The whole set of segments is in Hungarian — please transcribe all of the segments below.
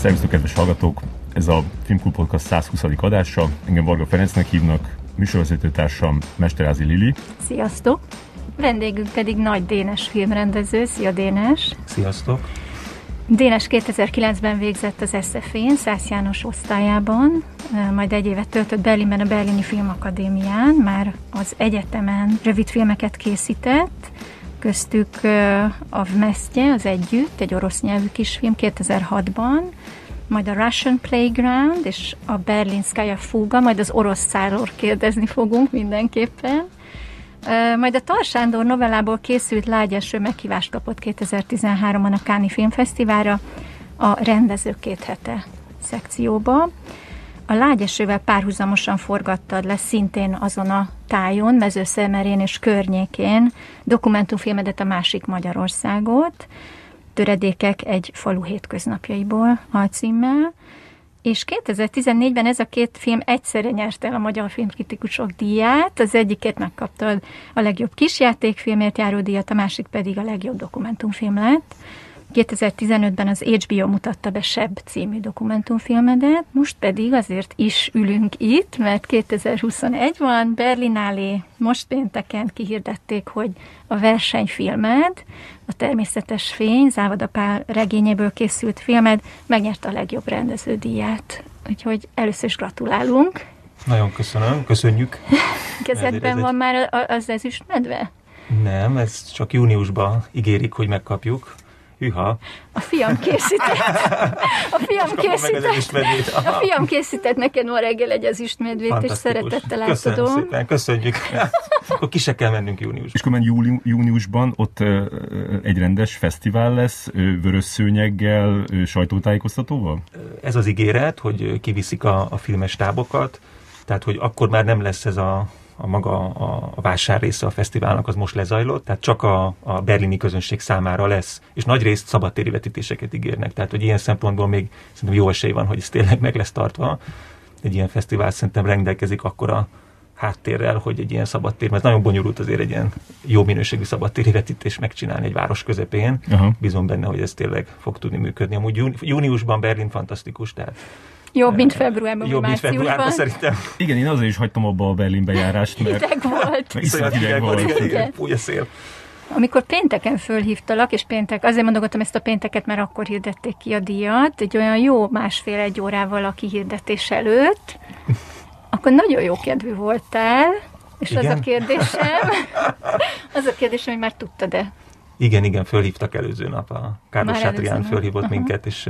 Szervusztok, kedves hallgatók! Ez a Filmklub Podcast 120. adása. Engem Varga Ferencnek hívnak, műsorvezetőtársam Mesterázi Lili. Sziasztok! Vendégünk pedig Nagy Dénes filmrendező. Szia Dénes! Sziasztok! Dénes 2009-ben végzett az SZF-én, Szász János osztályában, majd egy évet töltött Berlinben a Berlini Filmakadémián, már az egyetemen rövid filmeket készített, köztük a Vmesztye, az Együtt, egy orosz nyelvű kisfilm 2006-ban, majd a Russian Playground és a Berlin Skya Fuga, majd az orosz száról kérdezni fogunk mindenképpen. Majd a Tar Sándor novellából készült lágyeső meghívást kapott 2013-ban a Káni Filmfesztiválra a rendező két hete szekcióba. A lágyesővel párhuzamosan forgattad le szintén azon a tájon, mezőszemerén és környékén. Dokumentumfilmedet a másik Magyarországot, töredékek egy falu hétköznapjaiból alcímmel, és 2014-ben ez a két film egyszerre nyerte el a Magyar Filmkritikusok díját, az egyiket megkaptad a legjobb kisjátékfilmért járó díjat, a másik pedig a legjobb dokumentumfilm lett. 2015-ben az HBO mutatta be Seb című dokumentumfilmedet, most pedig azért is ülünk itt, mert 2021 van, Berlinálé most pénteken kihirdették, hogy a versenyfilmed, a Természetes Fény, Závada Pál regényéből készült filmed megnyerte a legjobb rendeződíját. Úgyhogy először is gratulálunk. Nagyon köszönöm, köszönjük. Kezedben van már az ezüstmedve? Nem, ez csak júniusban ígérik, hogy megkapjuk. Hűha. A fiam készített. A fiam készített. A fiam készített neked ma reggel egy ezüstmedvét, és szeretettel Köszönöm átadom. szépen, köszönjük. akkor ki se kell mennünk júniusban. És akkor júli, júniusban ott egy rendes fesztivál lesz, vörös szőnyeggel, sajtótájékoztatóval? Ez az ígéret, hogy kiviszik a, a filmes tábokat, tehát hogy akkor már nem lesz ez a a maga a, a vásár része a fesztiválnak az most lezajlott, tehát csak a, a berlini közönség számára lesz, és nagy részt szabadtéri vetítéseket ígérnek, tehát hogy ilyen szempontból még szerintem jó esély van, hogy ez tényleg meg lesz tartva. Egy ilyen fesztivál szerintem rendelkezik akkora háttérrel, hogy egy ilyen szabadtér, mert nagyon bonyolult azért egy ilyen jó minőségű szabadtéri vetítés megcsinálni egy város közepén. Aha. Bízom benne, hogy ez tényleg fog tudni működni. Amúgy júniusban Berlin fantasztikus, tehát Jobb, mint februárban, Jobb, mint februárban szerintem. Igen, én azért is hagytam abba a Berlin bejárást, mert... Hideg volt. Iszonyat hideg volt, igen, igen. Fúj a szél. Amikor pénteken fölhívtalak, és péntek, azért mondogatom ezt a pénteket, mert akkor hirdették ki a díjat, egy olyan jó másfél-egy órával a kihirdetés előtt, akkor nagyon jó kedvű voltál, és igen? az a kérdésem, az a kérdésem, hogy már tudtad-e? Igen, igen, fölhívtak előző nap. A Kárlos Sátrián fölhívott uh-huh. minket, és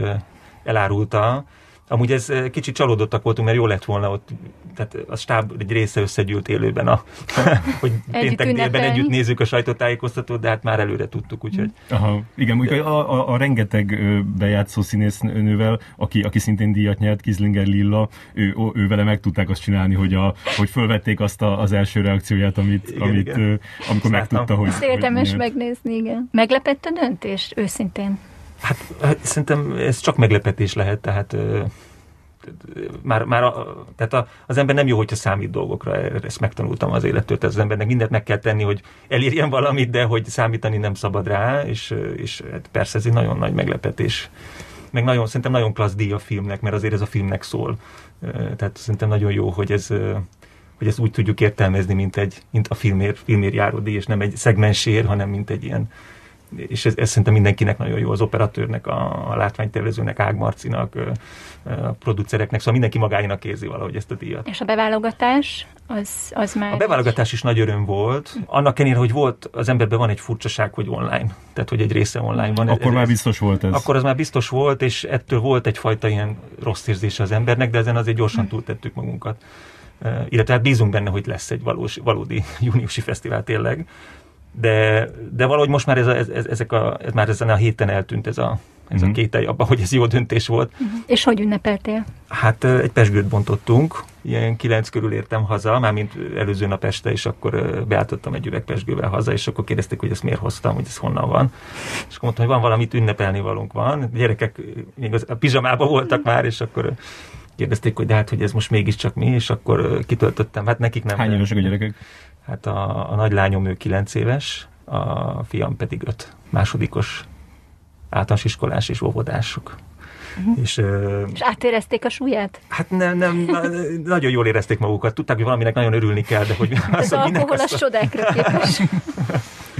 elárulta, Amúgy ez eh, kicsit csalódottak voltunk, mert jó lett volna ott, tehát a stáb egy része összegyűlt élőben, a, hogy péntek délben együtt nézzük a sajtótájékoztatót, de hát már előre tudtuk, úgyhogy... Aha, igen, úgy, a, a, a, rengeteg bejátszó színésznővel, aki, aki szintén díjat nyert, Kizlinger Lilla, ő, ő vele meg tudták azt csinálni, hogy, a, hogy fölvették azt a, az első reakcióját, amit, igen, amit igen. amikor megtudta, hogy... Ezt érdemes megnézni, igen. Meglepett a döntés, őszintén? Hát, hát szerintem ez csak meglepetés lehet, tehát már, már a, tehát a, az ember nem jó, hogyha számít dolgokra, ezt megtanultam az élettől, tehát az embernek mindent meg kell tenni, hogy elérjen valamit, de hogy számítani nem szabad rá, és, és hát persze ez egy nagyon nagy meglepetés. Meg nagyon, szerintem nagyon klassz díj a filmnek, mert azért ez a filmnek szól. Tehát szerintem nagyon jó, hogy ez, hogy ezt úgy tudjuk értelmezni, mint, egy, mint a filmér, filmér járó díj, és nem egy szegmensér, hanem mint egy ilyen és ez, ez szerintem mindenkinek nagyon jó, az operatőrnek, a, a látványtervezőnek, Ágmarcinak, a producereknek, szóval mindenki magáinak érzi valahogy ezt a díjat. És a beválogatás, az, az már... A beválogatás is nagy öröm volt. Annak ellenére, hogy volt, az emberben van egy furcsaság, hogy online. Tehát, hogy egy része online van. Akkor ez, már biztos volt ez. Akkor az már biztos volt, és ettől volt egyfajta ilyen rossz érzése az embernek, de ezen azért gyorsan túltettük magunkat. Illetve hát bízunk benne, hogy lesz egy valós, valódi júniusi fesztivál tényleg de, de valahogy most már ez, a, ez, ezek a, ez már ezen a héten eltűnt ez a, ez uh-huh. a mhm. kételj abban, hogy ez jó döntés volt. Uh-huh. És hogy ünnepeltél? Hát egy pesgőt bontottunk, ilyen kilenc körül értem haza, már mint előző nap este, és akkor beállítottam egy üveg pesgővel haza, és akkor kérdezték, hogy ezt miért hoztam, hogy ez honnan van. És akkor mondtam, hogy van valamit ünnepelni valunk van. A gyerekek még az, a pizsamában voltak már, és akkor kérdezték, hogy de hát, hogy ez most mégiscsak mi, és akkor kitöltöttem. Hát nekik nem. Hány évesek a gyerekek? Hát a, a nagy lányom ő 9 éves, a fiam pedig 5 másodikos általános iskolás és óvodások. Uh-huh. És, uh, és átérezték a súlyát? Hát nem, nem, nagyon jól érezték magukat. Tudták, hogy valaminek nagyon örülni kell, de hogy... Az alkohol a csodákra képes.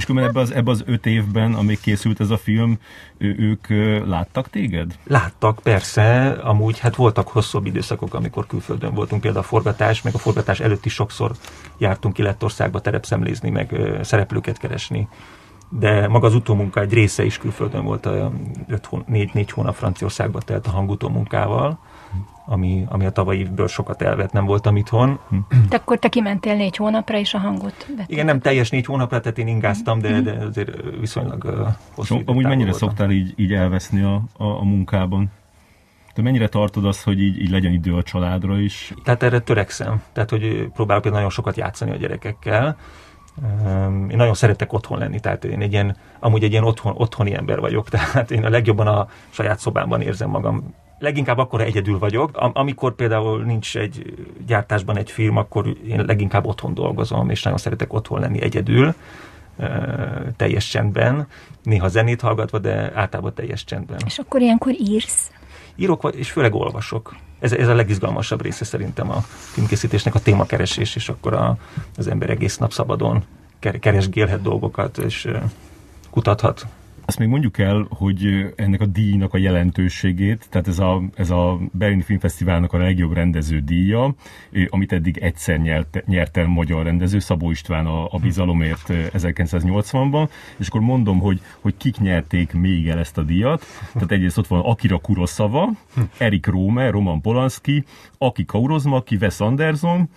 És akkor ebbe az, ebbe az öt évben, amíg készült ez a film, ő, ők láttak téged? Láttak, persze. Amúgy hát voltak hosszabb időszakok, amikor külföldön voltunk, például a forgatás, meg a forgatás előtt is sokszor jártunk ki Lettországba terepszemlézni, meg szereplőket keresni. De maga az utómunka egy része is külföldön volt, a 4-4 hónap Franciaországba telt a hangutómunkával ami, ami a tavalyi évből sokat elvett, nem voltam itthon. De akkor te kimentél négy hónapra, és a hangot vettél. Igen, nem teljes négy hónapra, tehát én ingáztam, de, de azért viszonylag uh, hosszú so, Amúgy mennyire voltam. szoktál így, így elveszni a, a, a munkában? Te mennyire tartod azt, hogy így, így legyen idő a családra is? Tehát erre törekszem. Tehát, hogy próbálok például nagyon sokat játszani a gyerekekkel. Én nagyon szeretek otthon lenni, tehát én egy ilyen, amúgy egy ilyen otthon, otthoni ember vagyok, tehát én a legjobban a saját szobámban érzem magam leginkább akkor egyedül vagyok. Amikor például nincs egy gyártásban egy film, akkor én leginkább otthon dolgozom, és nagyon szeretek otthon lenni egyedül, teljes csendben, néha zenét hallgatva, de általában teljes csendben. És akkor ilyenkor írsz? Írok, és főleg olvasok. Ez, ez a legizgalmasabb része szerintem a filmkészítésnek, a témakeresés, és akkor a, az ember egész nap szabadon keresgélhet dolgokat, és kutathat. Azt még mondjuk el, hogy ennek a díjnak a jelentőségét, tehát ez a, ez a Berlini Filmfesztiválnak a legjobb rendező díja, amit eddig egyszer nyert, nyert el magyar rendező, Szabó István a, a bizalomért 1980-ban, és akkor mondom, hogy, hogy kik nyerték még el ezt a díjat. Tehát egyrészt ott van Akira Kurosawa, Erik Rome, Roman Polanski, Aki Kaurozmaki, Wes Anderson,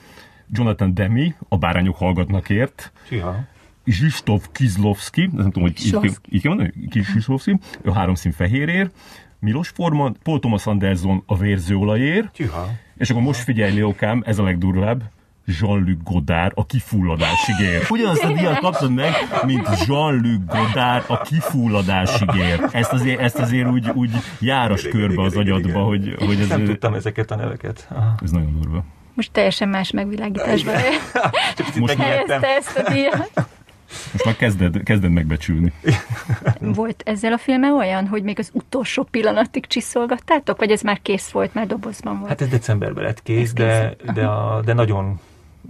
Jonathan Demi, a Bárányok hallgatnak ért. Csiha. Zsistov Kizlovski, nem tudom, hogy így, így kell mondani, Kizlovski, a három szín fehérér, Milos Forman, Paul Thomas Anderson a vérzőolajér, Tüha. és akkor most figyelj, Leokám, ez a legdurvább, Jean-Luc Godard a kifulladásig. Ugyanazt a díjat kaptad meg, mint Jean-Luc Godard a kifulladásig. Ezt azért, ezt azért úgy, úgy járos igen, körbe igen, az igen, agyadba, igen. hogy, hogy ez... Nem tudtam ezeket a neveket. Aha. Ez nagyon durva. Most teljesen más megvilágításban. Most helyezte ezt a díjat. Most már kezded, kezded megbecsülni. Volt ezzel a filmmel olyan, hogy még az utolsó pillanatig csiszolgattátok, vagy ez már kész volt, már dobozban volt? Hát ez decemberben lett kész, de, de, a, de nagyon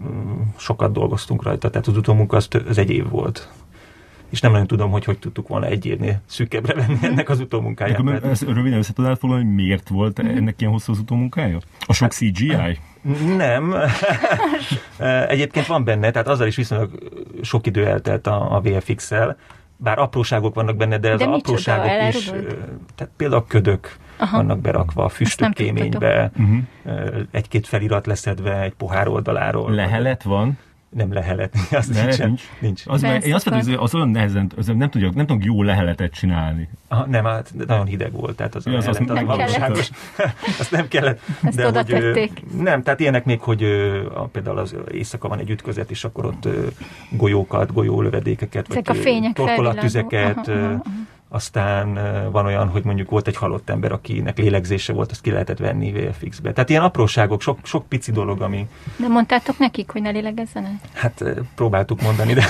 mm, sokat dolgoztunk rajta, tehát az utómunka az, az egy év volt és nem nagyon tudom, hogy hogy tudtuk volna egy évnél szűkebbre venni ennek az utómunkáját. Röviden össze tudnál foglalni, hogy miért volt ennek ilyen hosszú az utómunkája? A sok hát, CGI? Nem. Egyébként van benne, tehát azzal is viszonylag sok idő eltelt a, a VFX-el, bár apróságok vannak benne, de, de az apróságok is, tehát például a ködök Aha. vannak berakva a füstök kéménybe, uh-huh. egy-két felirat leszedve egy pohár oldaláról. Lehelet van? Nem lehelet. Azt Lehet, nincs. nincs. Az, mert én azt mondom, hogy az olyan nehezen, az nem, tudjuk, nem tudok jó leheletet csinálni. Aha, nem, hát nagyon hideg volt, tehát az, ja, az, az nem valóságos. azt nem kellett. Ezt de oda hogy, Nem, tehát ilyenek még, hogy a, például az éjszaka van egy ütközet, és akkor ott golyókat, golyólövedékeket, Ezek vagy a fények torkolattüzeket, aha, aha, aha aztán van olyan, hogy mondjuk volt egy halott ember, akinek lélegzése volt, azt ki lehetett venni VFX-be. Tehát ilyen apróságok, sok, sok pici dolog, ami... De mondtátok nekik, hogy ne lélegezzenek? Hát próbáltuk mondani, de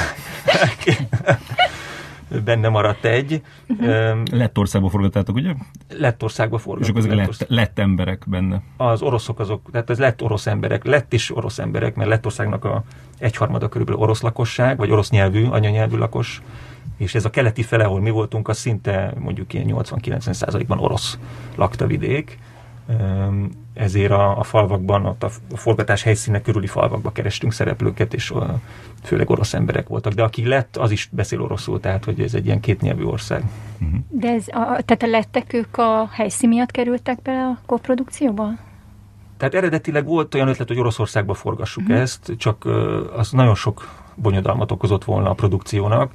benne maradt egy. Uh-huh. Lettországba forgattátok, ugye? Lettországba forgattuk. És akkor ezek lett, lett emberek benne. Az oroszok azok, tehát ez lett orosz emberek, lett is orosz emberek, mert Lettországnak a egyharmada körülbelül orosz lakosság, vagy orosz nyelvű, anyanyelvű lakos és ez a keleti fele, ahol mi voltunk, az szinte mondjuk ilyen 80-90 százalékban orosz lakta vidék, ezért a, a falvakban, ott a forgatás helyszínek körüli falvakba kerestünk szereplőket, és főleg orosz emberek voltak. De aki lett, az is beszél oroszul, tehát hogy ez egy ilyen kétnyelvű ország. Uh-huh. De ez a, tehát a lettek ők a helyszín miatt kerültek bele a koprodukcióba? Tehát eredetileg volt olyan ötlet, hogy Oroszországba forgassuk uh-huh. ezt, csak az nagyon sok bonyodalmat okozott volna a produkciónak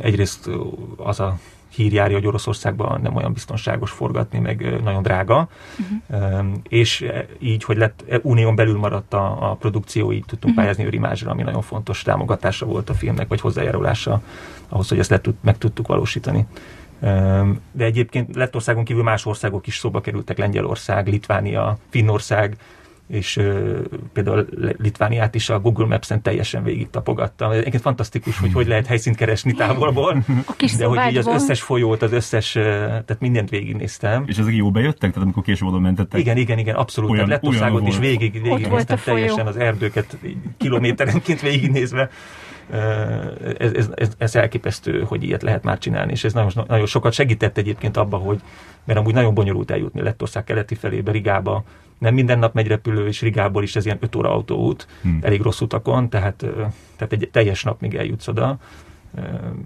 Egyrészt az a hír járja, hogy Oroszországban nem olyan biztonságos forgatni, meg nagyon drága, uh-huh. és így, hogy lett e, unión belül maradt a, a produkció, így tudtunk uh-huh. pályázni Őrimázsra, ami nagyon fontos támogatása volt a filmnek, vagy hozzájárulása ahhoz, hogy ezt le meg tudtuk valósítani. De egyébként Lettországon kívül más országok is szóba kerültek, Lengyelország, Litvánia, Finnország, és például Litvániát is a Google Maps-en teljesen végig tapogattam. Egyébként fantasztikus, hogy hogy lehet helyszínt keresni távolból, a kis de hogy így az összes folyót, az összes, tehát mindent végignéztem. És ezek jó bejöttek? Tehát amikor késő oldalon mentettek? Igen, igen, igen, abszolút. Olyan, tehát Lettországot is végig, végignéztem teljesen az erdőket kilométerenként végignézve ez, ez, ez, ez elképesztő, hogy ilyet lehet már csinálni, és ez nagyon, nagyon sokat segített egyébként abba, hogy, mert amúgy nagyon bonyolult eljutni Lettország keleti felébe, Rigába, nem minden nap megy repülő, és Rigából is ez ilyen 5 óra autóút, hmm. elég rossz utakon, tehát, tehát egy teljes nap még eljutsz oda,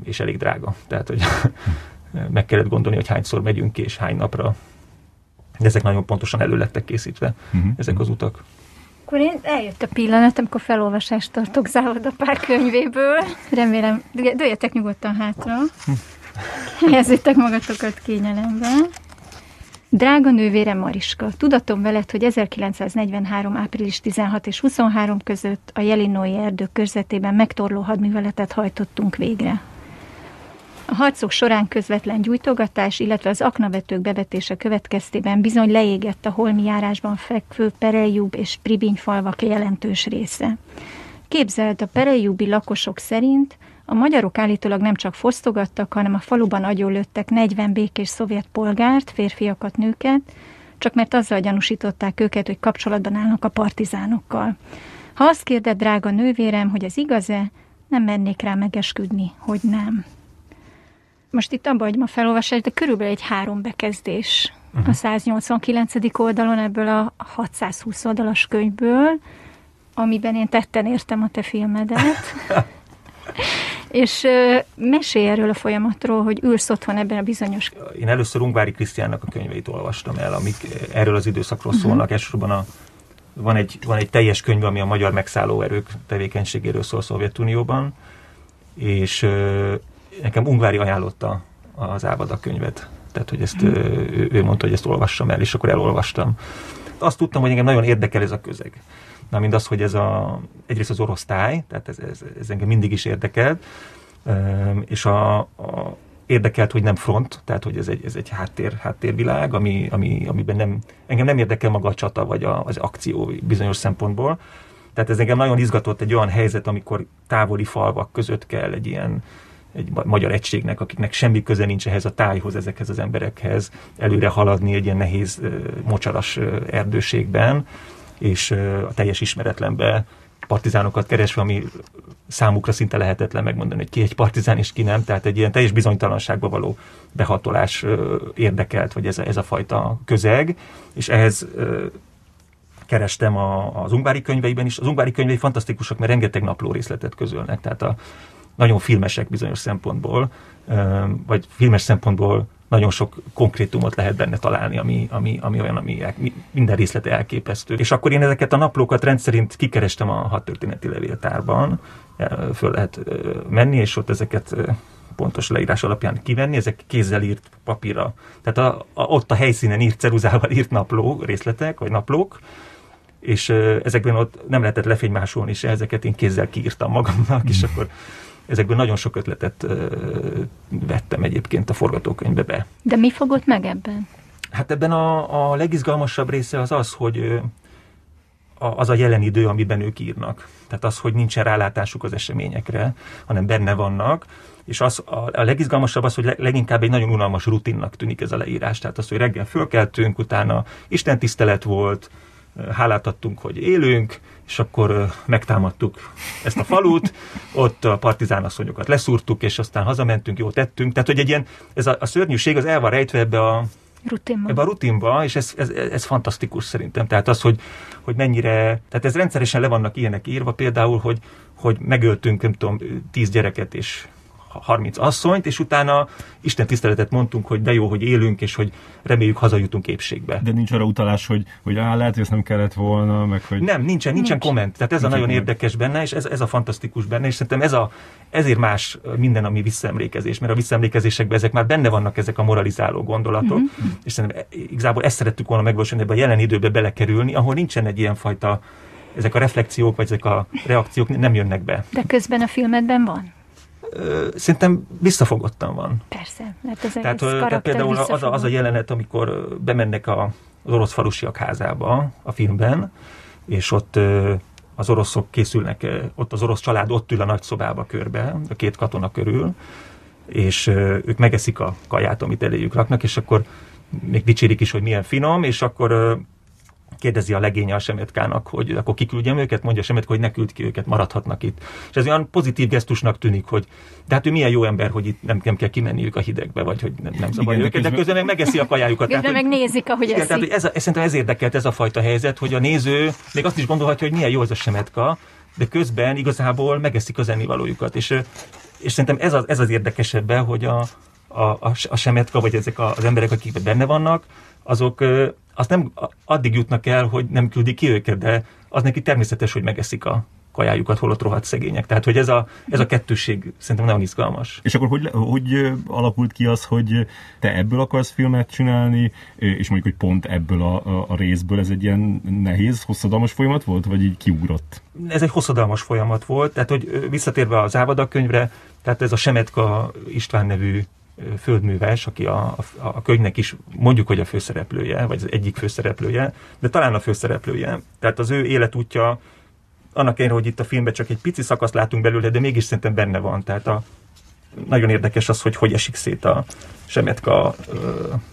és elég drága. Tehát, hogy meg kellett gondolni, hogy hányszor megyünk ki, és hány napra. De ezek nagyon pontosan elő lettek készítve, hmm. ezek az utak. Akkor én eljött a pillanat, amikor felolvasást tartok Závoda pár könyvéből. Remélem, dőjetek nyugodtan hátra. Helyezzétek magatokat kényelemben. Drága nővére Mariska, tudatom veled, hogy 1943. április 16 és 23 között a Jelinói erdők körzetében megtorló hadműveletet hajtottunk végre. A harcok során közvetlen gyújtogatás, illetve az aknavetők bevetése következtében bizony leégett a holmi járásban fekvő Perejub és Pribiny falvak jelentős része. Képzeld, a Perejubi lakosok szerint a magyarok állítólag nem csak fosztogattak, hanem a faluban agyonlőttek 40 békés szovjet polgárt, férfiakat, nőket, csak mert azzal gyanúsították őket, hogy kapcsolatban állnak a partizánokkal. Ha azt kérded, drága nővérem, hogy ez igaz-e, nem mennék rá megesküdni, hogy nem. Most itt abban hagyom a felolvasást, de körülbelül egy három bekezdés uh-huh. a 189. oldalon ebből a 620 oldalas könyvből, amiben én tetten értem a te filmedet. És uh, mesélj erről a folyamatról, hogy ülsz otthon ebben a bizonyos... Én először Ungvári Krisztiánnak a könyveit olvastam el, amik erről az időszakról uh-huh. szólnak. Elsősorban a, van, egy, van egy teljes könyv, ami a magyar megszállóerők tevékenységéről szól Szovjetunióban, és uh, nekem Ungvári ajánlotta az Ávada könyvet. Tehát, hogy ezt, ő, ő mondta, hogy ezt olvassam el, és akkor elolvastam. Azt tudtam, hogy engem nagyon érdekel ez a közeg. Na, mind az, hogy ez a, egyrészt az orosztály, tehát ez, ez, ez engem mindig is érdekelt, és a, a, érdekelt, hogy nem front, tehát hogy ez egy, ez egy háttér, háttérvilág, ami, ami, amiben nem, engem nem érdekel maga a csata, vagy a, az akció bizonyos szempontból. Tehát ez engem nagyon izgatott egy olyan helyzet, amikor távoli falvak között kell egy ilyen egy magyar egységnek, akiknek semmi köze nincs ehhez a tájhoz, ezekhez az emberekhez, előre haladni egy ilyen nehéz, mocsaras erdőségben, és a teljes ismeretlenbe partizánokat keresve, ami számukra szinte lehetetlen megmondani, hogy ki egy partizán és ki nem, tehát egy ilyen teljes bizonytalanságba való behatolás érdekelt, vagy ez a, ez a fajta közeg, és ehhez kerestem a, az Ungvári könyveiben is. Az Ungvári könyvei fantasztikusak, mert rengeteg napló részletet közölnek, tehát a, nagyon filmesek bizonyos szempontból, vagy filmes szempontból nagyon sok konkrétumot lehet benne találni, ami, ami, ami olyan, ami minden részlete elképesztő. És akkor én ezeket a naplókat rendszerint kikerestem a hadtörténeti levéltárban, föl lehet menni, és ott ezeket pontos leírás alapján kivenni, ezek kézzel írt papírra. Tehát a, a, ott a helyszínen írt ceruzával írt napló részletek, vagy naplók, és ezekben ott nem lehetett lefénymásolni se, ezeket én kézzel kiírtam magamnak, és akkor ezekből nagyon sok ötletet vettem egyébként a forgatókönyvbe be. De mi fogott meg ebben? Hát ebben a, a legizgalmasabb része az az, hogy az a jelen idő, amiben ők írnak. Tehát az, hogy nincsen rálátásuk az eseményekre, hanem benne vannak, és az, a, a legizgalmasabb az, hogy leginkább egy nagyon unalmas rutinnak tűnik ez a leírás. Tehát az, hogy reggel fölkeltünk, utána Isten tisztelet volt, hálát adtunk, hogy élünk, és akkor megtámadtuk ezt a falut, ott a partizánasszonyokat leszúrtuk, és aztán hazamentünk, jó tettünk. Tehát, hogy egy ilyen, ez a, a szörnyűség az el van rejtve ebbe a, rutinba. Ebbe a rutinba, és ez, ez, ez fantasztikus szerintem. Tehát az, hogy, hogy mennyire, tehát ez rendszeresen le vannak ilyenek írva, például, hogy, hogy megöltünk, nem tudom, tíz gyereket, és 30 asszonyt, és utána Isten tiszteletet mondtunk, hogy de jó, hogy élünk, és hogy reméljük hazajutunk épségbe. De nincs arra utalás, hogy, hogy á, lehet, hogy ezt nem kellett volna, meg hogy... Nem, nincsen, nincsen Nincs. komment. Tehát ez nincs a nagyon komment. érdekes benne, és ez, ez a fantasztikus benne, és szerintem ez a, ezért más minden, ami visszaemlékezés, mert a visszaemlékezésekben ezek már benne vannak ezek a moralizáló gondolatok, mm-hmm. és szerintem igazából ezt szerettük volna megvalósítani, ebbe a jelen időbe belekerülni, ahol nincsen egy ilyen fajta ezek a reflexiók, vagy ezek a reakciók nem jönnek be. De közben a filmedben van? Szerintem visszafogottan van. Persze, mert ez tehát, tehát például az a, az a jelenet, amikor bemennek a, az orosz falusiak házába a filmben, és ott az oroszok készülnek, ott az orosz család ott ül a nagy szobába körbe, a két katona körül, és ők megeszik a kaját, amit eléjük raknak, és akkor még dicsérik is, hogy milyen finom, és akkor kérdezi a legénye a Semetkának, hogy akkor kiküldjem őket, mondja a Semetka, hogy ne küld ki őket, maradhatnak itt. És ez olyan pozitív gesztusnak tűnik, hogy de hát ő milyen jó ember, hogy itt nem, nem kell kimenniük a hidegbe, vagy hogy nem, nem szabad őket, de közben meg megeszi a kajájukat. Közben meg nézik, ahogy igen, tehát, hogy ez, ez, szerintem ez érdekelt ez a fajta helyzet, hogy a néző még azt is gondolhatja, hogy milyen jó ez a Semetka, de közben igazából megeszik az ennivalójukat. És, és szerintem ez az, ez az érdekesebben, hogy a, a, a, a semetka, vagy ezek az emberek, akik benne vannak, azok azt nem addig jutnak el, hogy nem küldik ki őket, de az neki természetes, hogy megeszik a kajájukat, holott rohadt szegények. Tehát, hogy ez a, ez a kettőség szerintem nagyon izgalmas. És akkor hogy, hogy alakult ki az, hogy te ebből akarsz filmet csinálni, és mondjuk, hogy pont ebből a, a, a részből ez egy ilyen nehéz, hosszadalmas folyamat volt, vagy így kiugrott? Ez egy hosszadalmas folyamat volt, tehát hogy visszatérve az Ávada könyvre, tehát ez a Semetka István nevű földműves, aki a, a, a könyvnek is mondjuk, hogy a főszereplője, vagy az egyik főszereplője, de talán a főszereplője. Tehát az ő életútja, annak ellenére, hogy itt a filmben csak egy pici szakaszt látunk belőle, de mégis szerintem benne van. Tehát a, nagyon érdekes az, hogy hogy esik szét a Semetka uh,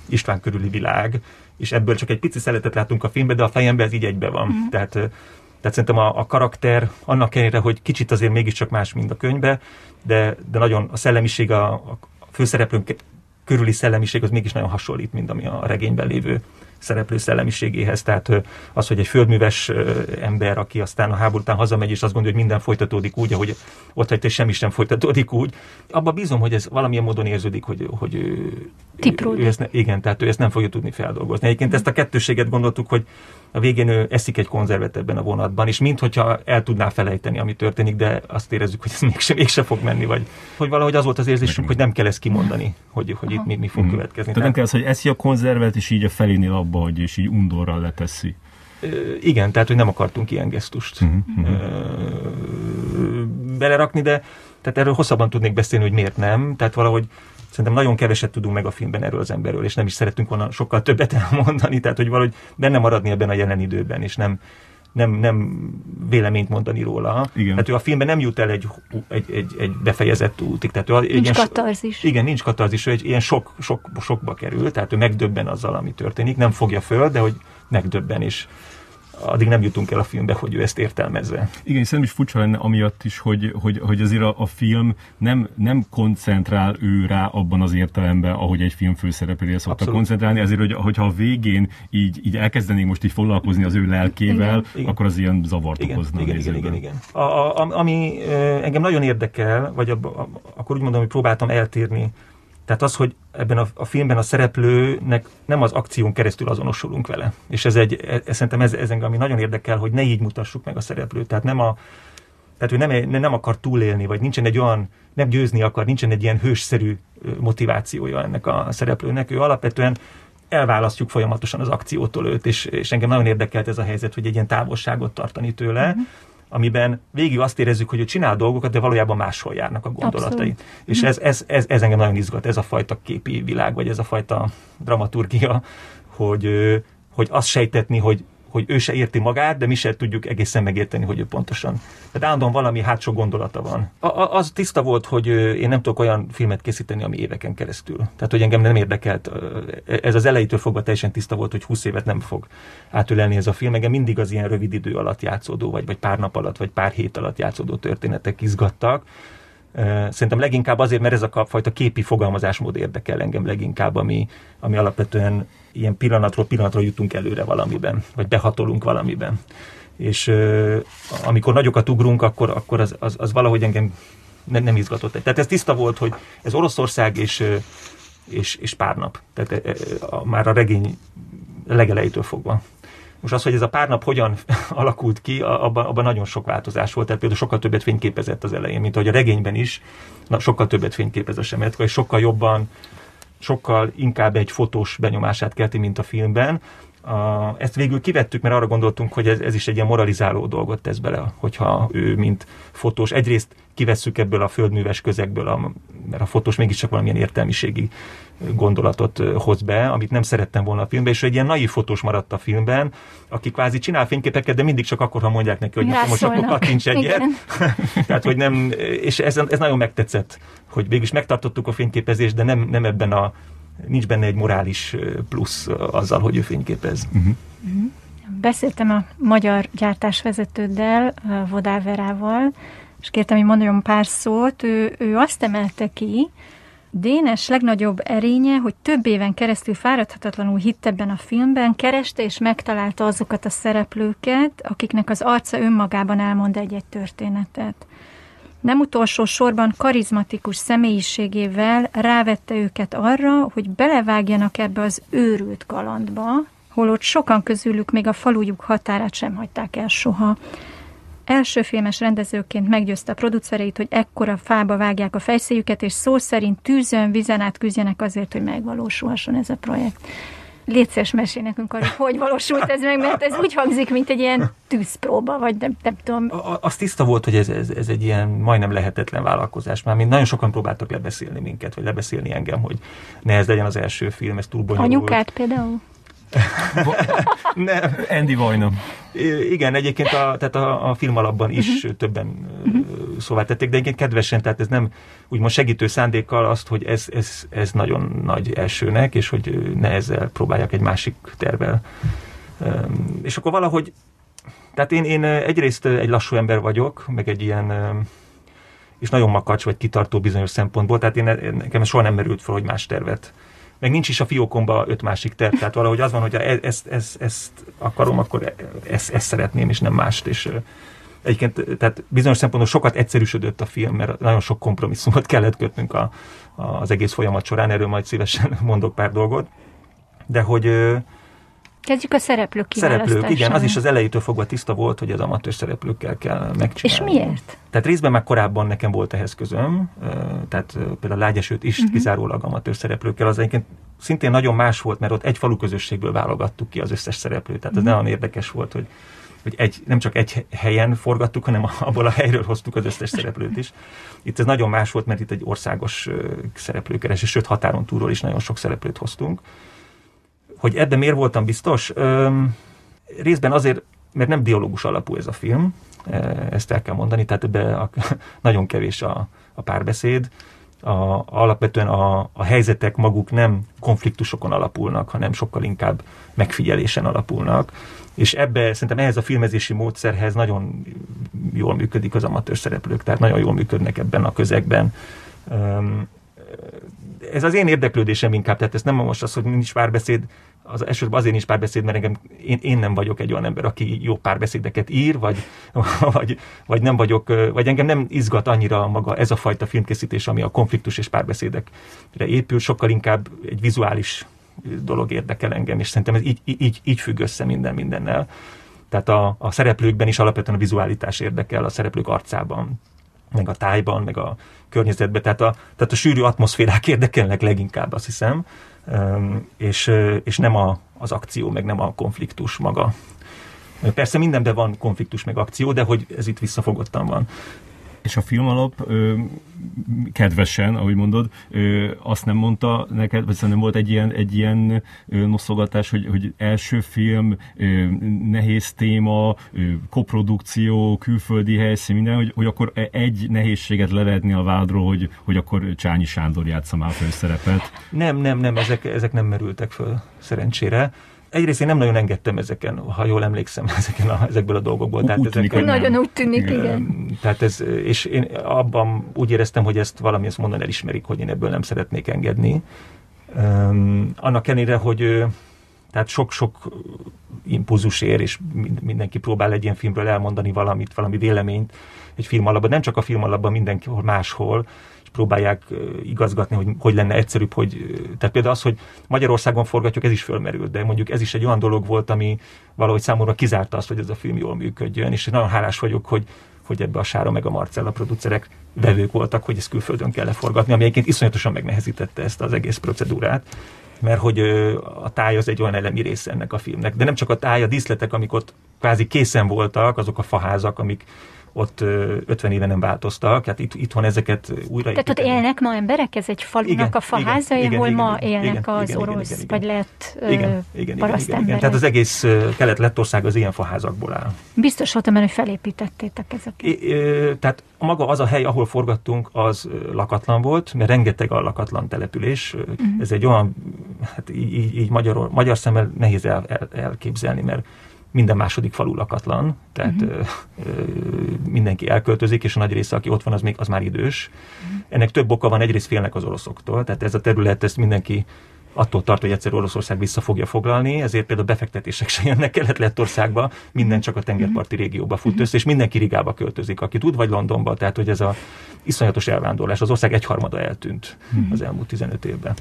István körüli világ, és ebből csak egy pici szeletet látunk a filmben, de a fejemben ez így egybe van. Mm. Tehát, tehát szerintem a, a karakter, annak ellenére, hogy kicsit azért mégiscsak más, mint a könyvbe, de, de nagyon a szellemiség, a, a főszereplőnk körüli szellemiség az mégis nagyon hasonlít, mint ami a regényben lévő szereplő szellemiségéhez. Tehát az, hogy egy földműves ember, aki aztán a háború után hazamegy, és azt gondolja, hogy minden folytatódik úgy, ahogy ott hagyta, és semmi sem folytatódik úgy, abba bízom, hogy ez valamilyen módon érződik, hogy, hogy ő, ő ezt ne, igen, tehát ő ezt nem fogja tudni feldolgozni. Egyébként ezt a kettőséget gondoltuk, hogy a végén ő eszik egy konzervet ebben a vonatban, és minthogyha el tudná felejteni, ami történik, de azt érezzük, hogy ez mégsem, mégsem fog menni, vagy hogy valahogy az volt az érzésünk, hogy nem kell ezt kimondani, hogy, hogy itt mi, mi fog mm. következni. Tehát nem kell az, hogy eszi a konzervet, és így a felénél abba, hogy és így undorral leteszi. Igen, tehát, hogy nem akartunk ilyen gesztust uh-huh. belerakni, de tehát erről hosszabban tudnék beszélni, hogy miért nem. Tehát valahogy szerintem nagyon keveset tudunk meg a filmben erről az emberről, és nem is szerettünk volna sokkal többet elmondani, tehát hogy valahogy benne maradni ebben a jelen időben, és nem, nem, nem véleményt mondani róla. Igen. Tehát ő a filmben nem jut el egy, egy, egy, egy befejezett útig. Tehát ő nincs ilyen, katarzis. Igen, nincs katarzis, ő egy ilyen sok, sok, sokba kerül, tehát ő megdöbben azzal, ami történik, nem fogja föl, de hogy megdöbben, és addig nem jutunk el a filmbe, hogy ő ezt értelmezze. Igen, szerintem is furcsa lenne amiatt is, hogy, hogy, hogy azért a, a film nem, nem koncentrál ő rá abban az értelemben, ahogy egy film főszereplője szokta Abszolút. koncentrálni, azért, hogy, hogyha a végén így, így elkezdenénk most így foglalkozni az ő lelkével, igen, akkor az ilyen zavart igen, okozna. Igen, igen, igen, igen. A, a, ami engem nagyon érdekel, vagy a, a, akkor úgy mondom, hogy próbáltam eltérni tehát az, hogy ebben a, a filmben a szereplőnek nem az akción keresztül azonosulunk vele. És ez egy, ez, ez szerintem ez, ez engem, ami nagyon érdekel, hogy ne így mutassuk meg a szereplőt. Tehát nem a, tehát ő nem, nem akar túlélni, vagy nincsen egy olyan, nem győzni akar, nincsen egy ilyen hősszerű motivációja ennek a szereplőnek. Ő alapvetően elválasztjuk folyamatosan az akciótól őt, és, és engem nagyon érdekelt ez a helyzet, hogy egy ilyen távolságot tartani tőle. Mm-hmm amiben végig azt érezzük, hogy ő csinál dolgokat, de valójában máshol járnak a gondolatai. Abszolút. És ez, ez, ez, ez engem nagyon izgat, ez a fajta képi világ, vagy ez a fajta dramaturgia, hogy, hogy azt sejtetni, hogy hogy ő se érti magát, de mi se tudjuk egészen megérteni, hogy ő pontosan. Tehát állandóan valami hátsó gondolata van. A, az tiszta volt, hogy én nem tudok olyan filmet készíteni, ami éveken keresztül. Tehát, hogy engem nem érdekelt. Ez az elejétől fogva teljesen tiszta volt, hogy 20 évet nem fog átölelni ez a film. Engem mindig az ilyen rövid idő alatt játszódó, vagy, vagy pár nap alatt, vagy pár hét alatt játszódó történetek izgattak. Szerintem leginkább azért, mert ez a fajta képi fogalmazásmód érdekel engem leginkább, ami, ami alapvetően ilyen pillanatról pillanatra jutunk előre valamiben, vagy behatolunk valamiben. És amikor nagyokat ugrunk, akkor, akkor az, az, az valahogy engem ne, nem izgatott. Tehát ez tiszta volt, hogy ez Oroszország és, és, és pár nap. Tehát már a regény legelejétől fogva. Most az, hogy ez a pár nap hogyan alakult ki, abban, abban nagyon sok változás volt. Tehát például sokkal többet fényképezett az elején, mint ahogy a regényben is, na, sokkal többet fényképez a Semetka, és sokkal jobban sokkal inkább egy fotós benyomását kelti, mint a filmben. a, ezt végül kivettük, mert arra gondoltunk, hogy ez, ez is egy ilyen moralizáló dolgot tesz bele, hogyha ő, mint fotós, egyrészt kivesszük ebből a földműves közegből, a, mert a fotós mégiscsak valamilyen értelmiségi gondolatot hoz be, amit nem szerettem volna a filmben, és egy ilyen naív fotós maradt a filmben, aki kvázi csinál fényképeket, de mindig csak akkor, ha mondják neki, hogy most akkor kattints egyet. Tehát, hogy nem, és ez, ez nagyon megtetszett, hogy végül is megtartottuk a fényképezést, de nem, nem ebben a nincs benne egy morális plusz azzal, hogy ő fényképez. Uh-huh. Uh-huh. Beszéltem a magyar gyártásvezetőddel, Vodáverával, és kértem, hogy mondjon pár szót. Ő, ő azt emelte ki, Dénes legnagyobb erénye, hogy több éven keresztül fáradhatatlanul hitt ebben a filmben, kereste és megtalálta azokat a szereplőket, akiknek az arca önmagában elmond egy-egy történetet. Nem utolsó sorban karizmatikus személyiségével rávette őket arra, hogy belevágjanak ebbe az őrült kalandba, holott sokan közülük még a falujuk határát sem hagyták el soha. Első filmes rendezőként meggyőzte a producereit, hogy ekkora fába vágják a fejszéjüket, és szó szerint tűzön, vizen át küzdjenek azért, hogy megvalósulhasson ez a projekt. Légy szíves, mesél nekünk arra, hogy valósult ez meg, mert ez úgy hangzik, mint egy ilyen tűzpróba, vagy nem, nem tudom. A, az tiszta volt, hogy ez, ez, ez egy ilyen majdnem lehetetlen vállalkozás. Már mint nagyon sokan próbáltak lebeszélni minket, vagy lebeszélni engem, hogy ne ez legyen az első film, ez túl bonyolult. Anyukát például? Nem. Andy Vajna. Igen, egyébként a, tehát a, a film alapban is uh-huh. többen uh-huh. szóvá tették, de egyébként kedvesen, tehát ez nem úgymond segítő szándékkal azt, hogy ez, ez, ez nagyon nagy elsőnek, és hogy ne ezzel próbálják egy másik tervel. Um, és akkor valahogy, tehát én, én egyrészt egy lassú ember vagyok, meg egy ilyen és nagyon makacs vagy kitartó bizonyos szempontból, tehát én, nekem soha nem merült fel, hogy más tervet meg nincs is a fiókomba öt másik terv, tehát valahogy az van, hogy ezt, ezt, ezt, ezt akarom, akkor ezt, ezt szeretném, és nem mást, és Egyébként tehát bizonyos szempontból sokat egyszerűsödött a film, mert nagyon sok kompromisszumot kellett kötnünk a, az egész folyamat során, erről majd szívesen mondok pár dolgot. De hogy Kezdjük a szereplők Szereplők, igen, az is az elejétől fogva tiszta volt, hogy az amatőr szereplőkkel kell megcsinálni. És miért? Tehát részben már korábban nekem volt ehhez közöm, tehát például Lágyesőt is uh-huh. kizárólag amatőr szereplőkkel, az egyébként szintén nagyon más volt, mert ott egy falu közösségből válogattuk ki az összes szereplőt, tehát ez uh-huh. nagyon érdekes volt, hogy hogy egy, nem csak egy helyen forgattuk, hanem abból a helyről hoztuk az összes szereplőt is. Itt ez nagyon más volt, mert itt egy országos szereplőkeresés, sőt határon túlról is nagyon sok szereplőt hoztunk. Hogy ebben miért voltam biztos? Öm, részben azért, mert nem dialógus alapú ez a film, e, ezt el kell mondani, tehát ebben nagyon kevés a, a párbeszéd, a, alapvetően a, a helyzetek maguk nem konfliktusokon alapulnak, hanem sokkal inkább megfigyelésen alapulnak. És ebbe szerintem ehhez a filmezési módszerhez nagyon jól működik az amatőr szereplők, tehát nagyon jól működnek ebben a közegben. Ez az én érdeklődésem inkább, tehát ez nem most az, hogy nincs párbeszéd, az elsősorban azért nincs párbeszéd, mert engem, én, én nem vagyok egy olyan ember, aki jó párbeszédeket ír, vagy, vagy, vagy nem vagyok, vagy engem nem izgat annyira maga ez a fajta filmkészítés, ami a konfliktus és párbeszédekre épül, sokkal inkább egy vizuális dolog érdekel engem, és szerintem ez így, így, így függ össze minden mindennel. Tehát a, a szereplőkben is alapvetően a vizualitás érdekel, a szereplők arcában, meg a tájban, meg a környezetben. Tehát a, tehát a sűrű atmoszférák érdekelnek leginkább, azt hiszem és, és nem a, az akció, meg nem a konfliktus maga. Persze mindenben van konfliktus meg akció, de hogy ez itt visszafogottan van. És a film alap ö, kedvesen, ahogy mondod, ö, azt nem mondta neked, vagy szerintem volt egy ilyen, egy ilyen noszogatás, hogy, hogy első film, ö, nehéz téma, ö, koprodukció, külföldi helyszín, minden, hogy, hogy akkor e, egy nehézséget levetni a vádról, hogy, hogy akkor Csányi Sándor játsza már főszerepet. Nem, nem, nem, ezek, ezek nem merültek föl, szerencsére egyrészt én nem nagyon engedtem ezeken, ha jól emlékszem, ezeken a, ezekből a dolgokból. Tehát úgy tűnik, ezeken, nagyon úgy tűnik, igen. Tehát ez, és én abban úgy éreztem, hogy ezt valami ezt mondan elismerik, hogy én ebből nem szeretnék engedni. Um, annak ellenére, hogy tehát sok-sok impulzus ér, és mindenki próbál egy ilyen filmről elmondani valamit, valami véleményt egy film alapban, nem csak a film alapban, mindenkihol máshol, próbálják igazgatni, hogy hogy lenne egyszerűbb, hogy, tehát például az, hogy Magyarországon forgatjuk, ez is fölmerült, de mondjuk ez is egy olyan dolog volt, ami valahogy számomra kizárta azt, hogy ez a film jól működjön, és nagyon hálás vagyok, hogy, hogy ebbe a Sára meg a Marcella producerek vevők voltak, hogy ezt külföldön kell leforgatni, ami egyébként iszonyatosan megnehezítette ezt az egész procedúrát. mert hogy a táj az egy olyan elemi része ennek a filmnek. De nem csak a táj, a díszletek, amik ott kvázi készen voltak, azok a faházak, amik ott 50 éve nem változtak, hát itt, itthon ezeket újra Tehát ott élnek ma emberek? Ez egy falunak igen, a faházai, igen, ahol igen, ma igen, élnek igen, az igen, orosz, igen, igen, vagy lett igen, igen, igen, igen, igen, Tehát az egész kelet-lettország az ilyen faházakból áll. Biztos voltam, hogy felépítettétek ezeket. É, tehát maga az a hely, ahol forgattunk, az lakatlan volt, mert rengeteg a lakatlan település. Uh-huh. Ez egy olyan, hát így, így magyar, magyar szemmel nehéz el, el, elképzelni, mert minden második falu lakatlan, tehát uh-huh. ö, mindenki elköltözik, és a nagy része, aki ott van, az még az már idős. Uh-huh. Ennek több oka van, egyrészt félnek az oroszoktól, tehát ez a terület, ezt mindenki attól tart, hogy egyszer Oroszország vissza fogja foglalni, ezért például befektetések se jönnek Kelet-Lettországba, minden csak a tengerparti régióba fut össze, és mindenki Rigába költözik, aki tud, vagy Londonba, tehát hogy ez a iszonyatos elvándorlás, az ország egyharmada eltűnt az elmúlt 15 évben.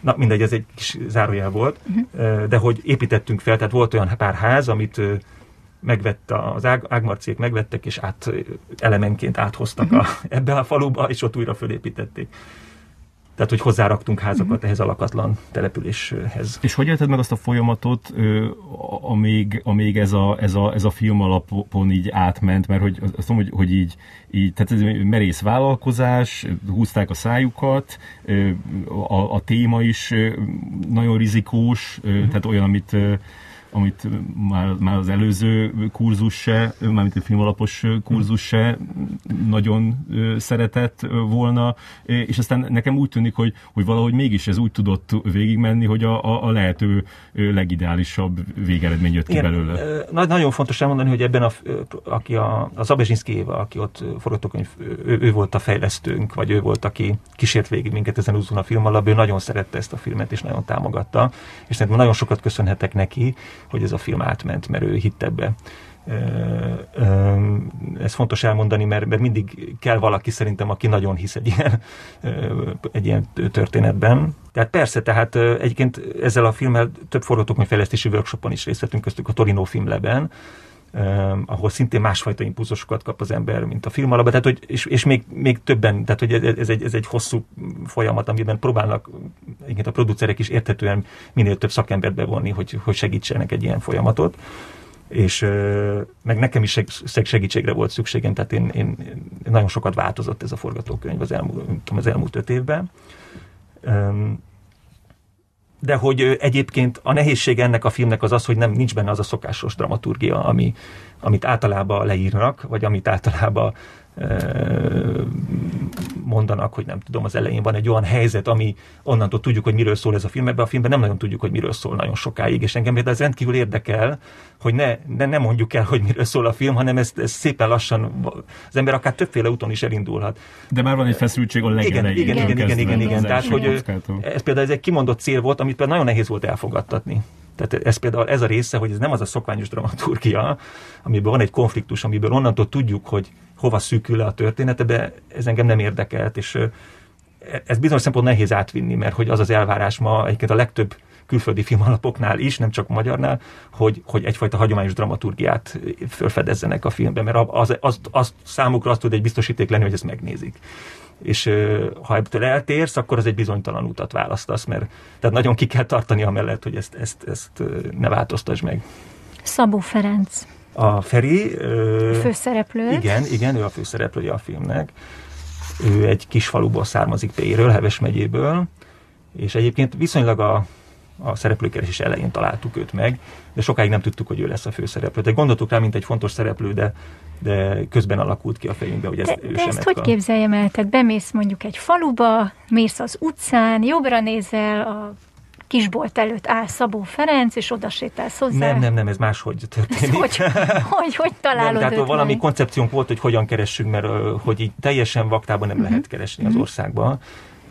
Na mindegy, ez egy kis zárójel volt, uh-huh. de hogy építettünk fel, tehát volt olyan pár ház, amit megvett az ág, ágmarciék megvettek, és át elemenként áthoztak uh-huh. a, ebbe a faluba, és ott újra fölépítették. Tehát, hogy hozzáraktunk házakat uh-huh. ehhez a lakatlan településhez. És hogy élted meg azt a folyamatot, amíg, amíg ez, a, ez, a, ez a film alapon így átment, mert hogy azt mondom, hogy, hogy így, így, tehát ez merész vállalkozás, húzták a szájukat, a, a téma is nagyon rizikós, uh-huh. tehát olyan, amit amit már, már az előző kurzus se, mármint a filmalapos kurzus se nagyon szeretett volna, és aztán nekem úgy tűnik, hogy, hogy valahogy mégis ez úgy tudott végigmenni, hogy a, a, a lehető legideálisabb végeredmény jött ki Igen, belőle. Nagyon fontos elmondani, hogy ebben a, aki a, a Zabezsinszki Éva, aki ott forgatókönyv, ő, ő, volt a fejlesztőnk, vagy ő volt, aki kísért végig minket ezen úzon a film alap, ő nagyon szerette ezt a filmet, és nagyon támogatta, és szerintem nagyon sokat köszönhetek neki, hogy ez a film átment, mert ő hitt ebbe. Ez fontos elmondani, mert, mert mindig kell valaki szerintem, aki nagyon hisz egy ilyen, egy ilyen történetben. Tehát persze, tehát egyébként ezzel a filmmel több forgatókönyvfejlesztési workshopon is részt vettünk, köztük a Torino Filmleben, Um, ahol szintén másfajta impulzusokat kap az ember, mint a film alapban, tehát, hogy, és, és még, még többen, tehát hogy ez, egy, ez egy hosszú folyamat, amiben próbálnak igen, a producerek is érthetően minél több szakembert bevonni, hogy, hogy segítsenek egy ilyen folyamatot és uh, meg nekem is segítségre volt szükségem, tehát én, én, nagyon sokat változott ez a forgatókönyv az elmúlt, az elmúlt öt évben. Um, de hogy egyébként a nehézség ennek a filmnek az az, hogy nem nincs benne az a szokásos dramaturgia, ami, amit általában leírnak, vagy amit általában mondanak, hogy nem tudom, az elején van egy olyan helyzet, ami onnantól tudjuk, hogy miről szól ez a film. Ebben a filmben nem nagyon tudjuk, hogy miről szól nagyon sokáig, és engem ez rendkívül érdekel, hogy ne, ne, ne mondjuk el, hogy miről szól a film, hanem ez, ez szépen lassan, az ember akár többféle úton is elindulhat. De már van egy feszültség a legelején. Igen, igen, igen, igen, igen, igen. Tehát, hogy ez például ez egy kimondott cél volt, amit például nagyon nehéz volt elfogadtatni. Tehát ez például ez a része, hogy ez nem az a szokványos dramaturgia, amiből van egy konfliktus, amiből onnantól tudjuk, hogy hova szűkül le a története, de ez engem nem érdekelt, és ez bizonyos szempont nehéz átvinni, mert hogy az az elvárás ma egyébként a legtöbb külföldi filmalapoknál is, nem csak magyarnál, hogy, hogy egyfajta hagyományos dramaturgiát felfedezzenek a filmben, mert az, az, az számukra azt tud egy biztosíték lenni, hogy ezt megnézik és ha ebből eltérsz, akkor az egy bizonytalan utat választasz, mert tehát nagyon ki kell tartani amellett, hogy ezt, ezt, ezt ne változtasd meg. Szabó Ferenc. A Feri... Ö, főszereplő. Igen, igen, ő a főszereplője a filmnek. Ő egy kis faluból származik Péről, Heves megyéből, és egyébként viszonylag a a szereplőkeresés elején találtuk őt meg, de sokáig nem tudtuk, hogy ő lesz a főszereplő. De gondoltuk rá, mint egy fontos szereplő, de, de közben alakult ki a fejünkbe, hogy ez de, ő de ezt hogy képzeljem el? Tehát bemész mondjuk egy faluba, mész az utcán, jobbra nézel, a kisbolt előtt áll Szabó Ferenc, és oda sétálsz hozzá. Nem, nem, nem, ez máshogy történik. hogy, hogy, hogy találod nem, tehát valami meg? koncepciónk volt, hogy hogyan keressünk, mert hogy így teljesen vaktában nem uh-huh. lehet keresni uh-huh. az mhm. országban.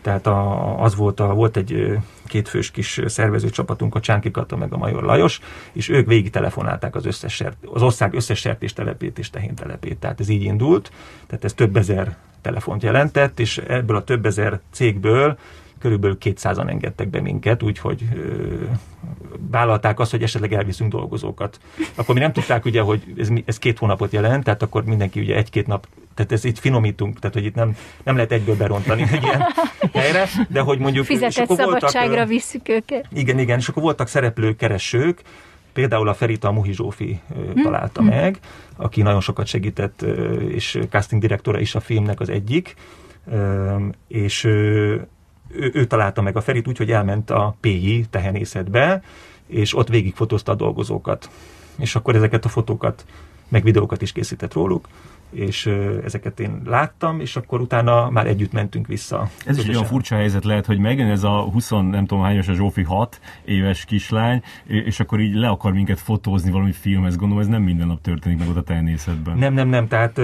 Tehát a, az volt, a, volt egy kétfős kis szervezőcsapatunk, a Csánki Kata meg a Major Lajos, és ők végig telefonálták az, összes az ország összes sertéstelepét és tehéntelepét. Tehát ez így indult, tehát ez több ezer telefont jelentett, és ebből a több ezer cégből körülbelül 200-an engedtek be minket, úgyhogy vállalták azt, hogy esetleg elviszünk dolgozókat. Akkor mi nem tudták ugye, hogy ez, ez két hónapot jelent, tehát akkor mindenki ugye egy-két nap tehát ez itt finomítunk, tehát hogy itt nem, nem lehet egyből berontani egy ilyen helyre, de hogy mondjuk... Fizetett szabadságra voltak, visszük őket. Igen, igen, és akkor voltak szereplőkeresők, például a Ferita Muhi Zsófi hmm. találta hmm. meg, aki nagyon sokat segített, és casting direktora is a filmnek az egyik, és ő, ő találta meg a Ferit úgy, hogy elment a PI tehenészetbe, és ott végigfotózta a dolgozókat. És akkor ezeket a fotókat, meg videókat is készített róluk, és ezeket én láttam, és akkor utána már együtt mentünk vissza. Ez is egy olyan furcsa helyzet lehet, hogy megjön ez a 20, nem tudom hányos a Zsófi 6 éves kislány, és akkor így le akar minket fotózni valami filmhez. Gondolom, ez nem minden nap történik meg ott a természetben. Nem, nem, nem. Tehát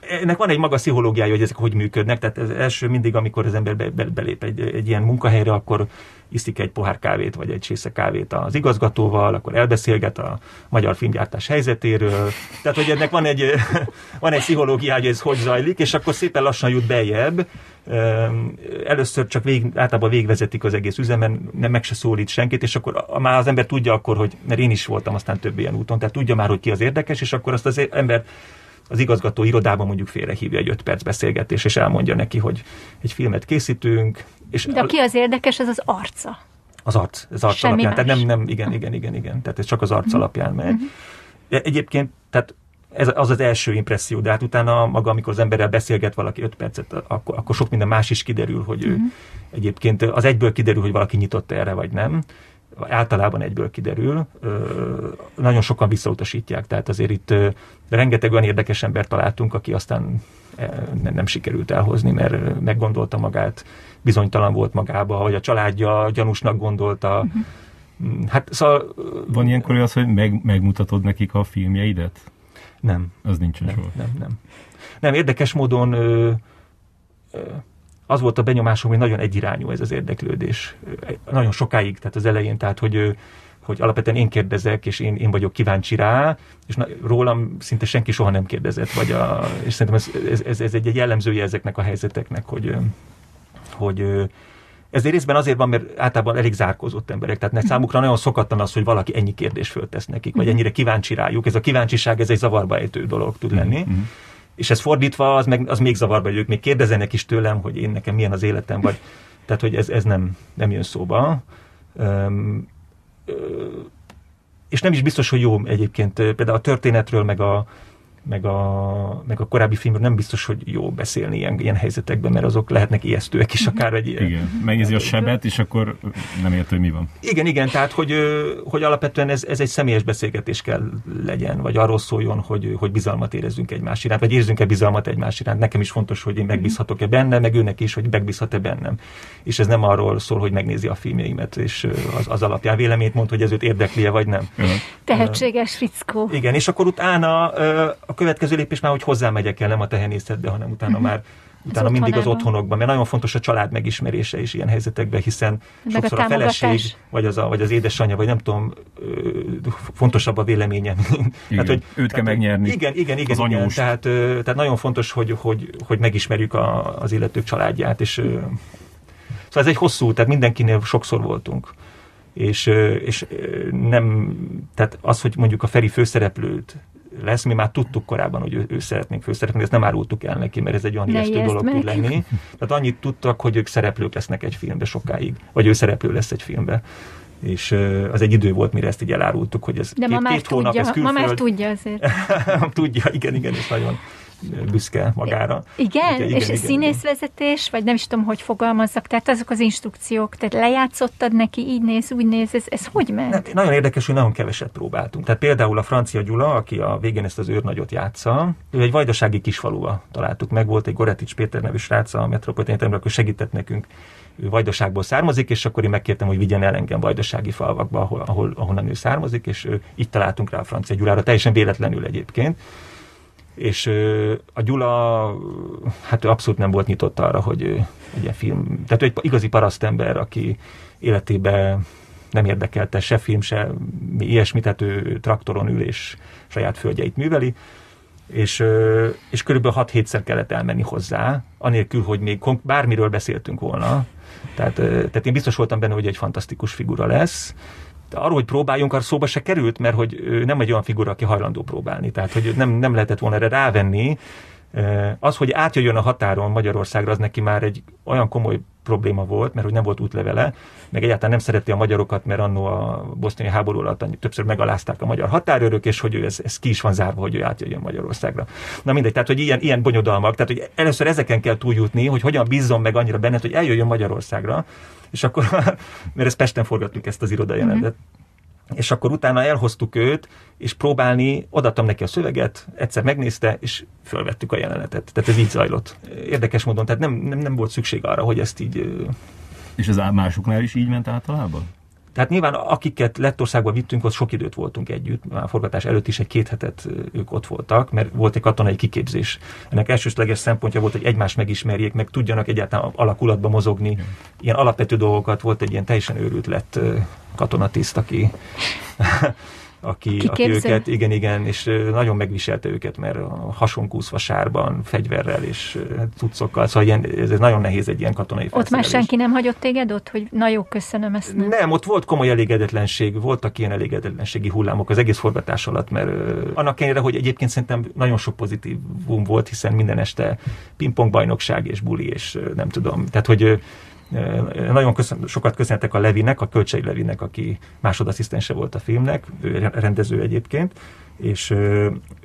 ennek van egy maga pszichológiája, hogy ezek hogy működnek. Tehát az első mindig, amikor az ember be, be, belép egy, egy ilyen munkahelyre, akkor iszik egy pohár kávét, vagy egy csésze kávét az igazgatóval, akkor elbeszélget a magyar filmgyártás helyzetéről. Tehát, hogy ennek van egy, van egy pszichológia, hogy ez hogy zajlik, és akkor szépen lassan jut bejebb. Először csak vég, általában végvezetik az egész üzemen, nem meg se szólít senkit, és akkor már az ember tudja akkor, hogy, mert én is voltam aztán több ilyen úton, tehát tudja már, hogy ki az érdekes, és akkor azt az ember az igazgató irodában mondjuk félrehívja egy öt perc beszélgetés, és elmondja neki, hogy egy filmet készítünk. És De aki az érdekes, az az arca. Az arc, az arc Semmi alapján. Más. Tehát nem, nem, igen, igen, igen, igen. Tehát ez csak az arc uh-huh. alapján megy. Uh-huh. De egyébként, tehát ez az az első impresszió, de hát utána maga, amikor az emberrel beszélget valaki öt percet, akkor, akkor sok minden más is kiderül, hogy uh-huh. ő egyébként az egyből kiderül, hogy valaki nyitott erre, vagy nem általában egyből kiderül, nagyon sokan visszautasítják, tehát azért itt rengeteg olyan érdekes ember találtunk, aki aztán nem sikerült elhozni, mert meggondolta magát, bizonytalan volt magába, vagy a családja gyanúsnak gondolta. Uh-huh. Hát szóval... Van ilyenkor az, hogy meg, megmutatod nekik a filmjeidet? Nem. Az nincsen nem, soha. Nem, nem. Nem, érdekes módon ö, ö, az volt a benyomásom, hogy nagyon egyirányú ez az érdeklődés. Nagyon sokáig, tehát az elején, tehát hogy hogy alapvetően én kérdezek, és én, én vagyok kíváncsi rá, és na, rólam szinte senki soha nem kérdezett, vagy a, és szerintem ez, ez, ez, ez egy, jellemzője ezeknek a helyzeteknek, hogy, hogy ez részben azért van, mert általában elég zárkózott emberek, tehát számukra nagyon szokatlan az, hogy valaki ennyi kérdést föltesz nekik, vagy mhm. ennyire kíváncsi rájuk. Ez a kíváncsiság, ez egy zavarba ejtő dolog tud lenni. Mm-hmm. És ez fordítva, az, meg, az még zavarba, hogy ők még kérdezenek is tőlem, hogy én nekem milyen az életem, vagy tehát, hogy ez, ez nem, nem jön szóba. Ö, és nem is biztos, hogy jó egyébként. Például a történetről, meg a, meg a, meg a korábbi filmről nem biztos, hogy jó beszélni ilyen, ilyen helyzetekben, mert azok lehetnek ijesztőek is akár egy ilyen. Igen, megnézi a sebet, és akkor nem értő, hogy mi van. Igen, igen, tehát hogy, hogy alapvetően ez, ez egy személyes beszélgetés kell legyen, vagy arról szóljon, hogy, hogy bizalmat érezzünk egymás iránt, vagy érzünk-e bizalmat egymás iránt. Nekem is fontos, hogy én megbízhatok-e benne, meg őnek is, hogy megbízhat-e bennem. És ez nem arról szól, hogy megnézi a filmjeimet, és az, az alapján véleményt mond, hogy ez őt érdekli vagy nem. Tehetséges fickó. Igen, és akkor utána következő lépés már, hogy hozzámegyek el, nem a tehenészetbe, hanem utána uh-huh. már utána az mindig az otthonokban, mert nagyon fontos a család megismerése is ilyen helyzetekben, hiszen Meg sokszor a, a feleség, vagy az, a, vagy az édesanyja, vagy nem tudom, fontosabb a véleményem. Igen, tehát, hogy, őt kell megnyerni. Igen, igen, igen. igen tehát, tehát nagyon fontos, hogy, hogy, hogy megismerjük a, az illetők családját, és szóval ez egy hosszú, tehát mindenkinél sokszor voltunk és, és nem, tehát az, hogy mondjuk a Feri főszereplőt lesz. Mi már tudtuk korábban, hogy ő, ő szeretnénk főszerepelni, ezt nem árultuk el neki, mert ez egy olyan ijesztő dolog meg. tud lenni. Tehát annyit tudtak, hogy ők szereplők lesznek egy filmbe sokáig, vagy ő szereplő lesz egy filmbe és az egy idő volt, mire ezt így elárultuk, hogy ez De két, ma már két hónap, tudja, ez külföld. Ma már tudja azért. tudja, igen, igen, és nagyon büszke magára. Igen, igen és igen, színészvezetés, vagy nem is tudom, hogy fogalmazzak, tehát azok az instrukciók, tehát lejátszottad neki, így néz, úgy néz, ez, ez hogy ment? Nem, nagyon érdekes, hogy nagyon keveset próbáltunk. Tehát például a francia Gyula, aki a végén ezt az őrnagyot játsza, ő egy vajdasági kisfaluba találtuk meg, volt egy Goretics Péter nevű srác a Metropolitan Egyetemre, akkor segített nekünk ő Vajdaságból származik, és akkor én megkértem, hogy vigyen el engem vajdasági falvakba, ahol, ahol, ahonnan ő származik, és ő, így találtunk rá a francia Gyulára, teljesen véletlenül egyébként és a Gyula, hát ő abszolút nem volt nyitott arra, hogy egy ilyen film, tehát ő egy igazi parasztember, aki életében nem érdekelte se film, se mi ilyesmit, tehát ő traktoron ül és saját földjeit műveli, és, és körülbelül 6-7-szer kellett elmenni hozzá, anélkül, hogy még bármiről beszéltünk volna. Tehát, tehát én biztos voltam benne, hogy egy fantasztikus figura lesz, arról, hogy próbáljunk, arra szóba se került, mert hogy ő nem egy olyan figura, aki hajlandó próbálni. Tehát, hogy nem, nem lehetett volna erre rávenni, Az, hogy átjöjjön a határon Magyarországra, az neki már egy olyan komoly probléma volt, mert hogy nem volt útlevele, meg egyáltalán nem szereti a magyarokat, mert annó a boszniai háború alatt többször megalázták a magyar határőrök, és hogy ő ez, ez ki is van zárva, hogy ő átjöjjön Magyarországra. Na mindegy, tehát hogy ilyen, ilyen bonyodalmak, tehát hogy először ezeken kell túljutni, hogy hogyan bízzon meg annyira benned, hogy eljöjjön Magyarországra, és akkor, mert ezt Pesten forgattuk ezt az irodajelentet, mm-hmm és akkor utána elhoztuk őt, és próbálni, odaadtam neki a szöveget, egyszer megnézte, és fölvettük a jelenetet. Tehát ez így zajlott. Érdekes módon, tehát nem, nem, nem volt szükség arra, hogy ezt így... És az másoknál is így ment általában? Tehát nyilván akiket Lettországba vittünk, ott sok időt voltunk együtt, már a forgatás előtt is egy két hetet ők ott voltak, mert volt egy katonai kiképzés. Ennek elsősleges szempontja volt, hogy egymást megismerjék, meg tudjanak egyáltalán alakulatba mozogni. Ilyen alapvető dolgokat volt egy ilyen teljesen őrült lett katonatiszt, aki aki, aki őket, igen, igen, és nagyon megviselte őket, mert hasonkúszva sárban, fegyverrel és cuccokkal, szóval ilyen, ez nagyon nehéz egy ilyen katonai Ott már senki nem hagyott téged ott, hogy na jó, köszönöm ezt nem? Nem, ott volt komoly elégedetlenség, voltak ilyen elégedetlenségi hullámok az egész forgatás alatt, mert annak ellenére, hogy egyébként szerintem nagyon sok pozitívum volt, hiszen minden este pingpong bajnokság és buli, és nem tudom, tehát hogy nagyon köszön, sokat köszönhetek a Levinek, a Kölcsei Levinek, aki másodasszisztense volt a filmnek, ő rendező egyébként, és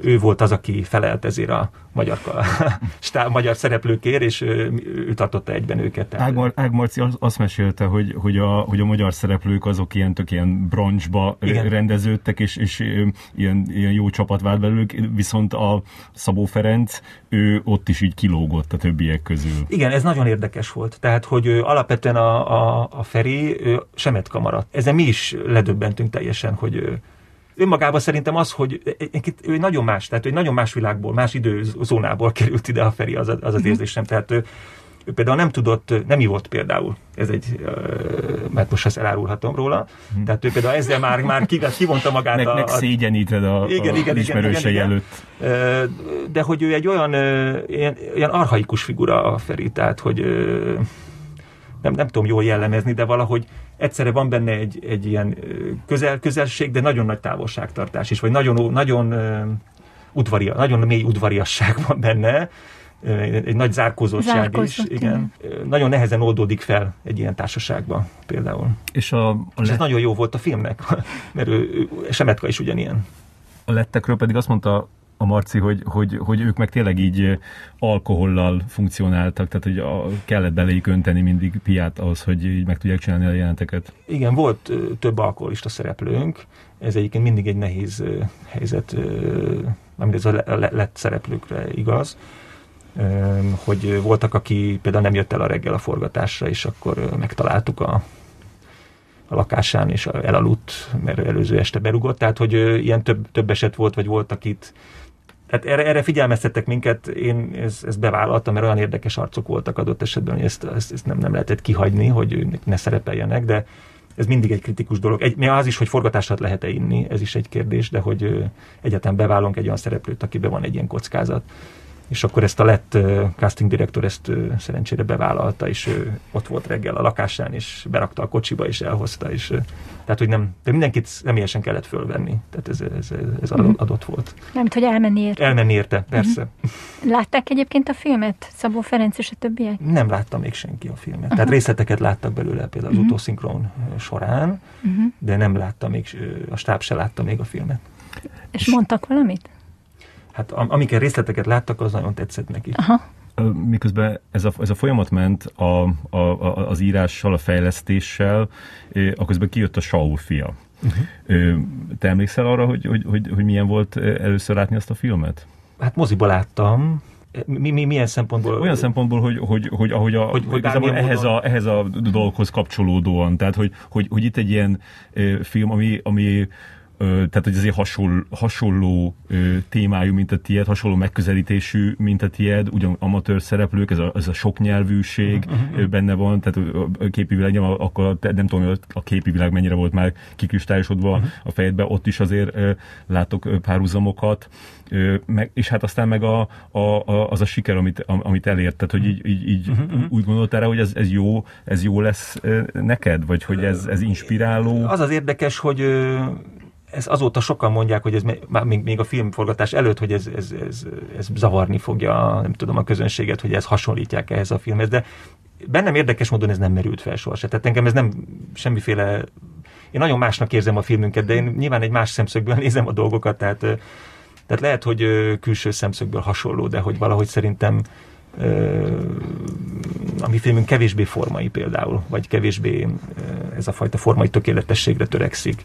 ő volt az, aki felelt ezért a magyar, stá, magyar szereplőkért, és ő tartotta egyben őket. Ágmar, Ágmarci azt mesélte, hogy, hogy, a, hogy a magyar szereplők azok ilyen tök ilyen broncsba Igen. rendeződtek, és, és ilyen, ilyen jó csapat vált belőlük, viszont a Szabó Ferenc, ő ott is így kilógott a többiek közül. Igen, ez nagyon érdekes volt. Tehát, hogy alapvetően a, a, a Feri semetka maradt. Ezen mi is ledöbbentünk teljesen, hogy önmagában szerintem az, hogy ő nagyon más, tehát ő nagyon más világból, más időzónából került ide a Feri, az az, az mhm. érzésem. Tehát ő, ő például nem tudott, nem ivott például, ez egy, mert most ezt elárulhatom róla, hmm. tehát ő például ezzel már, már kivonta magát meg, a... Meg szégyeníted a, igen, a igen, ismerősei igen, előtt. De hogy ő egy olyan, ilyen, ilyen arhaikus figura a Feri, tehát hogy nem, nem tudom jól jellemezni, de valahogy egyszerre van benne egy, egy ilyen közel, közelség, de nagyon nagy távolságtartás is, vagy nagyon, nagyon udvaria, nagyon mély udvariasság van benne, egy nagy zárkózottság Zárkózott, is. Igen. igen. Nagyon nehezen oldódik fel egy ilyen társaságban például. És, a, a és ez nagyon jó volt a filmnek, mert ő, ő, Semetka is ugyanilyen. A lettekről pedig azt mondta a Marci, hogy, hogy, hogy ők meg tényleg így alkohollal funkcionáltak, tehát hogy a, kellett beléjük önteni mindig piát ahhoz, hogy így meg tudják csinálni a jelenteket. Igen, volt több alkoholista szereplőnk, ez egyébként mindig egy nehéz helyzet, amit ez a lett szereplőkre igaz, hogy voltak, aki például nem jött el a reggel a forgatásra, és akkor megtaláltuk a, a lakásán, és elaludt, mert előző este berugott, tehát hogy ilyen több, több eset volt, vagy voltak itt tehát erre, erre figyelmeztettek minket, én ezt, ezt bevállaltam, mert olyan érdekes arcok voltak adott esetben, hogy ezt, ezt, ezt nem, nem lehetett kihagyni, hogy ne szerepeljenek, de ez mindig egy kritikus dolog. Egy, mi az is, hogy forgatását lehet-e inni, ez is egy kérdés, de hogy egyáltalán bevállalunk egy olyan szereplőt, akiben van egy ilyen kockázat és akkor ezt a lett casting direktor ezt szerencsére bevállalta, és ő ott volt reggel a lakásán, és berakta a kocsiba, és elhozta, és tehát, hogy nem, de mindenkit személyesen kellett fölvenni, tehát ez, ez, ez mhm. adott volt. Nem, hogy elmenni érte. Elmenni érte, persze. Uh-huh. Látták egyébként a filmet? Szabó Ferenc és a többiek? Nem látta még senki a filmet. Uh-huh. Tehát részleteket láttak belőle például az uh-huh. utószinkron során, uh-huh. de nem látta még, a stáb se látta még a filmet. És, és mondtak valamit? Hát amiket részleteket láttak, az nagyon tetszett neki. Aha. Miközben ez a, ez a folyamat ment a, a, a, az írással, a fejlesztéssel, aközben kijött a Saul fia. Uh-huh. Te emlékszel arra, hogy, hogy, hogy, hogy milyen volt először látni azt a filmet? Hát moziba láttam, mi, mi, milyen szempontból? Olyan szempontból, hogy, hogy, hogy ahogy a, hogy, hogy ehhez, a, ehhez a dologhoz kapcsolódóan, tehát hogy, hogy, hogy itt egy ilyen film, ami, ami tehát hogy azért hasonló, hasonló témájú, mint a tied, hasonló megközelítésű, mint a tied, ugyan amatőr szereplők, ez a, ez a sok nyelvűség uh-huh. benne van, tehát a képi világ, nem, akkor nem tudom, hogy a képi világ mennyire volt már kikristályosodva a fejedbe, ott is azért látok párhuzamokat, meg, és hát aztán meg a, a, a, az a siker, amit, amit elért, tehát hogy így, így, így uh-huh. úgy gondoltál rá, hogy ez, ez, jó, ez jó lesz neked, vagy hogy ez, ez inspiráló? Az az érdekes, hogy ez azóta sokan mondják, hogy ez már még, még a filmforgatás előtt, hogy ez, ez, ez, ez zavarni fogja, nem tudom, a közönséget, hogy ez hasonlítják ehhez a filmhez, de bennem érdekes módon ez nem merült fel sohasem. Tehát engem ez nem semmiféle... Én nagyon másnak érzem a filmünket, de én nyilván egy más szemszögből nézem a dolgokat, tehát, tehát lehet, hogy külső szemszögből hasonló, de hogy valahogy szerintem a mi filmünk kevésbé formai például, vagy kevésbé ez a fajta formai tökéletességre törekszik.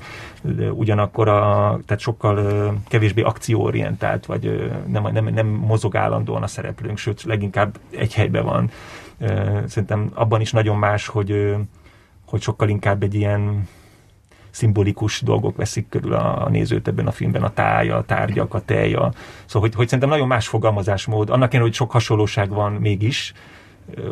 Ugyanakkor a, tehát sokkal kevésbé akcióorientált, vagy nem, nem, nem mozog állandóan a szereplőnk, sőt, leginkább egy helyben van. Szerintem abban is nagyon más, hogy, hogy sokkal inkább egy ilyen szimbolikus dolgok veszik körül a, nézőt ebben a filmben, a tája, a tárgyak, a teja. Szóval, hogy, hogy szerintem nagyon más fogalmazásmód, annak ellenére, hogy sok hasonlóság van mégis,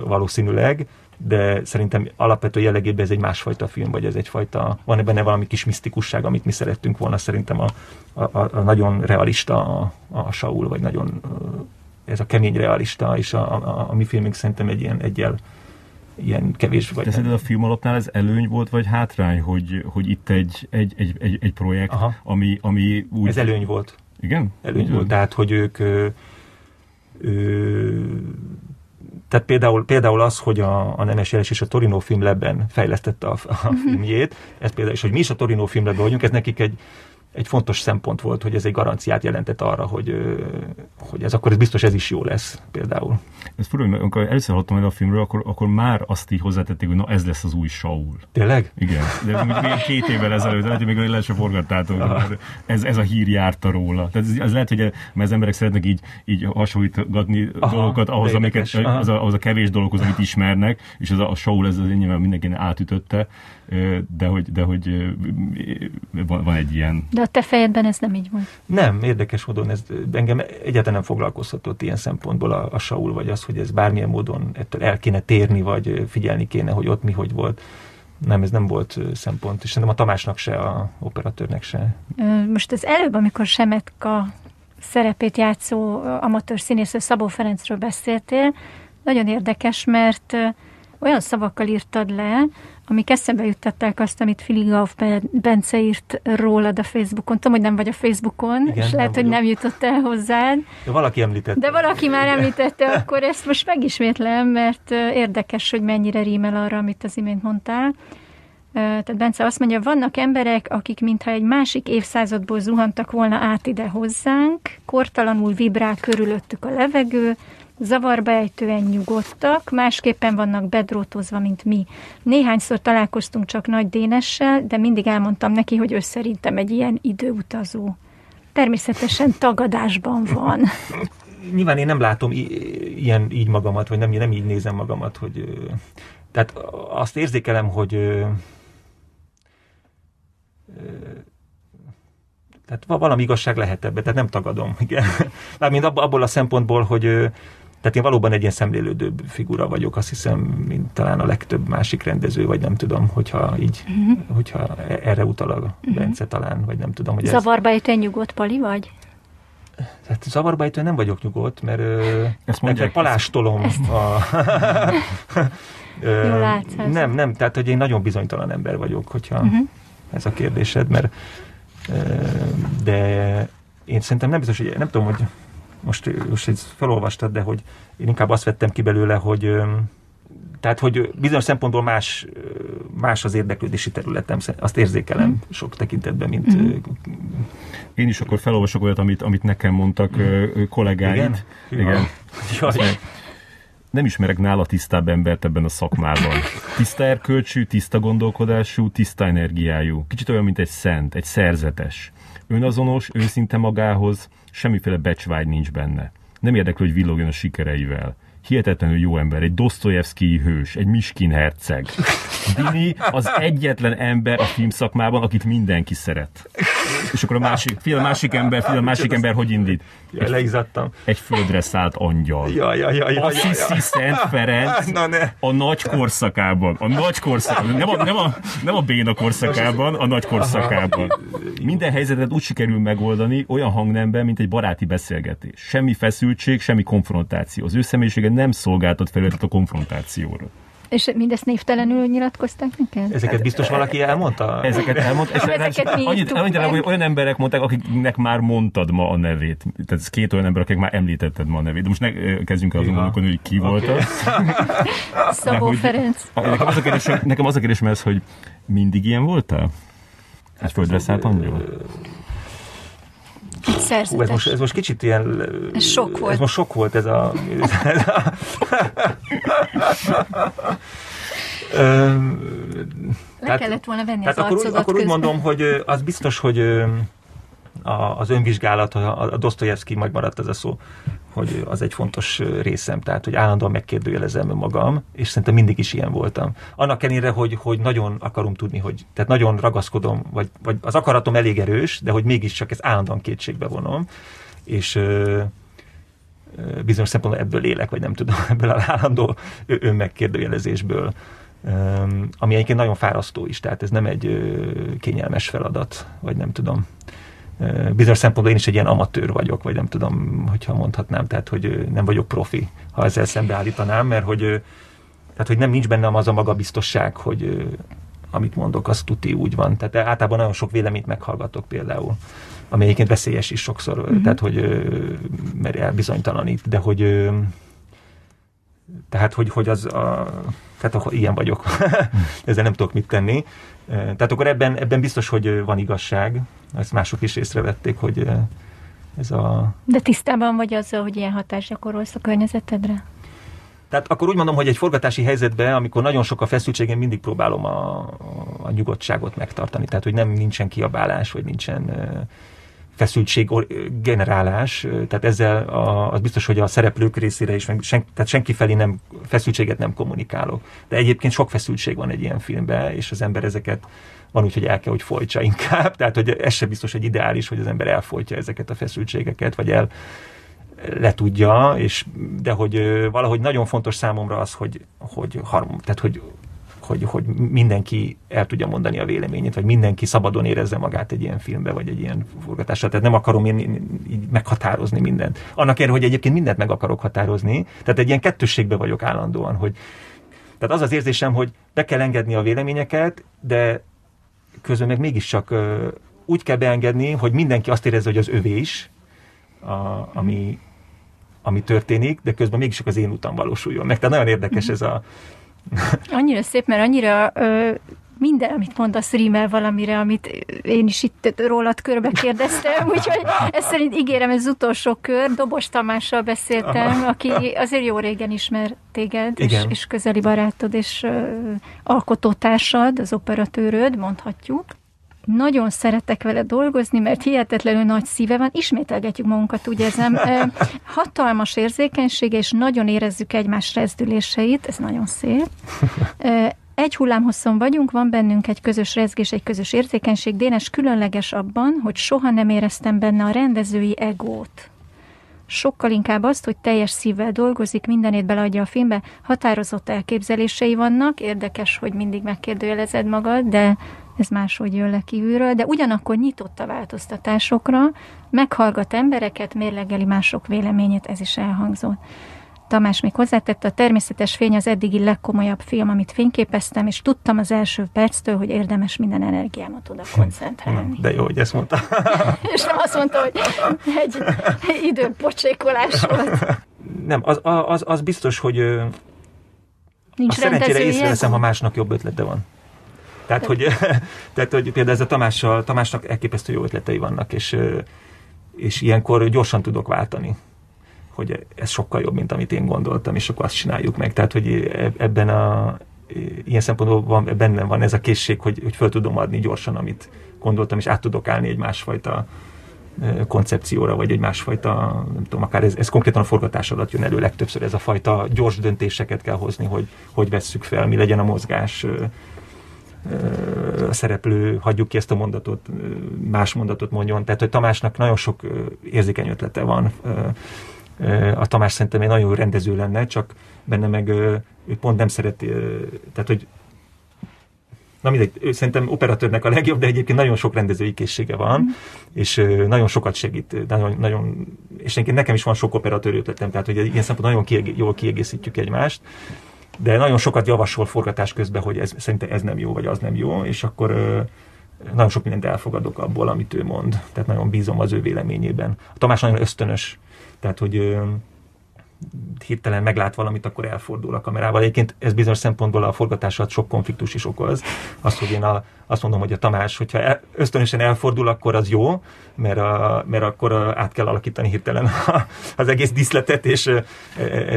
valószínűleg, de szerintem alapvető jellegében ez egy másfajta film, vagy ez egyfajta, van benne valami kis misztikusság, amit mi szerettünk volna, szerintem a, a, a nagyon realista a, a Saul, vagy nagyon ez a kemény realista, és a, a, a mi filmünk szerintem egy ilyen egyel ilyen kevés vagy. De szerinted a film alapnál ez előny volt, vagy hátrány, hogy, hogy itt egy, egy, egy, egy, egy projekt, Aha. ami, ami úgy... Ez előny volt. Igen? Előny Igen. volt, tehát hogy ők ö, ö, tehát például, például az, hogy a, a Nemes Jeles és a Torino Filmlebben fejlesztette a, a mhm. filmjét, ez például, és hogy mi is a Torino Filmlebben vagyunk, ez nekik egy, egy fontos szempont volt, hogy ez egy garanciát jelentett arra, hogy, hogy ez akkor ez biztos ez is jó lesz például. Ez mert amikor először hallottam a filmről, akkor, akkor már azt így hozzátették, hogy na ez lesz az új Saul. Tényleg? Igen. De még két évvel ezelőtt, lehet, hogy még le se forgattátok. Ez, ez a hír járta róla. Tehát ez, ez lehet, hogy mert az emberek szeretnek így, így hasonlítgatni Aha, dolgokat ahhoz, amiket, az a, az a kevés dologhoz, amit ismernek, és az a, a Saul ez az nyilván mindenkinek átütötte, de hogy, de hogy van, van egy ilyen... De a te fejedben ez nem így volt. Nem, érdekes módon ez engem egyáltalán nem foglalkoztatott ilyen szempontból a, a Saul, vagy az, hogy ez bármilyen módon ettől el kéne térni, vagy figyelni kéne, hogy ott mi hogy volt. Nem, ez nem volt szempont, és szerintem a Tamásnak se, a operatőrnek se. Most az előbb, amikor Semetka szerepét játszó amatőr színésző Szabó Ferencről beszéltél, nagyon érdekes, mert olyan szavakkal írtad le, amik eszembe juttatták azt, amit Filigauf Bence írt rólad a Facebookon. Tudom, hogy nem vagy a Facebookon, Igen, és lehet, nem hogy nem jutott el hozzád. De valaki említette. De valaki már említette, akkor ezt most megismétlem, mert érdekes, hogy mennyire rímel arra, amit az imént mondtál. Tehát Bence azt mondja, vannak emberek, akik mintha egy másik évszázadból zuhantak volna át ide hozzánk, kortalanul vibrál körülöttük a levegő, zavarba ejtően nyugodtak, másképpen vannak bedrótozva, mint mi. Néhányszor találkoztunk csak Nagy Dénessel, de mindig elmondtam neki, hogy ő szerintem egy ilyen időutazó. Természetesen tagadásban van. Nyilván én nem látom ilyen így magamat, vagy nem, nem így nézem magamat, hogy tehát azt érzékelem, hogy tehát valami igazság lehet ebbe, tehát nem tagadom. Igen. Mármint abból a szempontból, hogy tehát én valóban egy ilyen szemlélődőbb figura vagyok, azt hiszem, mint talán a legtöbb másik rendező, vagy nem tudom, hogyha így, uh-huh. hogyha erre utal a uh-huh. Bence talán, vagy nem tudom. Hogy Zavarba ez... nyugodt, Pali, vagy? Hát zavarba ejtően nem vagyok nyugodt, mert ezt mondják, palástolom ezt. a... Jól látsz, nem, nem, tehát hogy én nagyon bizonytalan ember vagyok, hogyha uh-huh. ez a kérdésed, mert de én szerintem nem biztos, hogy nem tudom, hogy most, most ezt felolvastad, de hogy én inkább azt vettem ki belőle, hogy tehát, hogy bizonyos szempontból más, más az érdeklődési területem, azt érzékelem mm. sok tekintetben, mint... Mm. Én is akkor felolvasok olyat, amit, amit nekem mondtak mm. kollégáid. Igen? Igen. Jaj. Nem ismerek nála tisztább embert ebben a szakmában. Tiszta erkölcsű, tiszta gondolkodású, tiszta energiájú. Kicsit olyan, mint egy szent, egy szerzetes. Önazonos, őszinte magához, semmiféle becsvágy nincs benne. Nem érdekel, hogy villogjon a sikereivel. Hihetetlenül jó ember, egy Dostoyevsky hős, egy Miskin herceg. Dini az egyetlen ember a filmszakmában, akit mindenki szeret. És akkor a másik, fél a másik ember, fél a másik ember hogy indít? Egy. Egy földre szállt angyal. Ja, ja, ja, ja, Assisi ja, ja. Szent Ferenc Na, ne. a nagy korszakában. A nagy korszakában. Nem a, nem a, nem a béna korszakában, a nagy korszakában. Minden helyzetet úgy sikerül megoldani olyan hangnemben, mint egy baráti beszélgetés. Semmi feszültség, semmi konfrontáció. Az ő személyisége nem szolgáltat felületet a konfrontációra. És mindezt névtelenül nyilatkozták neked? Ezeket biztos valaki elmondta? Ezeket elmondta. És Ezeket mi annyit, annyit meg. hogy olyan emberek mondták, akiknek már mondtad ma a nevét. Tehát ez két olyan ember, akik már említetted ma a nevét. De most ne kezdjünk el azon Ja. gondolkodni, hogy ki volt Oké. az. Szabó hogy- Ferenc. Nekem az a kérdésem, nekem az a kérdésem ez, hogy mindig ilyen voltál? Egy földre szállt angyal? Egy Hú, ez, most, ez most kicsit ilyen... Ez sok volt. Ez most sok volt ez a... Ez a Le tehát- kellett volna venni Tehát az akkor, úgy, arcodat akkor úgy mondom, hogy az biztos, hogy a, az önvizsgálat, a, a Dostoyevsky megmaradt ez a szó, hogy az egy fontos részem, tehát hogy állandóan megkérdőjelezem magam, és szerintem mindig is ilyen voltam. Annak ellenére, hogy, hogy nagyon akarom tudni, hogy tehát nagyon ragaszkodom, vagy, vagy az akaratom elég erős, de hogy mégiscsak ezt állandóan kétségbe vonom, és ö, ö, bizonyos szempontból ebből élek, vagy nem tudom, ebből a állandó önmegkérdőjelezésből, ami egyébként nagyon fárasztó is, tehát ez nem egy kényelmes feladat, vagy nem tudom. Ö, Bizonyos szempontból én is egy ilyen amatőr vagyok, vagy nem tudom, hogyha mondhatnám, tehát hogy ö, nem vagyok profi, ha ezzel szembeállítanám, mert hogy, ö, tehát, hogy nem nincs bennem az a magabiztosság, hogy amit mondok, az tuti úgy van. Tehát általában nagyon sok véleményt meghallgatok például, ami egyébként veszélyes is sokszor, uh-huh. tehát hogy mert elbizonytalanít, de hogy tehát, hogy, hogy az a, tehát akkor ilyen vagyok. Ezzel nem tudok mit tenni. Eh, Tehát akkor ebben, ebben biztos, hogy van igazság. Ezt mások is észrevették, hogy ez a... De tisztában vagy azzal, hogy ilyen hatást gyakorolsz a környezetedre? Tehát akkor úgy mondom, hogy egy forgatási helyzetben, amikor nagyon sok a feszültség, én mindig próbálom a, a nyugodtságot megtartani. Tehát, hogy nem nincsen kiabálás, vagy nincsen feszültség generálás, tehát ezzel a, az biztos, hogy a szereplők részére is, meg sen, tehát senki felé nem, feszültséget nem kommunikálok. De egyébként sok feszültség van egy ilyen filmben, és az ember ezeket van úgy, hogy el kell, hogy folytsa inkább, tehát hogy ez sem biztos, hogy ideális, hogy az ember elfolytja ezeket a feszültségeket, vagy el letudja, és, de hogy valahogy nagyon fontos számomra az, hogy, hogy, harm, tehát hogy hogy, hogy mindenki el tudja mondani a véleményét, vagy mindenki szabadon érezze magát egy ilyen filmbe, vagy egy ilyen forgatásra. Tehát nem akarom én így meghatározni mindent. Annak ellenére, hogy egyébként mindent meg akarok határozni. Tehát egy ilyen kettősségbe vagyok állandóan, hogy tehát az az érzésem, hogy be kell engedni a véleményeket, de közben meg mégiscsak úgy kell beengedni, hogy mindenki azt érezze, hogy az övé is, a, ami, ami történik, de közben mégis az én utam valósuljon meg. Tehát nagyon érdekes ez a, Annyira szép, mert annyira ö, minden, amit mondasz, rímel valamire, amit én is itt rólad körbe kérdeztem, úgyhogy ez szerint ígérem, ez az utolsó kör. Dobos Tamással beszéltem, aki azért jó régen ismer téged, és, és közeli barátod, és ö, alkotótársad, az operatőröd, mondhatjuk. Nagyon szeretek vele dolgozni, mert hihetetlenül nagy szíve van. Ismételgetjük magunkat, úgy érzem. Hatalmas érzékenysége, és nagyon érezzük egymás rezdüléseit. Ez nagyon szép. Egy hullámhosszon vagyunk, van bennünk egy közös rezgés, egy közös érzékenység. Dénes különleges abban, hogy soha nem éreztem benne a rendezői egót. Sokkal inkább azt, hogy teljes szívvel dolgozik, mindenét beleadja a filmbe, határozott elképzelései vannak, érdekes, hogy mindig megkérdőjelezed magad, de ez máshogy jön le kívülről, de ugyanakkor nyitott a változtatásokra, meghallgat embereket, mérlegeli mások véleményét, ez is elhangzott. Tamás még hozzátette, a természetes fény az eddigi legkomolyabb film, amit fényképeztem, és tudtam az első perctől, hogy érdemes minden energiámat oda koncentrálni. de jó, hogy ezt mondta. És nem azt mondta, hogy egy időpocsékolás volt. Nem, az, az, az biztos, hogy Nincs a szerencsére észreveszem, ha másnak jobb ötlete van. Tehát, hogy, tehát, hogy például ez a Tamással, Tamásnak elképesztő jó ötletei vannak, és, és ilyenkor gyorsan tudok váltani hogy ez sokkal jobb, mint amit én gondoltam, és akkor azt csináljuk meg. Tehát, hogy ebben a ilyen szempontból van, bennem van ez a készség, hogy, hogy föl tudom adni gyorsan, amit gondoltam, és át tudok állni egy másfajta koncepcióra, vagy egy másfajta, nem tudom, akár ez, ez konkrétan a forgatás alatt jön elő legtöbbször, ez a fajta gyors döntéseket kell hozni, hogy hogy vesszük fel, mi legyen a mozgás, szereplő, hagyjuk ki ezt a mondatot, más mondatot mondjon. Tehát, hogy Tamásnak nagyon sok érzékeny ötlete van. A Tamás szerintem egy nagyon jó rendező lenne, csak benne meg ő pont nem szereti, tehát, hogy Na mindegy, ő szerintem operatőrnek a legjobb, de egyébként nagyon sok rendezői készsége van, mm. és nagyon sokat segít, nagyon, nagyon, és nekem is van sok operatőr ötletem, tehát hogy ilyen szempontból nagyon kieg- jól kiegészítjük egymást, de nagyon sokat javasol forgatás közben, hogy ez, szerintem ez nem jó, vagy az nem jó, és akkor nagyon sok mindent elfogadok abból, amit ő mond. Tehát nagyon bízom az ő véleményében. A Tamás nagyon ösztönös, tehát hogy hirtelen meglát valamit, akkor elfordul a kamerával. Egyébként ez bizonyos szempontból a forgatás alatt sok konfliktus is okoz. Azt, hogy én a, azt mondom, hogy a Tamás, hogyha el, ösztönösen elfordul, akkor az jó, mert, a, mert akkor át kell alakítani hirtelen az egész diszletet, és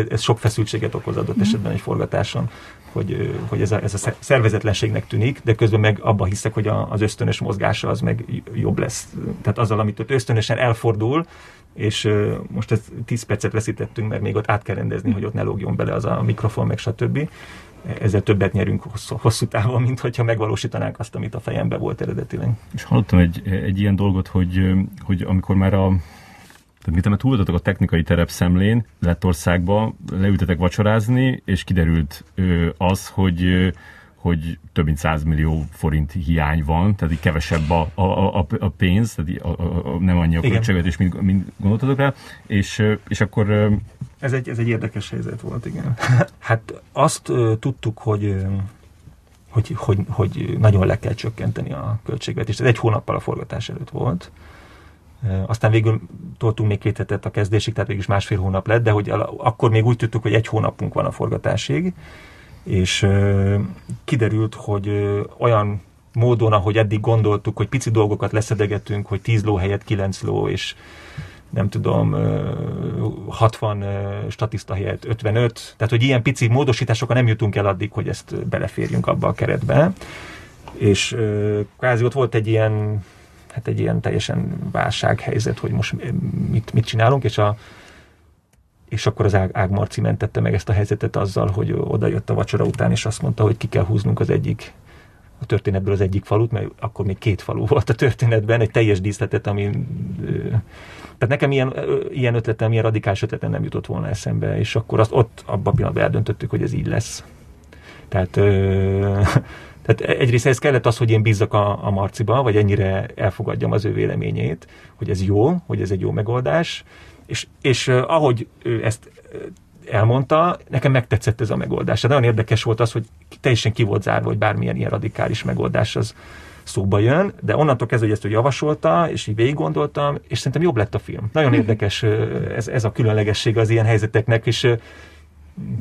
ez sok feszültséget okoz adott mhm. esetben egy forgatáson hogy, hogy ez, a, ez a szervezetlenségnek tűnik, de közben meg abba hiszek, hogy a, az ösztönös mozgása az meg jobb lesz. Tehát azzal, amit ott ösztönösen elfordul, és most ez 10 percet veszítettünk, mert még ott át kell rendezni, hogy ott ne lógjon bele az a mikrofon, meg stb. Ezzel többet nyerünk hosszú, hosszú távon, mint hogyha megvalósítanánk azt, amit a fejembe volt eredetileg. És hallottam egy, egy ilyen dolgot, hogy, hogy amikor már a tehát mit túloltatok a technikai terep szemlén Lettországba, leültetek vacsorázni, és kiderült ö, az, hogy hogy több mint 100 millió forint hiány van, tehát így kevesebb a, a, a, a pénz, tehát a, a, a, nem annyi a költségvetés, mint, mint gondoltatok rá, és, és akkor... Ez egy, ez egy érdekes helyzet volt, igen. hát azt uh, tudtuk, hogy, uh, hogy, hogy, hogy nagyon le kell csökkenteni a költségvetést. Ez egy hónappal a forgatás előtt volt. Aztán végül toltunk még két hetet a kezdésig, tehát végül is másfél hónap lett, de hogy akkor még úgy tudtuk, hogy egy hónapunk van a forgatásig, és kiderült, hogy olyan módon, ahogy eddig gondoltuk, hogy pici dolgokat leszedegetünk, hogy 10 ló helyett 9 ló, és nem tudom, 60 statiszta helyett 55, tehát hogy ilyen pici módosításokkal nem jutunk el addig, hogy ezt beleférjünk abba a keretbe. És kvázi ott volt egy ilyen, hát egy ilyen teljesen válsághelyzet, hogy most mit, mit csinálunk, és a és akkor az Ág, Ág Marci mentette meg ezt a helyzetet azzal, hogy oda jött a vacsora után, és azt mondta, hogy ki kell húznunk az egyik a történetből az egyik falut, mert akkor még két falu volt a történetben, egy teljes díszletet, ami... Tehát nekem ilyen, ilyen ötletem, ilyen radikális ötletem nem jutott volna eszembe, és akkor azt ott abban a pillanatban eldöntöttük, hogy ez így lesz. Tehát, tehát egyrészt ez kellett az, hogy én bízzak a, a Marciba, vagy ennyire elfogadjam az ő véleményét, hogy ez jó, hogy ez egy jó megoldás, és, és ahogy ő ezt elmondta, nekem megtetszett ez a megoldás. Tehát nagyon érdekes volt az, hogy teljesen ki volt zárva, hogy bármilyen ilyen radikális megoldás az szóba jön, de onnantól kezdve, hogy ezt hogy javasolta, és így végig gondoltam, és szerintem jobb lett a film. Nagyon mhm. érdekes ez, ez a különlegesség az ilyen helyzeteknek, és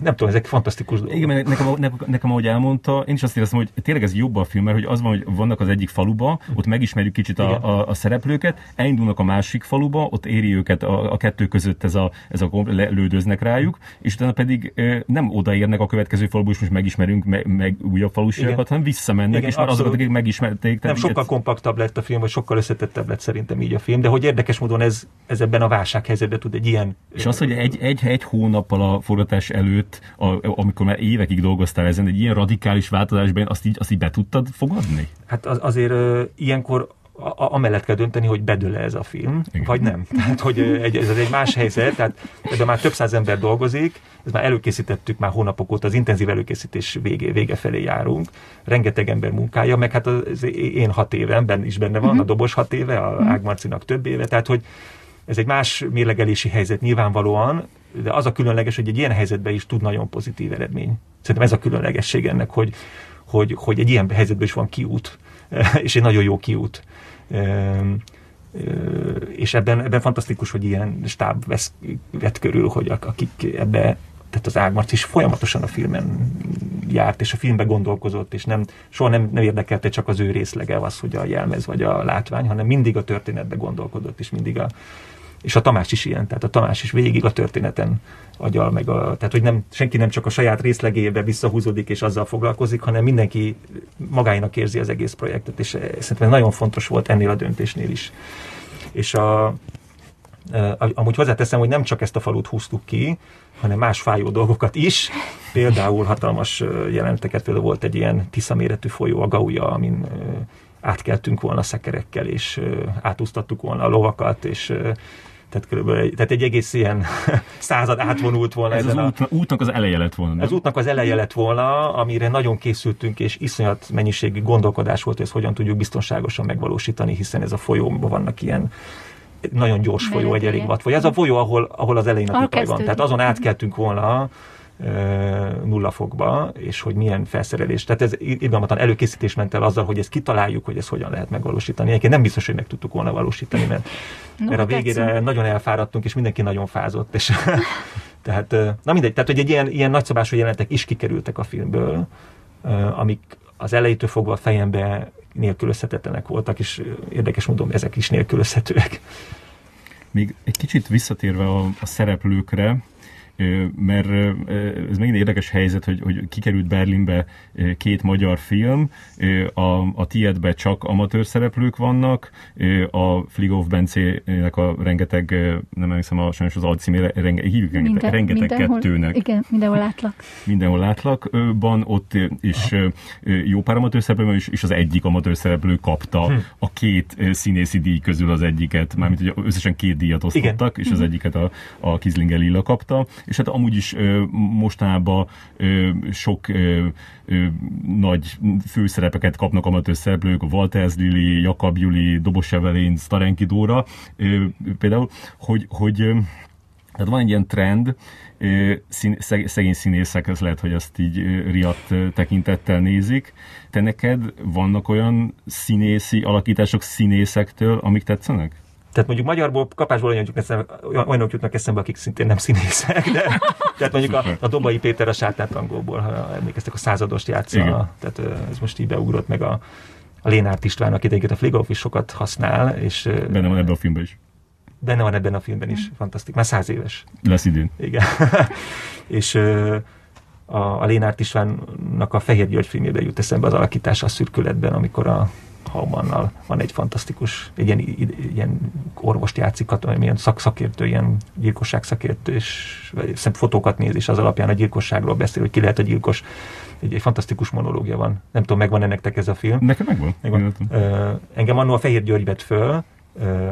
nem tudom, ezek fantasztikus dolgok. Igen, nekem, nekem, nekem, ahogy elmondta, én is azt éreztem, hogy tényleg ez jobb a film, mert hogy az van, hogy vannak az egyik faluba, ott megismerjük kicsit a, a, a szereplőket, elindulnak a másik faluba, ott éri őket a, a kettő között ez a, ez a lődöznek rájuk, és utána pedig nem odaérnek a következő faluba, és most megismerünk meg, meg újabb falusiakat, hanem visszamennek, Igen, és már azokat, akik megismerték. Nem, sokkal kompaktabb lett a film, vagy sokkal összetettebb lett szerintem így a film, de hogy érdekes módon ez, ez ebben a válsághelyzetben tud egy ilyen... És az, hogy egy, egy, egy hónappal a forgatás előtt előtt, a, amikor már évekig dolgoztál ezen, egy ilyen radikális változásban, azt így, azt így be tudtad fogadni? Hát az, azért uh, ilyenkor a, amellett kell dönteni, hogy bedől ez a film, Igen. vagy nem. Tehát, hogy egy, ez egy más helyzet, tehát de már több száz ember dolgozik, ez már előkészítettük már hónapok óta, az intenzív előkészítés vége, vége felé járunk, rengeteg ember munkája, meg hát az én hat évemben is benne van, uh-huh. a dobos hat éve, a uh-huh. Ágmarcinak több éve, tehát hogy ez egy más mérlegelési helyzet nyilvánvalóan, de az a különleges, hogy egy ilyen helyzetben is tud nagyon pozitív eredmény. Szerintem ez a különlegesség ennek, hogy, hogy, hogy egy ilyen helyzetben is van kiút, és egy nagyon jó kiút. És ebben, ebben fantasztikus, hogy ilyen stáb vesz, vett körül, hogy akik ebbe tehát az Ágmarc is folyamatosan a filmen járt, és a filmbe gondolkozott, és nem, soha nem, nem érdekelte csak az ő részlege az, hogy a jelmez vagy a látvány, hanem mindig a történetbe gondolkodott, és mindig a, és a Tamás is ilyen, tehát a Tamás is végig a történeten agyal meg a, tehát hogy nem, senki nem csak a saját részlegébe visszahúzódik és azzal foglalkozik, hanem mindenki magáinak érzi az egész projektet, és szerintem nagyon fontos volt ennél a döntésnél is. És a, amúgy hozzáteszem, hogy nem csak ezt a falut húztuk ki, hanem más fájó dolgokat is. Például hatalmas jelenteket, például volt egy ilyen tisza méretű folyó, a Gauja, amin átkeltünk volna szekerekkel, és átúztattuk volna a lovakat, és tehát, körülbelül, tehát egy egész ilyen század átvonult volna. Ez ezen az út, a, útnak az eleje lett volna. Nem? Ez útnak az eleje lett volna, amire nagyon készültünk, és iszonyat mennyiségű gondolkodás volt, hogy ezt hogyan tudjuk biztonságosan megvalósítani, hiszen ez a folyóban vannak ilyen nagyon gyors folyó, egy elég vad vagy. Ez a folyó, ahol, ahol az elején a van. Tehát azon átkeltünk volna nulla fokba, és hogy milyen felszerelés. Tehát ez irgalmatlan előkészítés ment el azzal, hogy ezt kitaláljuk, hogy ezt hogyan lehet megvalósítani. Egyébként nem biztos, hogy meg tudtuk volna valósítani, mert, no, mert a végére tetszünk. nagyon elfáradtunk, és mindenki nagyon fázott. És tehát, na mindegy, tehát hogy egy ilyen, ilyen nagyszabású jelenetek is kikerültek a filmből, amik az elejétől fogva a fejembe nélkülözhetetlenek voltak, és érdekes módon ezek is nélkülözhetőek. Még egy kicsit visszatérve a, a szereplőkre, mert ez megint érdekes helyzet, hogy, hogy kikerült Berlinbe két magyar film, a, a Tiedbe csak amatőr szereplők vannak, a Fligov Bencének a rengeteg, nem emlékszem, a, sajnos az alcímére, renge, hívjuk rengeteg, Minden, rengeteg mindenhol, kettőnek. Igen, mindenhol látlak. Mindenhol látlakban, ott is jó pár amatőr szereplő, és, és az egyik amatőr szereplő kapta hm. a két színészi díj közül az egyiket, mármint hogy összesen két díjat osztottak, Igen. és az hm. egyiket a, a Kizlinger Lilla kapta, és hát amúgy is mostanában sok nagy főszerepeket kapnak amatőr szereplők, Walters Lili, Jakab Juli, Dobos Evelyn, Starenki Dóra, például, hogy, hogy tehát van egy ilyen trend, szegény színészek, ez lehet, hogy azt így riadt tekintettel nézik. Te neked vannak olyan színészi alakítások színészektől, amik tetszenek? Tehát mondjuk magyarból, kapásból olyanok jutnak eszembe, olyanok jutnak eszembe, akik szintén nem színészek, de tehát mondjuk a, a Dobai Péter a sátátangóból, ha emlékeztek, a századost játsza, Igen. tehát ez most így beugrott meg a, a Lénárt István, akit egyébként a Fligoff is sokat használ. És, Benne van ebben a filmben is. Benne van ebben a filmben is, fantasztikus. Már száz éves. Lesz idén. Igen. és a, a Lénárt Istvánnak a Fehér György filmjében jut eszembe az alakítása a szürkületben, amikor a Haumannal van egy fantasztikus, egy ilyen, ilyen orvost játszik, ilyen szak, szakértő, ilyen gyilkosság szakértő, és fotókat néz, és az alapján a gyilkosságról beszél, hogy ki lehet a gyilkos. Egy, egy fantasztikus monológia van. Nem tudom, megvan ennek nektek ez a film? Nekem megvan. megvan. Uh, engem annól a Fehér György vett föl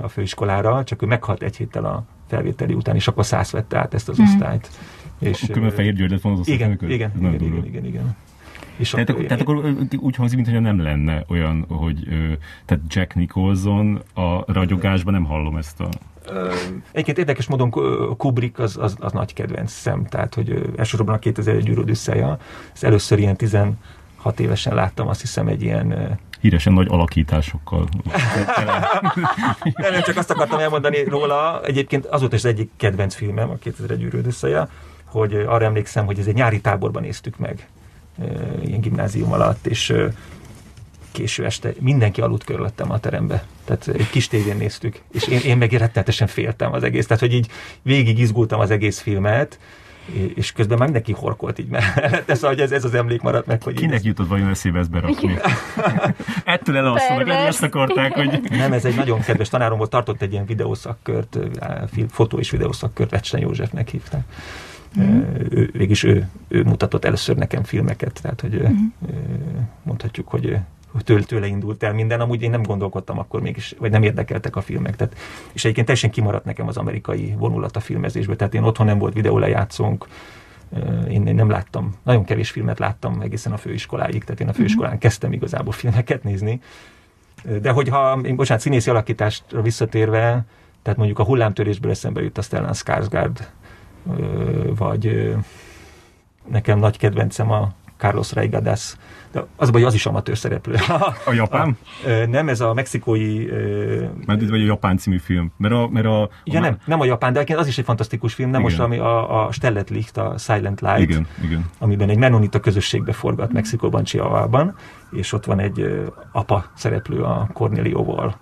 a főiskolára, csak ő meghalt egy héttel a felvételi után, és akkor száz vette át ezt az mm. osztályt. És, akkor Fehér György lett volna az igen, igen, igen, igen, igen, igen, igen. És tehát, akkor, tehát akkor úgy hangzik, mintha nem lenne olyan, hogy tehát Jack Nicholson a ragyogásban nem hallom ezt a... Egyébként érdekes módon Kubrick az, az, az nagy kedvenc szem, tehát hogy elsősorban a 2001 űrőd összeja. Ez először ilyen 16 évesen láttam, azt hiszem egy ilyen híresen nagy alakításokkal. nem, csak azt akartam elmondani róla, egyébként az volt az egyik kedvenc filmem, a 2001 űrőd összeja, hogy arra emlékszem, hogy ez egy nyári táborban néztük meg ilyen gimnázium alatt, és késő este mindenki aludt körülöttem a terembe. Tehát egy kis tévén néztük, és én, én meg rettenetesen féltem az egész. Tehát, hogy így végig izgultam az egész filmet, és közben már mindenki horkolt így mellette, szóval hogy ez, ez az emlék maradt meg. Hogy Kinek ez... jutott vajon eszébe ezt berakni? Ettől elalszolnak, lehet, ezt akarták, hogy... Nem, ez egy nagyon kedves tanárom volt, tartott egy ilyen videószakkört, fotó és videószakkört, Recsen Józsefnek hívták. Mm. Ő, végig ő, ő mutatott először nekem filmeket, tehát hogy mm. mondhatjuk, hogy tőle, tőle indult el minden, amúgy én nem gondolkodtam akkor mégis, vagy nem érdekeltek a filmek. Tehát, és egyébként teljesen kimaradt nekem az amerikai vonulat a filmezésből, tehát én otthon nem volt videólejátszónk, én, én nem láttam, nagyon kevés filmet láttam egészen a főiskoláig, tehát én a főiskolán mm. kezdtem igazából filmeket nézni. De hogyha, én, bocsánat, színészi alakításra visszatérve, tehát mondjuk a hullámtörésből eszembe jut a Stellan Skarsgård vagy nekem nagy kedvencem a Carlos Reigadas, de az baj, az is amatőr szereplő. A japán? A, nem, ez a mexikói... Mert vagy a japán című film. Mert a, mert a, ja, a nem, nem a japán, de az is egy fantasztikus film, nem igen. most ami a, a Stellet Licht, a Silent Light, igen, igen. amiben egy menonita közösségbe forgat Mexikóban, Chihuahua-ban, és ott van egy apa szereplő a Cornelióval,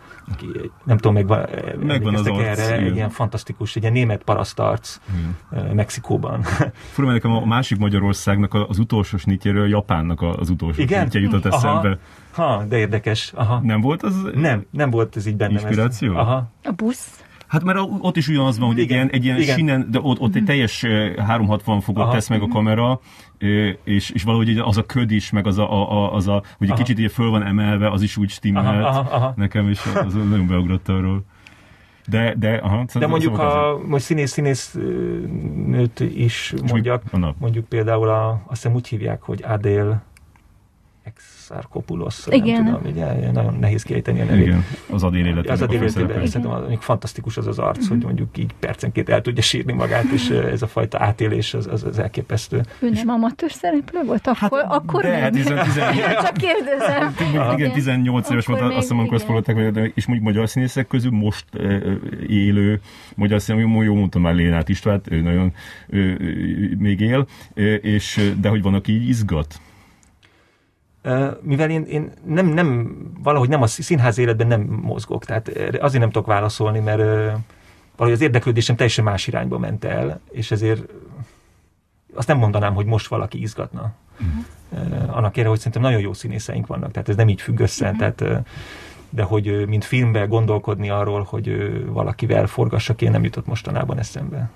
nem tudom, megvan, megvan az erre, arc, egy ilyen fantasztikus, egy ilyen német parasztarc igen. Mexikóban. Fura, nekem a másik Magyarországnak az utolsó snitjéről Japánnak az utolsó Igen? snitje jutott eszembe. Ha, de érdekes. Aha. Nem volt az? Nem, nem volt ez így bennem. Inspiráció? Ez. Aha. A busz? Hát mert ott is ugyanaz van, hogy igen, egy ilyen, egy ilyen igen. sinen, de ott, ott egy teljes 360 fokot Aha. tesz meg a kamera, és, és valahogy az a köd is, meg az a, a, az a hogy egy kicsit így föl van emelve, az is úgy stimmelt aha, aha, aha. nekem, és az nagyon beugrott arról. De, de, aha, de mondjuk, ha most színész, színész nőt is mondjak, mondjuk például a, azt hiszem úgy hívják, hogy Adél Exarchopoulos, Igen. nem tudom, ugye, nagyon nehéz kiejteni a nevét. Igen, az adél életében. Az a akkor délőtében szerepel. szerintem az, még fantasztikus az az arc, hogy mondjuk így percenként el tudja sírni magát, és ez a fajta átélés az, az, az elképesztő. Ő nem amatőr szereplő volt? Akkor, akkor de, hát még? tizen- tizen- Csak kérdezem. Igen, 18 éves volt, azt hiszem, amikor azt fogadták, és mondjuk magyar színészek közül most élő magyar színész, jó, jó mondtam már Lénát Istvát, ő nagyon ö, még él, és de hogy van, aki így izgat. Mivel én, én nem, nem, valahogy nem a színház életben nem mozgok, tehát azért nem tudok válaszolni, mert valahogy az érdeklődésem teljesen más irányba ment el, és ezért azt nem mondanám, hogy most valaki izgatna. Uh-huh. Annak ellenére, hogy szerintem nagyon jó színészeink vannak, tehát ez nem így függ össze, uh-huh. tehát de hogy mint filmbe gondolkodni arról, hogy valakivel forgassak, én nem jutott mostanában eszembe.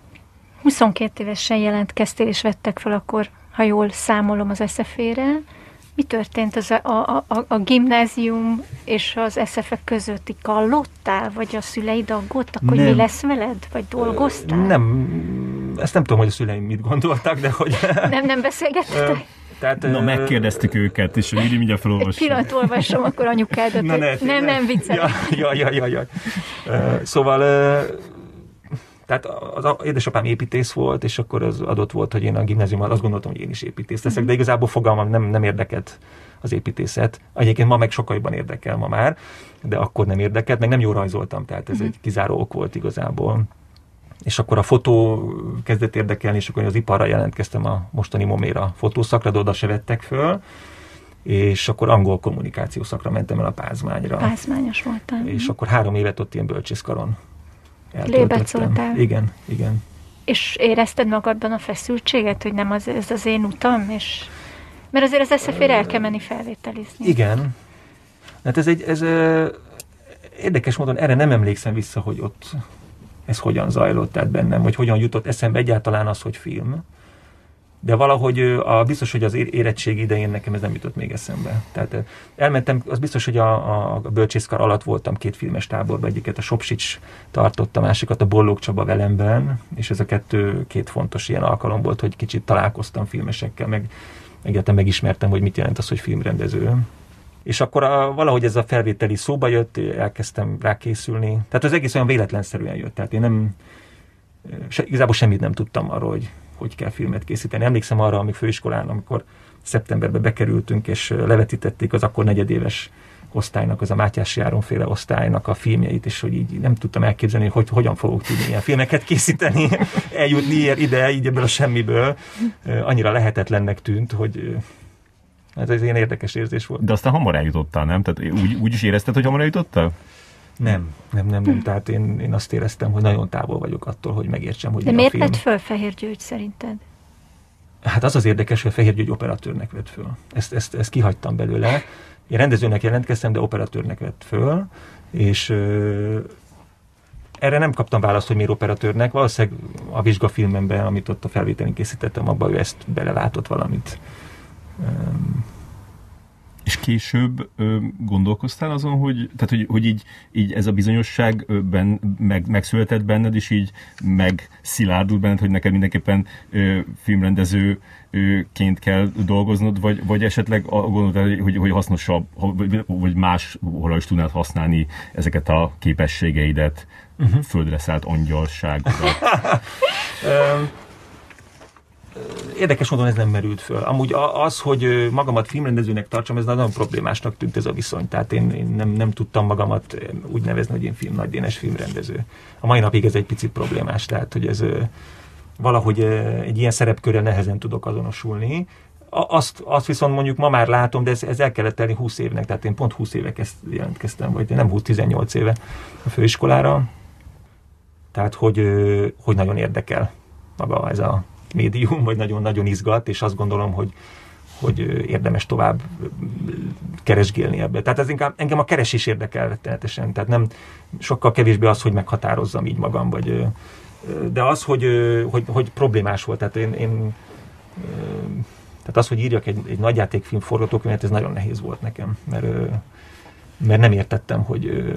22 évesen jelentkeztél és vettek fel akkor, ha jól számolom az SZF-ére. Mi történt az a, a, a, a gimnázium és az sf közötti? Kallottál? Vagy a szüleid aggódtak, hogy mi Nem. lesz veled? Vagy dolgoztál? Nem, ezt nem tudom, hogy a szüleim mit gondoltak, de hogy... Nem, nem beszélgettetek? tehát, Na, ö, megkérdeztük őket, és így mindjárt Egy felolvassuk. pillanat olvasom akkor anyukádat. Na, ne, nem, nem, viccelek. Ja, ja, ja, ja, ja. Szóval, tehát az édesapám építész volt, és akkor az adott volt, hogy én a gimnáziumban azt gondoltam, hogy én is építész leszek, de igazából fogalmam nem, nem érdekelt az építészet. Egyébként ma meg sokkal jobban érdekel ma már, de akkor nem érdekelt, meg nem jól rajzoltam, tehát ez egy kizáró ok volt igazából. És akkor a fotó kezdett érdekelni, és akkor az iparra jelentkeztem a mostani moméra fotószakra, de oda se vettek föl, és akkor angol kommunikáció szakra mentem el a Pázmányra. Pázmányos voltál. És akkor három évet ott ilyen bölcsészkaron Lébecoltál. Igen, igen. És érezted magadban a feszültséget, hogy nem az, ez az én utam, és... Mert azért az SZF-ére el kell menni felvételizni. Igen. Hát ez egy, ez érdekes módon erre nem emlékszem vissza, hogy ott ez hogyan zajlott tehát bennem, vagy hogyan jutott eszembe egyáltalán az, hogy film. De valahogy a, biztos, hogy az érettség idején nekem ez nem jutott még eszembe. Tehát elmentem, az biztos, hogy a, a bölcsészkar alatt voltam két filmes táborban, egyiket a Sopsics tartotta, másikat a Bollók Csaba velemben, és ez a kettő két fontos ilyen alkalom volt, hogy kicsit találkoztam filmesekkel, meg egyáltalán megismertem, hogy mit jelent az, hogy filmrendező. És akkor a, valahogy ez a felvételi szóba jött, elkezdtem rá készülni. Tehát az egész olyan véletlenszerűen jött. Tehát én nem, se, igazából semmit nem tudtam arról, hogy hogy kell filmet készíteni. Emlékszem arra, amíg főiskolán, amikor szeptemberbe bekerültünk, és levetítették az akkor negyedéves osztálynak, az a Mátyás Járonféle osztálynak a filmjeit, és hogy így nem tudtam elképzelni, hogy hogyan fogok tudni ilyen filmeket készíteni, eljutni ilyen ide, így ebből a semmiből. Annyira lehetetlennek tűnt, hogy hát ez ilyen érdekes érzés volt. De aztán hamar eljutottál, nem? Tehát úgy, úgy is érezted, hogy hamar eljutottál? Nem, nem, nem, nem. Tehát én, én azt éreztem, hogy nagyon távol vagyok attól, hogy megértsem, hogy De mi a miért film. vett föl Fehér György szerinted? Hát az az érdekes, hogy a Fehér György operatőrnek vett föl. Ezt, ezt, ezt kihagytam belőle. Én rendezőnek jelentkeztem, de operatőrnek vett föl, és ö, erre nem kaptam választ, hogy miért operatőrnek. Valószínűleg a vizsgafilmemben, amit ott a felvételén készítettem, abban ő ezt belelátott valamit. Öm, És később ö, gondolkoztál azon, hogy, tehát, hogy, hogy így, így ez a bizonyosság ben, meg, megszületett benned, és így megszilárdult benned, hogy neked mindenképpen ö, filmrendezőként kell dolgoznod, vagy, vagy esetleg gondoltál, hogy, hogy hasznosabb, ha- vagy, vagy máshol is tudnád használni ezeket a képességeidet, uh-huh. földre szállt angyalságodat. Érdekes módon ez nem merült föl. Amúgy az, hogy magamat filmrendezőnek tartsam, ez nagyon problémásnak tűnt ez a viszony. Tehát én, én nem, nem tudtam magamat úgy nevezni, hogy én film, nagydénes filmrendező. A mai napig ez egy picit problémás, tehát hogy ez valahogy egy ilyen szerepkörrel nehezen tudok azonosulni. Azt, azt viszont mondjuk ma már látom, de ez, ez el kellett tenni 20 évnek, tehát én pont 20 éve kezd, jelentkeztem, vagy nem 20-18 éve a főiskolára. Tehát, hogy, hogy nagyon érdekel maga ez a médium, vagy nagyon-nagyon izgat, és azt gondolom, hogy, hogy érdemes tovább keresgélni ebbe. Tehát ez inkább engem a keresés érdekel rettenetesen. Tehát nem sokkal kevésbé az, hogy meghatározzam így magam, vagy, de az, hogy, hogy, hogy problémás volt. Tehát én, én tehát az, hogy írjak egy, egy nagyjátékfilm forgatókönyvet, ez nagyon nehéz volt nekem, mert mert nem értettem, hogy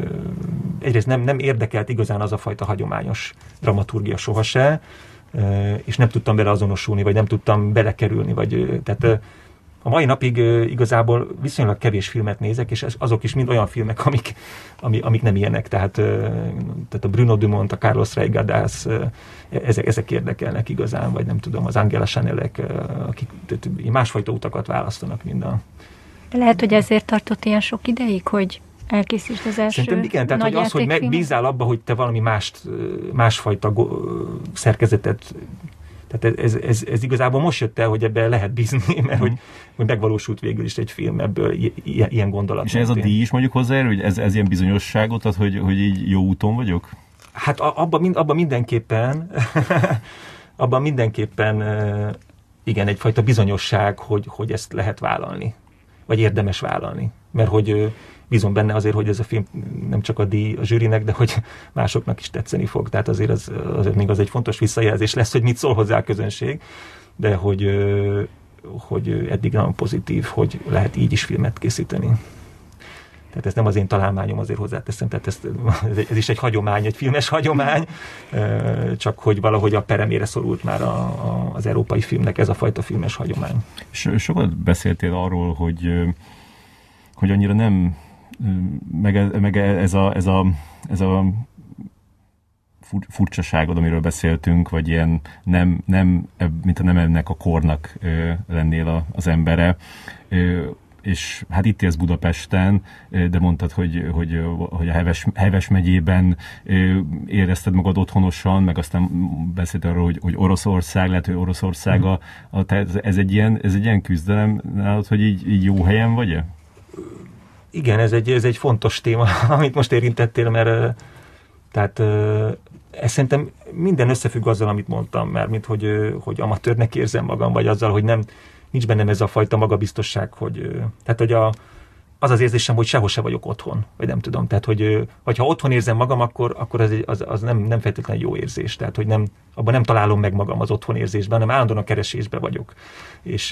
egyrészt nem, nem érdekelt igazán az a fajta hagyományos dramaturgia sohasem, és nem tudtam bele azonosulni, vagy nem tudtam belekerülni, vagy tehát a mai napig igazából viszonylag kevés filmet nézek, és azok is mind olyan filmek, amik, ami, amik nem ilyenek. Tehát, tehát a Bruno Dumont, a Carlos Reigadas, ezek, ezek érdekelnek igazán, vagy nem tudom, az Angela Chanelek, akik másfajta utakat választanak minden. Lehet, hogy ezért tartott ilyen sok ideig, hogy elkészítsd az első Szerintem igen, tehát hogy az, hogy megbízál abba, hogy te valami mást, másfajta szerkezetet tehát ez, ez, ez igazából most jött el, hogy ebben lehet bízni, mert hogy, hogy megvalósult végül is egy film ebből ilyen, ilyen gondolat. És ez a díj is mondjuk hozzájár, hogy ez, ez ilyen bizonyosságot ad, hogy, hogy így jó úton vagyok? Hát abban mind, abba mindenképpen, abban mindenképpen igen, egyfajta bizonyosság, hogy, hogy ezt lehet vállalni, vagy érdemes vállalni. Mert hogy bízom benne azért, hogy ez a film nem csak a díj a zsűrinek, de hogy másoknak is tetszeni fog. Tehát azért az, azért még az egy fontos visszajelzés lesz, hogy mit szól hozzá a közönség, de hogy, hogy eddig nagyon pozitív, hogy lehet így is filmet készíteni. Tehát ez nem az én találmányom, azért hozzáteszem, tehát ez, ez is egy hagyomány, egy filmes hagyomány, csak hogy valahogy a peremére szorult már a, a, az európai filmnek ez a fajta filmes hagyomány. És sokat beszéltél arról, hogy, hogy annyira nem meg, meg ez, a, ez, a, ez a furcsaságod, amiről beszéltünk, vagy ilyen nem, nem mint a nem ennek a kornak lennél a, az embere. És hát itt élsz Budapesten, de mondtad, hogy, hogy, hogy a Heves, Heves megyében érezted magad otthonosan, meg aztán beszélt arról, hogy, hogy Oroszország, lehet, hogy Oroszország a, a tehát ez egy ilyen, ez egy ilyen küzdelem nálad, hogy így, így jó helyen vagy-e? Igen, ez egy, ez egy fontos téma, amit most érintettél, mert tehát ez szerintem minden összefügg azzal, amit mondtam, mert mint hogy, hogy amatőrnek érzem magam, vagy azzal, hogy nem, nincs bennem ez a fajta magabiztosság, hogy, tehát, hogy a, az az érzésem, hogy sehol se vagyok otthon, vagy nem tudom. Tehát, hogy, hogy ha otthon érzem magam, akkor, akkor az, az, az nem, nem feltétlenül jó érzés. Tehát, hogy nem, abban nem találom meg magam az otthon érzésben, hanem állandóan a keresésbe vagyok. És,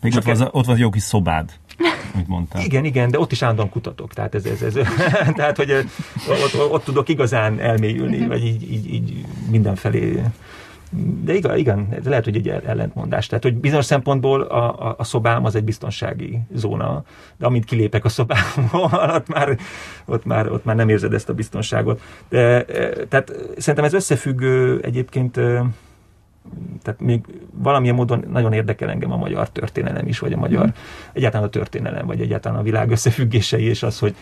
még ott, van, ott van jó kis szobád mint mondtál. Igen, igen, de ott is állandóan kutatok. Tehát, ez, ez, ez, tehát hogy ott, ott, tudok igazán elmélyülni, vagy így, így, így mindenfelé de igen, igen, ez lehet, hogy egy ellentmondás. Tehát, hogy bizonyos szempontból a, a, a szobám az egy biztonsági zóna, de amint kilépek a szobámból, ott már, ott már, ott már nem érzed ezt a biztonságot. De, tehát szerintem ez összefüggő egyébként tehát még valamilyen módon nagyon érdekel engem a magyar történelem is, vagy a magyar, mm. egyáltalán a történelem, vagy egyáltalán a világ összefüggései, és az, hogy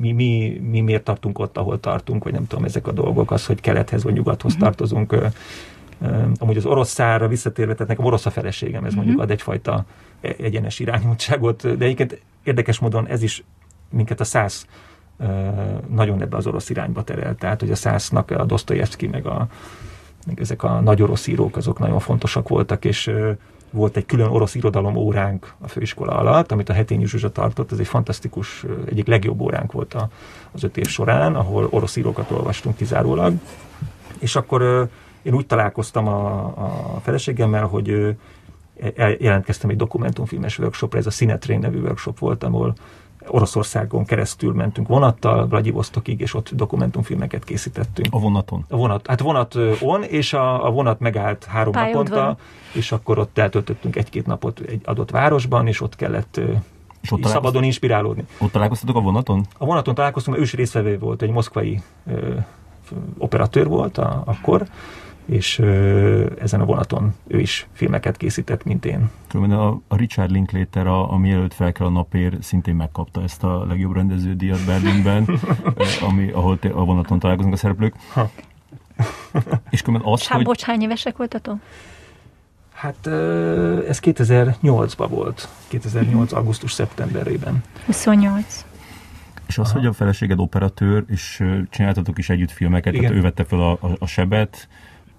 mi, mi, mi miért tartunk ott, ahol tartunk, vagy nem tudom, ezek a dolgok, az, hogy kelethez vagy nyugathoz mm. tartozunk. Amúgy az orosz szára visszatérve, tehát nekem orosz a feleségem, ez mondjuk ad egyfajta e, egyenes irányultságot, de egyébként érdekes módon ez is minket a száz nagyon ebbe az orosz irányba terel. Tehát, hogy a szásznak a Dostoyevsky, meg a, ezek a nagy orosz írók, azok nagyon fontosak voltak, és volt egy külön orosz irodalom óránk a főiskola alatt, amit a Hetényi Zsuzsa tartott, ez egy fantasztikus, egyik legjobb óránk volt a, az öt év során, ahol orosz írókat olvastunk kizárólag, és akkor én úgy találkoztam a, a feleségemmel, hogy jelentkeztem egy dokumentumfilmes workshopra, ez a Cinetrain nevű workshop volt, ahol Oroszországon keresztül mentünk vonattal, Vladivostokig, és ott dokumentumfilmeket készítettünk. A vonaton? A vonat, hát vonat on, és a, a vonat megállt három Pályodban. naponta, és akkor ott eltöltöttünk egy-két napot egy adott városban, és ott kellett és ott szabadon inspirálódni. Ott találkoztatok a vonaton? A vonaton találkoztunk, mert ő is részvevő volt, egy moszkvai ö, operatőr volt a, akkor, és ö, ezen a vonaton ő is filmeket készített, mint én. A, a Richard Linklater, a, a mielőtt fel kell a napér, szintén megkapta ezt a legjobb rendeződíjat Berlinben, ami, ahol a vonaton találkozunk a szereplők. Ha. És különben azt, Sá, hogy... Bocs, hány évesek voltatok? Hát ez 2008-ban volt, 2008. augusztus-szeptemberében. 28. És az, Aha. hogy a feleséged operatőr, és csináltatok is együtt filmeket, Igen. tehát ő vette fel a, a, a sebet,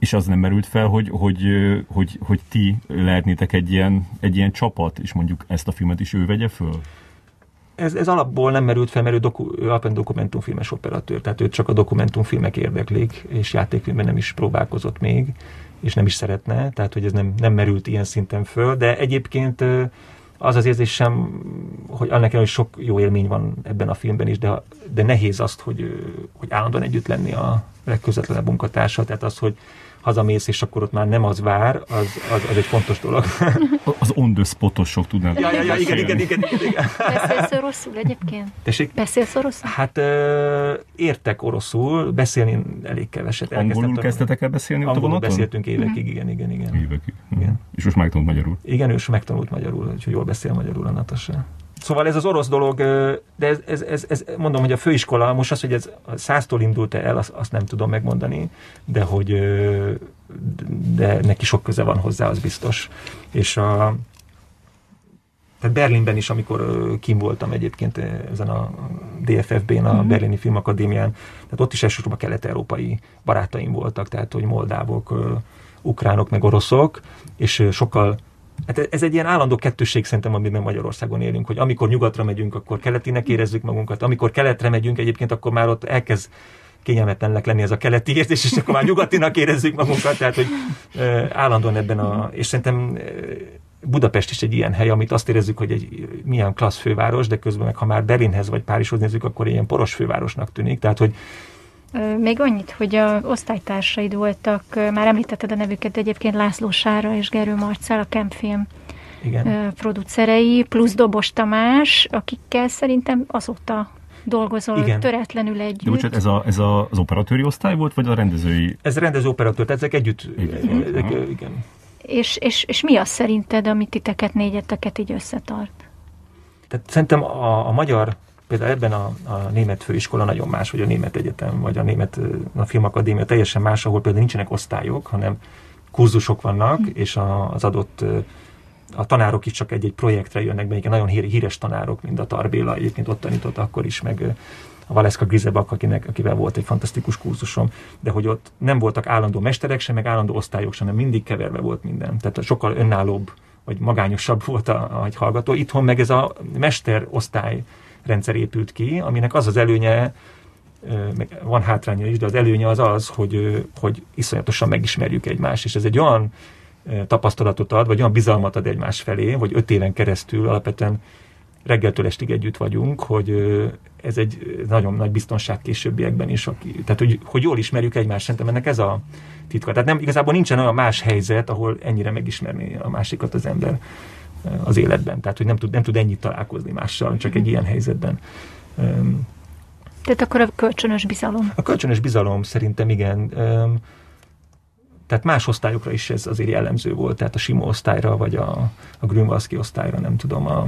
és az nem merült fel, hogy, hogy, hogy, hogy ti lehetnétek egy ilyen, egy ilyen csapat, és mondjuk ezt a filmet is ő vegye föl? Ez, ez alapból nem merült fel, mert ő, doku, ő alapvetően dokumentumfilmes operatőr, tehát őt csak a dokumentumfilmek érdeklik, és játékfilmben nem is próbálkozott még, és nem is szeretne, tehát hogy ez nem, nem merült ilyen szinten föl, de egyébként az az érzésem, hogy annak hogy sok jó élmény van ebben a filmben is, de, de nehéz azt, hogy, hogy állandóan együtt lenni a legközvetlenebb munkatársa, tehát az, hogy hazamész, és akkor ott már nem az vár, az, az, az egy fontos dolog. Az on the spotosok tudnám. Ja, ja, ja, igen, igen, igen, igen, igen. Beszélsz oroszul egyébként? Tessék? Beszélsz oroszul? Hát ö, értek oroszul, beszélni elég keveset. Angolul kezdtetek el beszélni Angolul beszéltünk évekig, igen, igen, igen. Évekig. Igen. És most megtanult magyarul. Igen, ő is megtanult magyarul, úgyhogy jól beszél magyarul a Natasa. Szóval ez az orosz dolog, de ez, ez, ez, ez mondom, hogy a főiskola, most az, hogy ez száztól indult el, azt, azt nem tudom megmondani, de hogy de neki sok köze van hozzá, az biztos. És a, tehát Berlinben is, amikor kim voltam egyébként ezen a DFFB-n, a Mhm. Berlini Filmakadémián, tehát ott is elsősorban kelet-európai barátaim voltak, tehát hogy moldávok, ukránok, meg oroszok, és sokkal Hát ez egy ilyen állandó kettősség szerintem, amiben Magyarországon élünk, hogy amikor nyugatra megyünk, akkor keletinek érezzük magunkat, amikor keletre megyünk egyébként, akkor már ott elkezd kényelmetlennek lenni ez a keleti érzés, és akkor már nyugatinak érezzük magunkat, tehát hogy állandóan ebben a, és szerintem Budapest is egy ilyen hely, amit azt érezzük, hogy egy milyen klassz főváros, de közben meg ha már Berlinhez vagy Párizshoz nézzük, akkor ilyen poros fővárosnak tűnik. Tehát, hogy Még annyit, hogy a osztálytársaid voltak, már említetted a nevüket, de egyébként László Sára és Gerő Marcel, a Kempfilm igen. producerei, plusz Dobos Tamás, akikkel szerintem azóta dolgozol Igen. töretlenül De együtt. bocsánat, ez, a, ez a, az operatőri osztály volt, vagy a rendezői? Ez rendező operatőr, tehát ezek együtt, Igen. ezek, igen. És, és, és mi az szerinted, amit titeket négyeteket így összetart? Tehát szerintem a, a magyar, például ebben a, a német főiskola nagyon más, vagy a német egyetem, vagy a német a filmakadémia teljesen más, ahol például nincsenek osztályok, hanem kurzusok vannak, és a, az adott a tanárok is csak egy-egy projektre jönnek be, igen, nagyon hír- híres tanárok, mint a Tarbéla, egyébként ott tanított akkor is, meg a Valeszka Grizebak, akinek, akivel volt egy fantasztikus kurzusom, de hogy ott nem voltak állandó mesterek sem, meg állandó osztályok sem, hanem mindig keverve volt minden. Tehát sokkal önállóbb, vagy magányosabb volt a, a egy hallgató. Itthon meg ez a mester osztály rendszer épült ki, aminek az az előnye, van hátránya is, de az előnye az az, hogy, hogy iszonyatosan megismerjük egymást, és ez egy olyan tapasztalatot ad, vagy olyan bizalmat ad egymás felé, hogy öt éven keresztül alapvetően reggeltől estig együtt vagyunk, hogy ez egy nagyon nagy biztonság későbbiekben is, aki, tehát hogy, hogy jól ismerjük egymást, szerintem ennek ez a titka. Tehát nem, igazából nincsen olyan más helyzet, ahol ennyire megismerni a másikat az ember az életben. Tehát, hogy nem tud, nem tud ennyit találkozni mással, csak egy ilyen helyzetben. Tehát akkor a kölcsönös bizalom. a kölcsönös bizalom szerintem igen. Tehát más osztályokra is ez azért jellemző volt, tehát a sima osztályra, vagy a, a Grünwalski osztályra, nem tudom, a,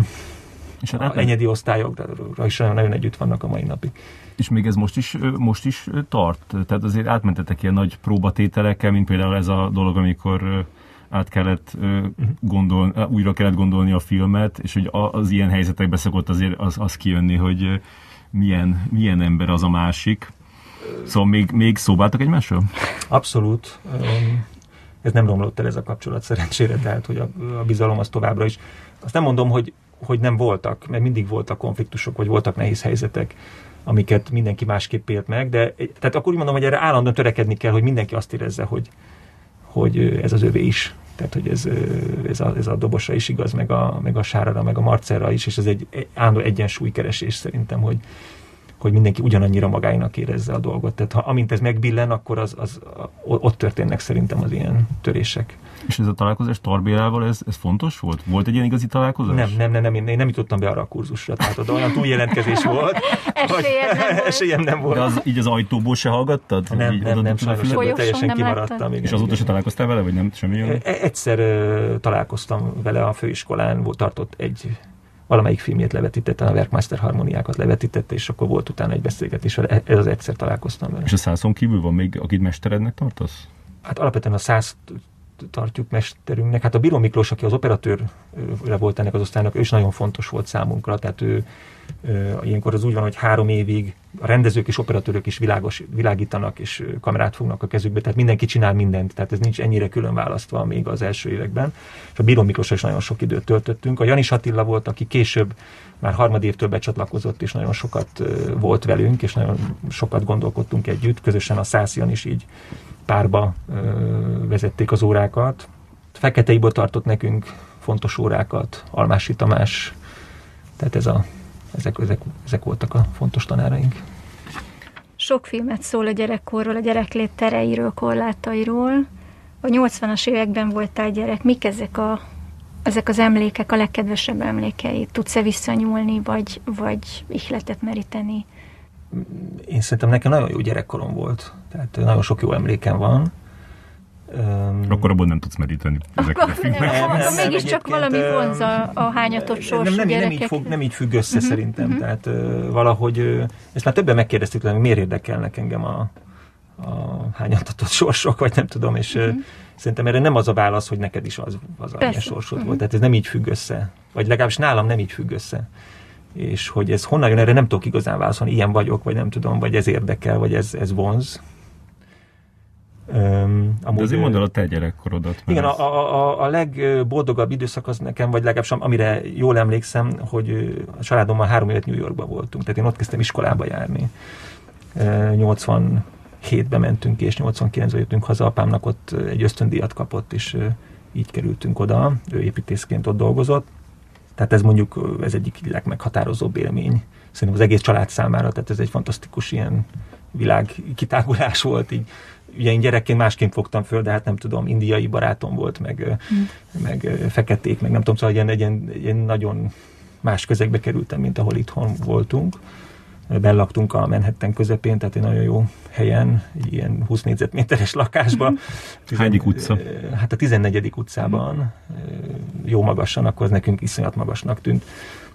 És, hát a átment- enyedi osztályokra is nagyon, nagyon együtt vannak a mai napig. és még ez most is, most is tart? Tehát azért átmentetek ilyen nagy próbatételekkel, mint például ez a dolog, amikor át kellett ö, gondol, ö, újra kellett gondolni a filmet, és hogy az ilyen helyzetekben szokott azért az, az kijönni, hogy milyen, milyen ember az a másik. Szóval még, még szóbáltak egymással? Abszolút. Ez nem romlott el ez a kapcsolat szerencsére, tehát hogy a, a bizalom az továbbra is. Azt nem mondom, hogy, hogy nem voltak, mert mindig voltak konfliktusok, vagy voltak nehéz helyzetek, amiket mindenki másképp élt meg, de tehát akkor úgy mondom, hogy erre állandóan törekedni kell, hogy mindenki azt érezze, hogy, hogy ez az övé is. Tehát, hogy ez, ez, a, ez a dobosra is igaz, meg a, meg a sárára, meg a marcelra is, és ez egy állandó egyensúlykeresés szerintem, hogy, hogy mindenki ugyanannyira magáinak érezze a dolgot. Tehát ha, amint ez megbillen, akkor az, az, ott történnek szerintem az ilyen törések. És ez a találkozás Tarbélával, ez, ez fontos volt? Volt egy ilyen igazi találkozás? Nem, nem, nem, nem, én én nem jutottam be arra a kurzusra, tehát oda olyan túljelentkezés volt, hogy Esélyed nem volt. esélyem nem volt. De az, így az ajtóból se hallgattad? nem, Így nem, nem, sajnos? Folyosón teljesen nem kimaradtam. Igen, És azóta se találkoztál vele, vagy nem? Semmi olyan? E- Egyszer ö, találkoztam vele a főiskolán, volt, tartott egy valamelyik filmjét levetítette, a Werkmaster harmóniákat levetítette, és akkor volt utána egy beszélgetés vele. Ez az egyszer találkoztam vele. És a százon kívül van még, akit mesterednek tartasz? Hát alapvetően a száz tartjuk mesterünknek. Hát a Bíró Miklós, aki az operatőrre volt ennek az osztálynak, ő is nagyon fontos volt számunkra, tehát ő, ilyenkor az úgy van, hogy három évig a rendezők és operatőrök is világos, világítanak és kamerát fognak a kezükbe, tehát mindenki csinál mindent, tehát ez nincs ennyire külön választva még az első években. És a Bíró Miklós is nagyon sok időt töltöttünk. A Janis Attila volt, aki később már harmadévtől becsatlakozott, és nagyon sokat volt velünk, és nagyon sokat gondolkodtunk együtt, közösen a Szászian is így párba vezették az órákat. Fekete Ibor tartott nekünk fontos órákat, Almási Tamás, tehát ez a, ezek, ezek, ezek voltak a fontos tanáraink. Sok filmet szól a gyerekkorról, a gyereklét tereiről, korlátairól. a 80-as években voltál gyerek, mik ezek a ezek az emlékek, a legkedvesebb emlékei? Tudsz-e visszanyúlni, vagy, vagy ihletet meríteni? Én szerintem nekem nagyon jó gyerekkorom volt. Tehát nagyon sok jó emlékem van. Um, akkor abból nem tudsz meríteni. Akkor, nem, nem, nem, mégiscsak valami vonz a, a hányatott sorsú nem, nem, nem, így fog, nem így függ össze uh-huh, szerintem. Uh-huh. Tehát uh, valahogy, uh, ezt már többen megkérdeztük, hogy miért érdekelnek engem a, a hányatott sorsok, vagy nem tudom, és uh-huh. szerintem erre nem az a válasz, hogy neked is az, az a sorsod uh-huh. volt. Tehát ez nem így függ össze. Vagy legalábbis nálam nem így függ össze. És hogy ez honnan jön, erre nem tudok igazán válaszolni, ilyen vagyok, vagy nem tudom, vagy ez érdekel, vagy ez, ez vonz. Um, amúgy, De azért mondd el a te gyerekkorodat. Igen, ez... a, a, a legboldogabb időszak az nekem, vagy legalábbis amire jól emlékszem, hogy a családommal három évet New Yorkban voltunk, tehát én ott kezdtem iskolába járni. 87-ben mentünk és 89-ben jöttünk haza, apámnak ott egy ösztöndíjat kapott, és így kerültünk oda, ő építészként ott dolgozott. Tehát ez mondjuk, ez egyik legmeghatározóbb élmény. Szerintem az egész család számára, tehát ez egy fantasztikus ilyen világ kitágulás volt, így ugye én gyerekként másként fogtam föl, de hát nem tudom, indiai barátom volt, meg, mm. meg feketék, meg nem tudom, szóval ilyen, ilyen, ilyen nagyon más közegbe kerültem, mint ahol itthon voltunk. Bellaktunk a Manhattan közepén, tehát egy nagyon jó helyen, egy ilyen 20 négyzetméteres lakásban. Hányik utca? Hát a 14. utcában, jó magasan, akkor az nekünk iszonyat magasnak tűnt.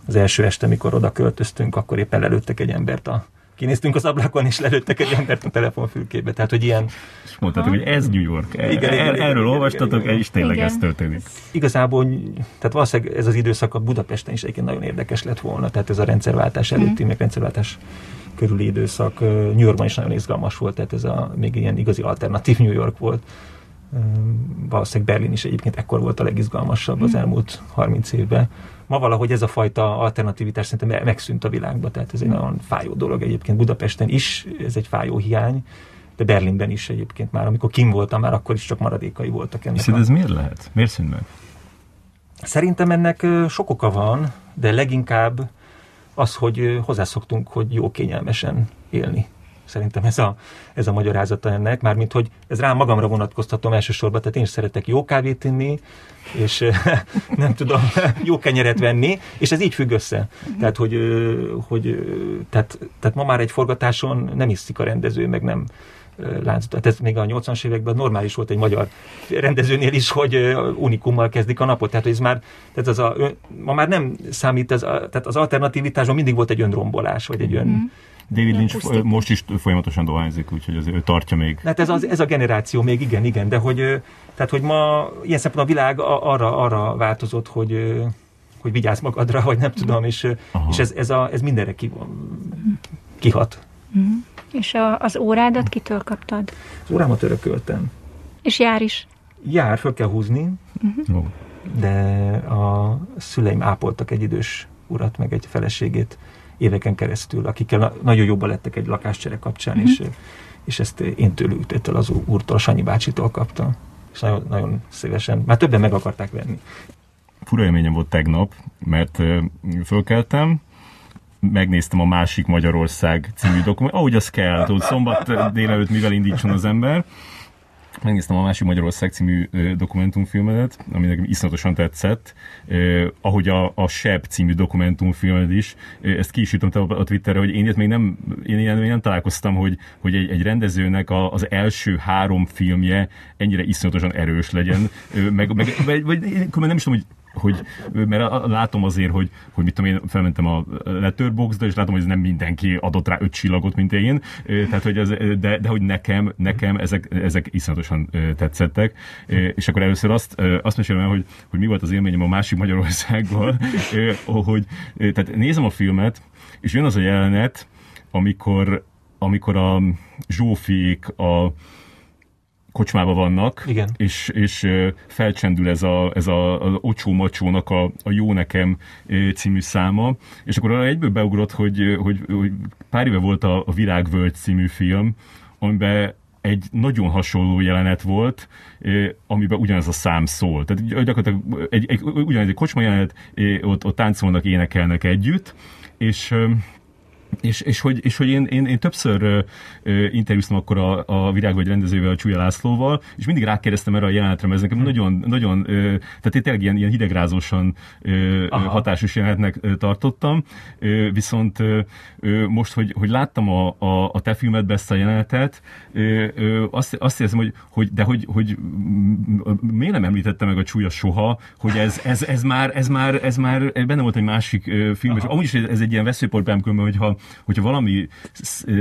Az első este, mikor oda költöztünk, akkor éppen előttek egy embert a kinéztünk az ablakon, és lelőttek egy embert a telefonfülkébe. Tehát, hogy ilyen... És mondtátok, hogy ez New York. Igen, igen, igen, erről igen, olvastatok, igen, és tényleg igen. ez történik. Igazából, tehát valószínűleg ez az időszak a Budapesten is egyébként nagyon érdekes lett volna. Tehát ez a rendszerváltás mhm. előtti, mm. meg rendszerváltás körüli időszak New Yorkban is nagyon izgalmas volt, tehát ez a még ilyen igazi alternatív New York volt. Valószínűleg Berlin is egyébként ekkor volt a legizgalmasabb az mhm. elmúlt 30 évben ma valahogy ez a fajta alternativitás szerintem megszűnt a világba, tehát ez egy nagyon fájó dolog egyébként Budapesten is, ez egy fájó hiány, de Berlinben is egyébként már, amikor kim voltam, már akkor is csak maradékai voltak ennek. És ez miért lehet? Miért szűnt meg? Szerintem ennek sok oka van, de leginkább az, hogy hozzászoktunk, hogy jó kényelmesen élni. Szerintem ez a, ez a magyarázata ennek, mármint hogy ez rám magamra vonatkoztatom elsősorban, tehát én is szeretek jó kávét inni, és nem tudom, jó kenyeret venni, és ez így függ össze. Tehát, hogy, hogy tehát, tehát ma már egy forgatáson nem iszik a rendező, meg nem lánc. Tehát ez még a 80-as években normális volt egy magyar rendezőnél is, hogy unikummal kezdik a napot. Tehát ez már, tehát az a, ma már nem számít, ez a, tehát az alternativitásban mindig volt egy önrombolás, vagy egy ön, mm David Lynch pusztít. most is folyamatosan dohányzik, úgyhogy az, ő tartja még. Hát ez, az, ez a generáció még, igen, igen, de hogy, tehát, hogy ma ilyen szempontból a világ arra, arra változott, hogy, hogy vigyázz magadra, vagy nem tudom, és, és ez, ez, a, ez mindenre ki, kihat. Mm. És a, az órádat kitől kaptad? Az órámat örököltem. És jár is? Jár, föl kell húzni, uh-huh. de a szüleim ápoltak egy idős urat, meg egy feleségét, éveken keresztül, akikkel nagyon jobban lettek egy lakáscsere kapcsán, mm-hmm. és, és ezt én tőlük, ettől az úrtól, Sanyi bácsitól kaptam. És nagyon, nagyon szívesen, már többen meg akarták venni. Fura élményem volt tegnap, mert fölkeltem, megnéztem a másik Magyarország című dokumentumot, ahogy az kell, tudod, szombat délelőtt mivel indítson az ember, megnéztem a Másik Magyarország című dokumentumfilmedet, ami nekem iszonyatosan tetszett, ahogy a, a Seb című dokumentumfilmed is. Eh, ezt ki is jutom a Twitterre, hogy én ilyet még nem, én ilyen még nem találkoztam, hogy, hogy egy, egy rendezőnek a, az első három filmje ennyire iszonyatosan erős legyen, meg, meg vagy, vagy nem is tudom, hogy hogy, mert látom azért, hogy, hogy mit tudom én, felmentem a Letterboxdra, és látom, hogy ez nem mindenki adott rá öt csillagot, mint én, tehát, hogy ez, de, de hogy nekem, nekem ezek, ezek iszonyatosan tetszettek, és akkor először azt, azt mesélem el, hogy, hogy mi volt az élményem a másik Magyarországgal, hogy tehát nézem a filmet, és jön az a jelenet, amikor, amikor a Zsófiék a, kocsmában vannak, Igen. és, és felcsendül ez a, ez a, a Ocsó Macsónak a, a Jó Nekem című száma, és akkor arra egyből beugrott, hogy, hogy, hogy pár éve volt a, a Virágvölgy című film, amiben egy nagyon hasonló jelenet volt, amiben ugyanez a szám szól. Tehát gyakorlatilag egy, egy, ugyanez egy kocsma jelenet, ott, ott táncolnak, énekelnek együtt, és és, és, hogy, és hogy én, én, én többször ö, interjúztam akkor a, a Virágvagy rendezővel, a Csúlya Lászlóval, és mindig rákérdeztem erre a jelenetre, mert ez nekem hmm. nagyon, nagyon ö, tehát én tényleg ilyen, ilyen hidegrázósan ö, hatásos jelenetnek ö, tartottam, ö, viszont ö, most, hogy, hogy láttam a, a, a te filmedbe ezt a jelenetet, ö, ö, azt, azt érzem, hogy, hogy de hogy, hogy miért nem említette meg a Csúlya soha, hogy ez, ez, ez, már, ez, már, ez már benne volt egy másik film, Aha. és amúgy is ez egy ilyen veszőportbám különben, hogyha hogyha valami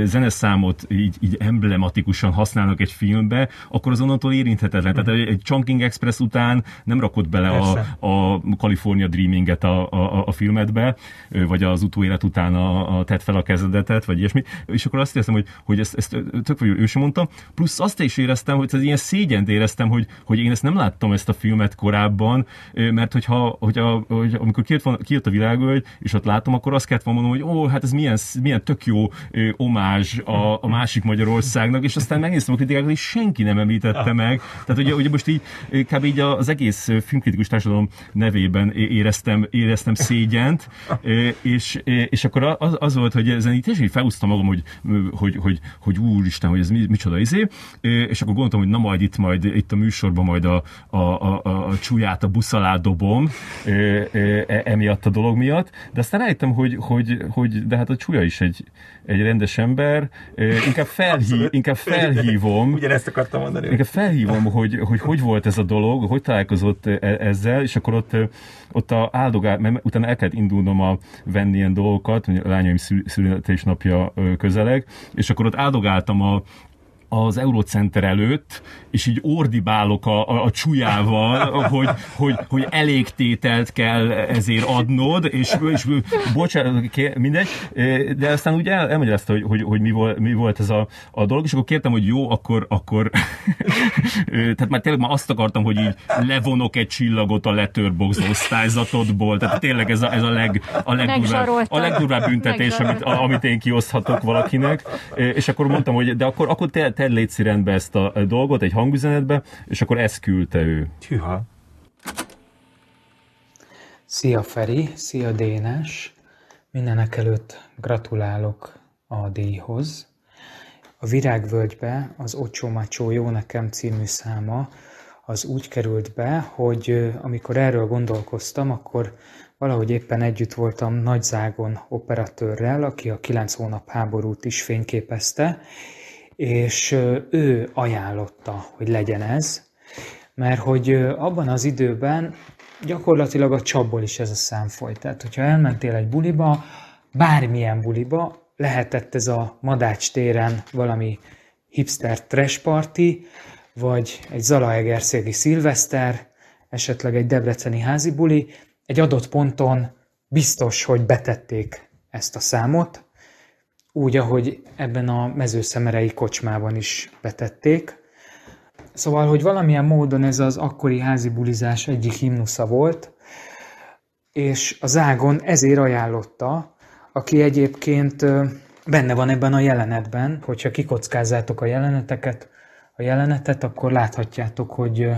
zeneszámot így, így emblematikusan használnak egy filmbe, akkor azonnantól érinthetetlen. Tehát egy Chunking Express után nem rakott bele a, a California Dreaming-et a, a, a filmedbe, vagy az utóélet után a, a tett fel a kezedetet, vagy ilyesmi. És akkor azt éreztem, hogy, hogy ezt, ezt tök vagy ő sem mondta. Plusz azt is éreztem, hogy ez ilyen szégyent éreztem, hogy, hogy én ezt nem láttam ezt a filmet korábban, mert hogyha, hogyha, hogy amikor kijött, kijött a világölgy, és ott látom, akkor azt kellett volna mondanom, hogy ó, hát ez milyen, milyen tök jó ö, omázs a, a másik Magyarországnak, és aztán megnéztem a kritikákat, és senki nem említette meg. Tehát ugye, ugye most így kb. így az egész filmkritikus társadalom nevében éreztem, éreztem szégyent, és, és akkor az, az volt, hogy ezen így tényleg felhúztam magam, hogy, hogy, hogy, hogy úristen, hogy ez mi, micsoda izé, és akkor gondoltam, hogy na majd itt majd itt a műsorban majd a, a, a, a, a csúlyát a busz alá dobom e, emiatt a dolog miatt, de aztán rájöttem, hogy, hogy, hogy de hát a csúlya is egy, egy rendes ember, inkább, felhív, inkább felhívom. Ugyanezt akartam mondani. Inkább felhívom, hogy, hogy hogy volt ez a dolog, hogy találkozott e, ezzel, és akkor ott, ott a áldogál, mert utána el kellett indulnom a venni ilyen dolgokat, a lányaim születésnapja közeleg, és akkor ott áldogáltam a, az Eurocenter előtt, és így ordibálok a, a, a csújával, hogy, hogy, hogy elégtételt kell ezért adnod, és, és bocsánat, mindegy, de aztán úgy el, elmagyarázta, hogy, hogy, hogy mi, volt, mi volt ez a, a dolog, és akkor kértem, hogy jó, akkor, akkor tehát már tényleg már azt akartam, hogy így levonok egy csillagot a Letterbox osztályzatodból, tehát tényleg ez a, ez a, leg, a legdurvább, a legdurvább büntetés, amit, amit én kioszthatok valakinek, és akkor mondtam, hogy de akkor, akkor te, te légy rendbe ezt a dolgot egy hangüzenetbe, és akkor ezt küldte ő. Hűha. Szia Feri, szia Dénes! Mindenek előtt gratulálok a díjhoz. A Virágvölgybe az Ocsó Macsó Jó Nekem című száma az úgy került be, hogy amikor erről gondolkoztam, akkor valahogy éppen együtt voltam Nagyzágon operatőrrel, aki a 9 hónap háborút is fényképezte, és ő ajánlotta, hogy legyen ez, mert hogy abban az időben gyakorlatilag a csapból is ez a szám folyt. Tehát, hogyha elmentél egy buliba, bármilyen buliba, lehetett ez a Madács téren valami hipster trash party, vagy egy Zalaegerszégi szilveszter, esetleg egy debreceni házi buli, egy adott ponton biztos, hogy betették ezt a számot, úgy, ahogy ebben a mezőszemerei kocsmában is betették. Szóval, hogy valamilyen módon ez az akkori házi bulizás egyik himnusza volt, és a Zágon ezért ajánlotta, aki egyébként benne van ebben a jelenetben, hogyha kikockázzátok a jeleneteket, a jelenetet, akkor láthatjátok, hogy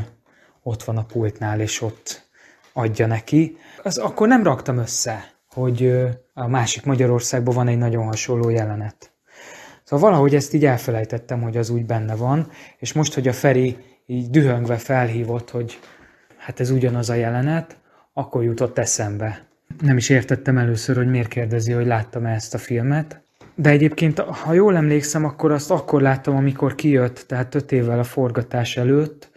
ott van a pultnál, és ott adja neki. Az akkor nem raktam össze, hogy a másik Magyarországban van egy nagyon hasonló jelenet. Szóval valahogy ezt így elfelejtettem, hogy az úgy benne van, és most, hogy a Feri így dühöngve felhívott, hogy hát ez ugyanaz a jelenet, akkor jutott eszembe. Nem is értettem először, hogy miért kérdezi, hogy láttam-e ezt a filmet. De egyébként, ha jól emlékszem, akkor azt akkor láttam, amikor kijött, tehát öt évvel a forgatás előtt,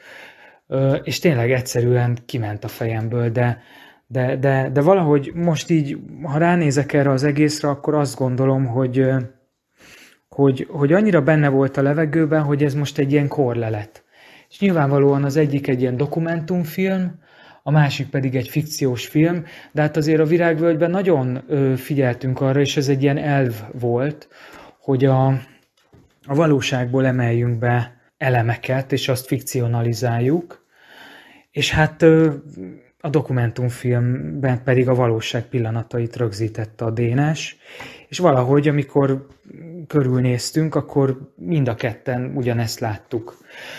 és tényleg egyszerűen kiment a fejemből, de de, de, de valahogy most így, ha ránézek erre az egészre, akkor azt gondolom, hogy, hogy, hogy annyira benne volt a levegőben, hogy ez most egy ilyen korlelet. És nyilvánvalóan az egyik egy ilyen dokumentumfilm, a másik pedig egy fikciós film, de hát azért a Virágvölgyben nagyon figyeltünk arra, és ez egy ilyen elv volt, hogy a, a valóságból emeljünk be elemeket, és azt fikcionalizáljuk, és hát a dokumentumfilmben pedig a valóság pillanatait rögzítette a Dénes, és valahogy, amikor körülnéztünk, akkor mind a ketten ugyanezt láttuk.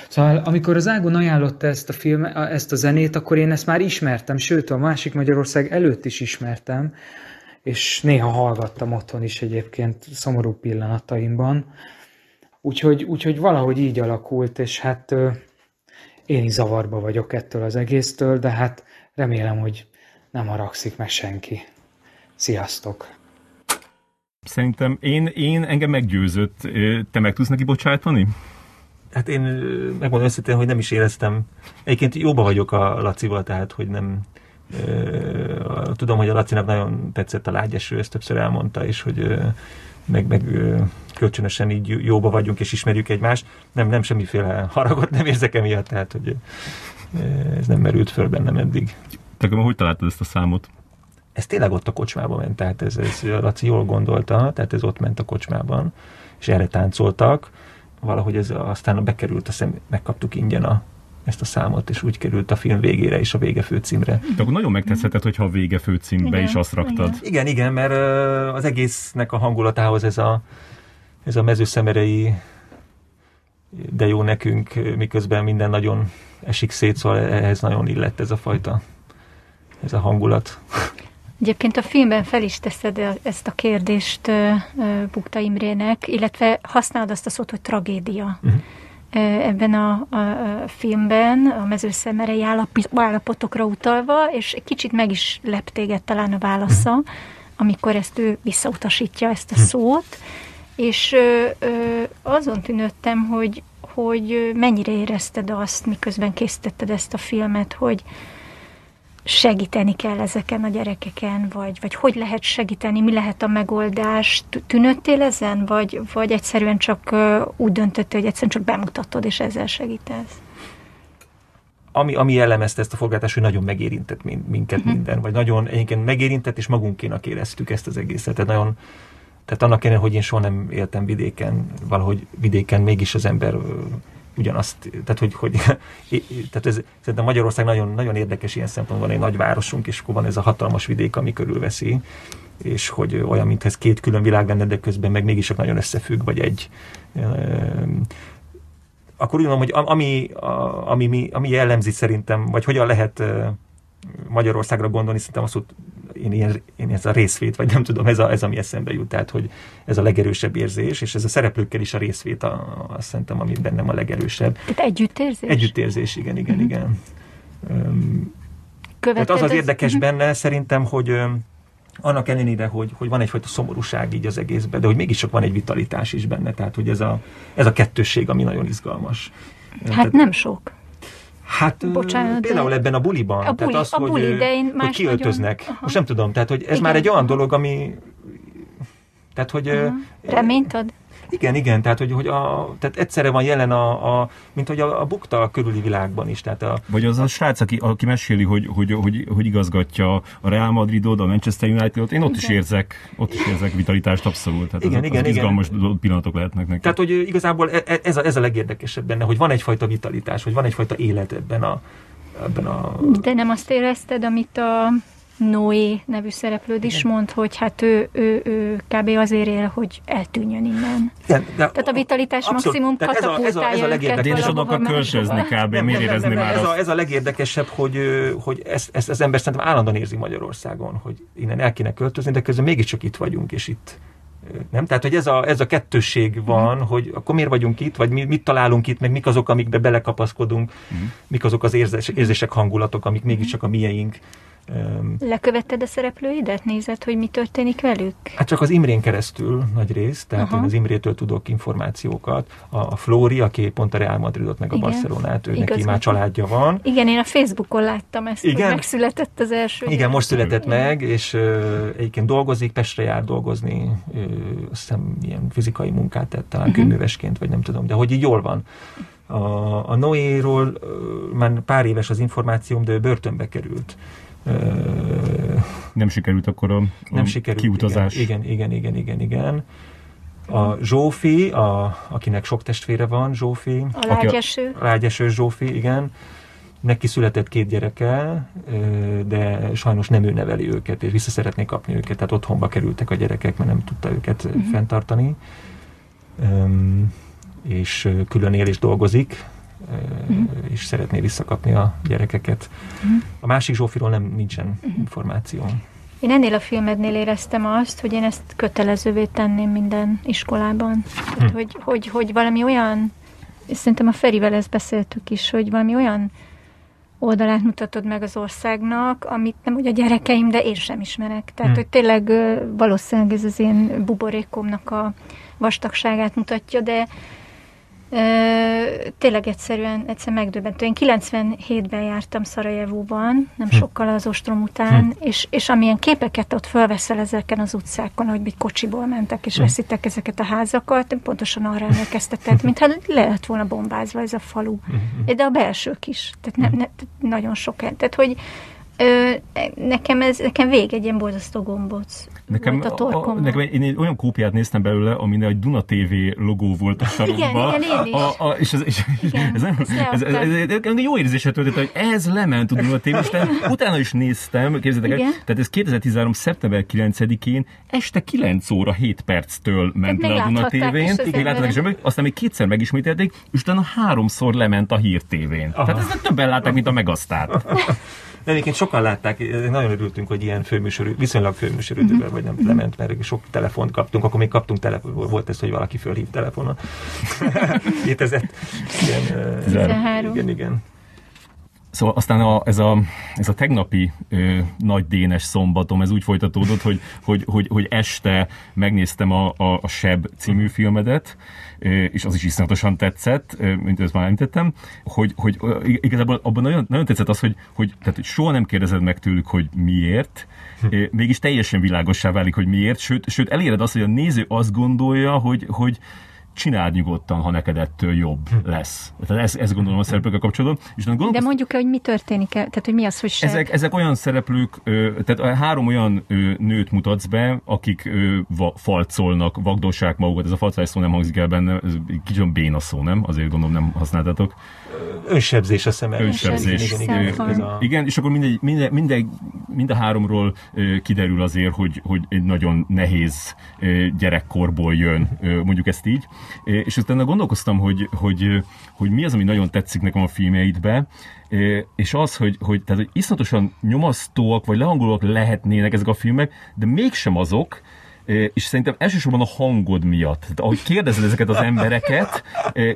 Szóval amikor az Ágon ajánlotta ezt a, film, ezt a zenét, akkor én ezt már ismertem, sőt a másik Magyarország előtt is ismertem, és néha hallgattam otthon is egyébként szomorú pillanataimban. Úgyhogy, úgyhogy valahogy így alakult, és hát én is zavarba vagyok ettől az egésztől, de hát remélem, hogy nem haragszik meg senki. Sziasztok! Szerintem én, én engem meggyőzött. Te meg tudsz neki bocsátani? Hát én megmondom őszintén, hogy nem is éreztem. Egyébként jóba vagyok a Lacival, tehát hogy nem... tudom, hogy a Lacinak nagyon tetszett a lágyeső, ezt többször elmondta, és hogy meg, meg kölcsönösen így jóba vagyunk és ismerjük egymást. Nem, nem semmiféle haragot nem érzek emiatt, tehát hogy ez nem merült föl bennem eddig. Te hogy találtad ezt a számot? Ez tényleg ott a kocsmába ment, tehát ez, ez Laci jól gondolta, tehát ez ott ment a kocsmában, és erre táncoltak. Valahogy ez aztán bekerült, azt megkaptuk ingyen a, ezt a számot, és úgy került a film végére és a vége főcímre. De akkor nagyon megteszheted, hogyha a vége főcímbe igen, is azt raktad. Igen, igen, igen mert az egésznek a hangulatához ez a, ez a mezőszemerei de jó nekünk, miközben minden nagyon esik szét, szóval ehhez nagyon illett ez a fajta, ez a hangulat. Egyébként a filmben fel is teszed ezt a kérdést Bukta Imrének, illetve használod azt a szót, hogy tragédia. Uh-huh. Ebben a, a, a filmben a mezőszemerei állapotokra utalva, és egy kicsit meg is lep téged talán a válasza, uh-huh. amikor ezt ő visszautasítja ezt a uh-huh. szót, és ö, ö, azon tűnöttem, hogy, hogy mennyire érezted azt, miközben készítetted ezt a filmet, hogy, segíteni kell ezeken a gyerekeken, vagy, vagy hogy lehet segíteni, mi lehet a megoldás? Tűnöttél ezen, vagy, vagy egyszerűen csak úgy döntöttél, hogy egyszerűen csak bemutatod, és ezzel segítesz? Ami, ami jellemezte ezt a forgatást, hogy nagyon megérintett minket uh-huh. minden, vagy nagyon egyébként megérintett, és magunkénak éreztük ezt az egészet. Tehát nagyon, tehát annak ellenére, hogy én soha nem éltem vidéken, valahogy vidéken mégis az ember ugyanazt, tehát hogy, hogy tehát ez, szerintem Magyarország nagyon, nagyon érdekes ilyen szempontból, van egy nagy városunk, és akkor van ez a hatalmas vidék, ami körülveszi, és hogy olyan, mintha ez két külön világ lenne, de közben meg mégis csak nagyon összefügg, vagy egy. Akkor úgy mondom, hogy ami, ami, ami jellemzi szerintem, vagy hogyan lehet Magyarországra gondolni, szerintem azt, én, én, én ez a részvét, vagy nem tudom, ez, a, ez ami eszembe jut, tehát hogy ez a legerősebb érzés, és ez a szereplőkkel is a részvét, a, azt szerintem, ami bennem a legerősebb. Tehát együttérzés? Együttérzés, igen, igen, mm-hmm. igen. Um, tehát az az érdekes az... benne szerintem, hogy um, annak ellenére, hogy, hogy van egyfajta szomorúság így az egészben, de hogy mégis csak van egy vitalitás is benne, tehát hogy ez a, ez a kettősség, ami nagyon izgalmas. Hát tehát, nem sok. Hát Bocsánat, például de... ebben a buliban. A buli, tehát az, a buli, hogy, de én hogy kiöltöznek. Nagyon... Most nem tudom, tehát hogy ez Igen. már egy olyan dolog, ami... Tehát, hogy... Uh-huh. Reményt ad? Igen, igen, tehát hogy, hogy a, tehát egyszerre van jelen a, a mint hogy a, a bukta körüli világban is. Tehát a, Vagy az a srác, aki, aki meséli, hogy, hogy, hogy, hogy igazgatja a Real Madridot, a Manchester United-ot, én ott igen. is érzek, ott is érzek vitalitást abszolút. Tehát igen, az, igen, az izgalmas igen. pillanatok lehetnek neki. Tehát, hogy igazából e, e, ez a, ez a legérdekesebb benne, hogy van egyfajta vitalitás, hogy van egyfajta élet ebben a, ebben a... De nem azt érezted, amit a Noé nevű szereplőd is mond, hogy hát ő, ő, ő kb. azért él, hogy eltűnjön innen. Igen, de Tehát a vitalitás abszolút, maximum katapultálja ez a, ez a, ez a Én is oda akar költözni kb. Miért érezni már ez a, ez a legérdekesebb, hogy, hogy ezt, ezt az ember szerintem állandóan érzi Magyarországon, hogy innen el kéne költözni, de közben mégiscsak itt vagyunk, és itt nem? Tehát, hogy ez a, ez a kettősség van, mm. hogy akkor miért vagyunk itt, vagy mi, mit találunk itt, meg mik azok, amikbe belekapaszkodunk, mm. mik azok az érzés, érzések, hangulatok, amik mégiscsak a mieink. Lekövetted a szereplőidet? Nézed, hogy mi történik velük? Hát csak az Imrén keresztül nagy rész, tehát Aha. én az Imrétől tudok információkat. A, a Flóri, aki pont a Real Madridot meg a Igen. Barcelonát, ő neki már családja van. Igen, én a Facebookon láttam ezt, Igen? hogy megszületett az első. Igen, most született Igen. meg, és uh, egyébként dolgozik, Pestre jár dolgozni, uh, azt hiszem ilyen fizikai munkát tett, talán uh-huh. kőművesként, vagy nem tudom, de hogy így jól van. A, a Noéról már pár éves az információm, de ő börtönbe került nem sikerült akkor a, a nem sikerült, kiutazás. Igen, igen, igen, igen, igen. A Zsófi, a, akinek sok testvére van, Zsófi. A lágyeső. A lágyeső Zsófi, igen. Neki született két gyereke, de sajnos nem ő neveli őket, és vissza szeretné kapni őket, tehát otthonba kerültek a gyerekek, mert nem tudta őket uh-huh. fenntartani. És külön él és dolgozik, uh-huh. és szeretné visszakapni a gyerekeket. Uh-huh. A másik Zsófiról nem nincsen uh-huh. információ. Én ennél a filmednél éreztem azt, hogy én ezt kötelezővé tenném minden iskolában. Tehát, hm. hogy, hogy, hogy valami olyan, és szerintem a Ferivel ezt beszéltük is, hogy valami olyan oldalát mutatod meg az országnak, amit nem úgy a gyerekeim, de én sem ismerek. Tehát, hm. hogy tényleg valószínűleg ez az én buborékomnak a vastagságát mutatja, de tényleg egyszerűen, egyszer megdöbbentő. Én 97-ben jártam Szarajevóban, nem hm. sokkal az ostrom után, hm. és, és amilyen képeket ott felveszel ezeken az utcákon, hogy egy kocsiból mentek és hm. veszitek ezeket a házakat, pontosan arra emlékeztetett, mintha le lett volna bombázva ez a falu. Hm. De a belsők is. Tehát ne, ne, nagyon sok. Tehát, hogy Ö, nekem ez, nekem vég egy ilyen borzasztó gombóc nekem, volt a nekem én egy olyan kópiát néztem belőle, amin egy Duna TV logó volt a sarokban. igen, igen, én is. A, a, és ez, és, igen, ez, ez, ez, ez, ez, ez, jó érzéset töltött, hogy ez lement a Duna TV, és utána is néztem, képzeljétek el, tehát ez 2013. szeptember 9-én este 9 óra 7 perctől ment le a Duna TV-n, aztán még kétszer megismételték, és utána háromszor lement a Hír TV-n. Tehát ezt többen látták, mint a Megasztárt. De egyébként sokan látták, nagyon örültünk, hogy ilyen főműsorú, viszonylag főműsorú uh-huh. vagy nem lement, mert sok telefont kaptunk, akkor még kaptunk telefon, volt ez, hogy valaki fölhív telefonon. 2000, igen, 13. Igen, igen. Szóval aztán a, ez, a, ez a tegnapi ö, nagy dénes szombatom, ez úgy folytatódott, hogy, hogy, hogy, hogy este megnéztem a, a, a Seb című filmedet, ö, és az is iszonyatosan tetszett, mint ezt már említettem, hogy, hogy igazából abban nagyon, nagyon tetszett az, hogy, hogy, tehát, hogy soha nem kérdezed meg tőlük, hogy miért, hm. mégis teljesen világossá válik, hogy miért, sőt, sőt eléred azt, hogy a néző azt gondolja, hogy, hogy csináld nyugodtan, ha neked ettől jobb hm. lesz. Tehát ezt, ezt gondolom a szereplőkkel kapcsolatban. És gondolom, De mondjuk hogy mi történik -e? Tehát, hogy mi az, hogy se... ezek, ezek olyan szereplők, tehát három olyan nőt mutatsz be, akik falcolnak, vagdossák magukat. Ez a falcolás szó nem hangzik el benne, ez kicsit béna szó, nem? Azért gondolom nem használtatok. Önsebzés a szem Önsebzés. Igen, igen, igen, igen, és akkor mindegy, mindegy, mindegy, mind a háromról kiderül azért, hogy, hogy egy nagyon nehéz gyerekkorból jön, mondjuk ezt így. És utána gondolkoztam, hogy, hogy, hogy mi az, ami nagyon tetszik nekem a filmjeidbe, és az, hogy, hogy, tehát, hogy iszonyatosan nyomasztóak, vagy lehangolóak lehetnének ezek a filmek, de mégsem azok, és szerintem elsősorban a hangod miatt. Tehát, ahogy kérdezed ezeket az embereket,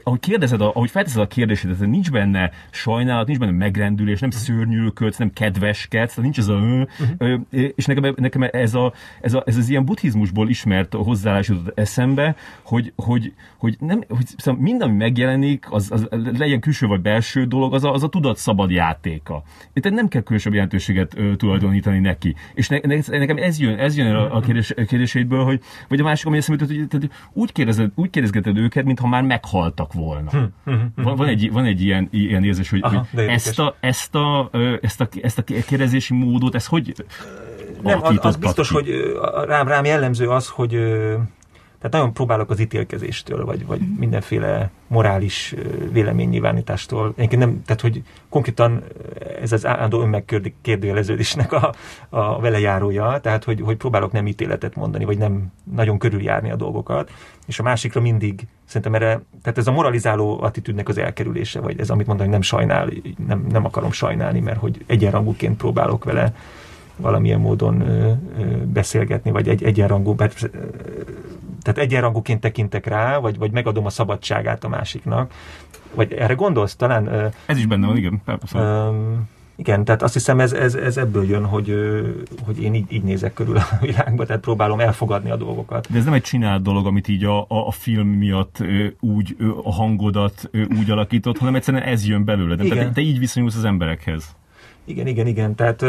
ahogy kérdezed, ahogy felteszed a kérdésedet, nincs benne sajnálat, nincs benne megrendülés, nem szörnyűködsz, nem kedveskedsz, tehát nincs ez a... Uh-huh. És nekem, nekem ez, a, ez, a, ez az ilyen buddhizmusból ismert hozzáállás jutott eszembe, hogy, hogy, hogy, nem, hogy szóval minden, ami megjelenik, az, az legyen külső vagy belső dolog, az a, az a tudat szabad játéka. Tehát nem kell különösebb jelentőséget tulajdonítani neki. És ne, ne, nekem ez jön, ez jön a, a kérdés, beszédből, hogy, vagy a másik, ami eszembe hogy tehát úgy, kérdezed, úgy kérdezgeted őket, mintha már meghaltak volna. Hm, hm, hm, van, van, egy, van egy ilyen, ilyen érzés, hogy, Aha, hogy ezt, a, ezt, a, ezt, a, ezt a kérdezési módot, ez hogy nem, az, az biztos, ki? hogy rám, rám jellemző az, hogy tehát nagyon próbálok az ítélkezéstől, vagy, vagy mindenféle morális véleménynyilvánítástól. Egyébként nem, tehát hogy konkrétan ez az állandó önmegkérdőjeleződésnek a, a velejárója, tehát hogy, hogy próbálok nem ítéletet mondani, vagy nem nagyon körüljárni a dolgokat, és a másikra mindig szerintem erre, tehát ez a moralizáló attitűdnek az elkerülése, vagy ez amit mondani, hogy nem sajnál, nem, nem akarom sajnálni, mert hogy egyenrangúként próbálok vele valamilyen módon beszélgetni, vagy egy egyenrangú, tehát egyenrangúként tekintek rá, vagy, vagy megadom a szabadságát a másiknak. Vagy erre gondolsz talán? Ez is benne van, igen. Um, igen, tehát azt hiszem ez, ez, ez ebből jön, hogy, hogy én így, így nézek körül a világba, tehát próbálom elfogadni a dolgokat. De ez nem egy csinált dolog, amit így a, a, a film miatt úgy a hangodat úgy alakított, hanem egyszerűen ez jön belőle. De te, te így viszonyulsz az emberekhez. Igen, igen, igen. Tehát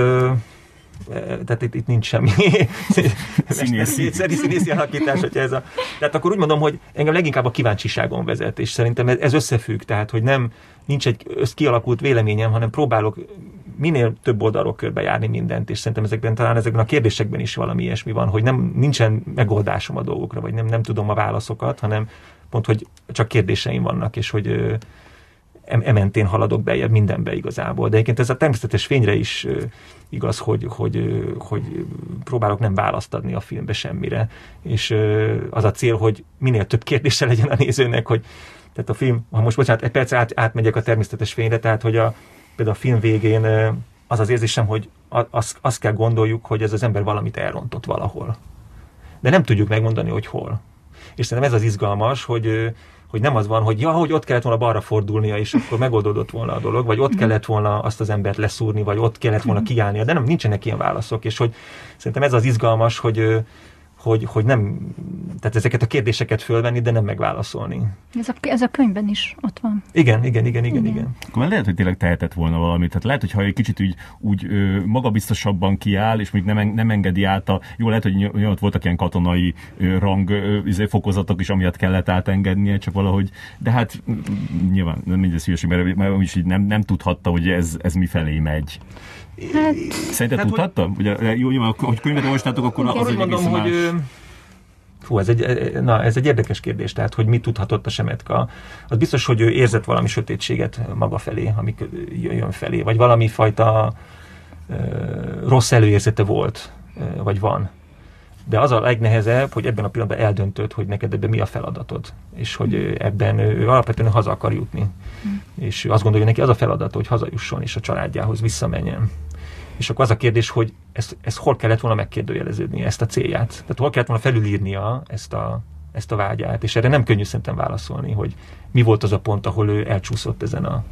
tehát itt, itt nincs semmi színészi. színészi alakítás, hogyha ez a... Tehát akkor úgy mondom, hogy engem leginkább a kíváncsiságon vezet, és szerintem ez, ez összefügg, tehát hogy nem nincs egy össz kialakult véleményem, hanem próbálok minél több oldalról körbejárni mindent, és szerintem ezekben talán ezekben a kérdésekben is valami ilyesmi van, hogy nem nincsen megoldásom a dolgokra, vagy nem, nem tudom a válaszokat, hanem pont, hogy csak kérdéseim vannak, és hogy ementén haladok bejebb mindenbe igazából. De egyébként ez a természetes fényre is igaz, hogy, hogy, hogy próbálok nem választ adni a filmbe semmire. És az a cél, hogy minél több kérdése legyen a nézőnek, hogy tehát a film, ha most bocsánat, egy perc át, átmegyek a természetes fényre, tehát hogy a, például a film végén az az érzésem, hogy azt, azt kell gondoljuk, hogy ez az ember valamit elrontott valahol. De nem tudjuk megmondani, hogy hol. És szerintem ez az izgalmas, hogy, hogy nem az van, hogy ja, hogy ott kellett volna balra fordulnia, és akkor megoldódott volna a dolog, vagy ott kellett volna azt az embert leszúrni, vagy ott kellett volna kiállnia, de nem, nincsenek ilyen válaszok, és hogy szerintem ez az izgalmas, hogy, hogy, hogy nem, tehát ezeket a kérdéseket fölvenni, de nem megválaszolni. Ez a, ez a könyvben is ott van. Igen, igen, igen, igen, igen. igen. Akkor lehet, hogy tényleg tehetett volna valamit. Tehát lehet, hogyha egy kicsit úgy, úgy ö, magabiztosabban kiáll, és még nem, nem engedi át a... Jó, lehet, hogy ott voltak ilyen katonai ö, rang ö, izé, fokozatok is, amiatt kellett átengednie, csak valahogy... De hát nyilván nem mindez hülyeség, mert, mert is így nem, nem tudhatta, hogy ez, ez mifelé megy. Hát, Szerinted hát, tudhatta? Hogy, Ugye, jó, jó, hogy könyvet olvastátok, akkor az egy mondom, hogy más... Fú, ez egy, na, ez egy érdekes kérdés, tehát hogy mit tudhatott a Semetka. Az biztos, hogy ő érzett valami sötétséget maga felé, ami jön felé, vagy valami fajta uh, rossz előérzete volt, uh, vagy van. De az a legnehezebb, hogy ebben a pillanatban eldöntöd, hogy neked ebben mi a feladatod, és hogy ebben ő alapvetően haza akar jutni. Mm. És ő azt gondolja, hogy neki az a feladat, hogy hazajusson, és a családjához visszamenjen. És akkor az a kérdés, hogy ezt, ezt hol kellett volna megkérdőjeleződni, ezt a célját. Tehát hol kellett volna felülírnia ezt a, ezt a vágyát. És erre nem könnyű szerintem válaszolni, hogy mi volt az a pont, ahol ő elcsúszott ezen a,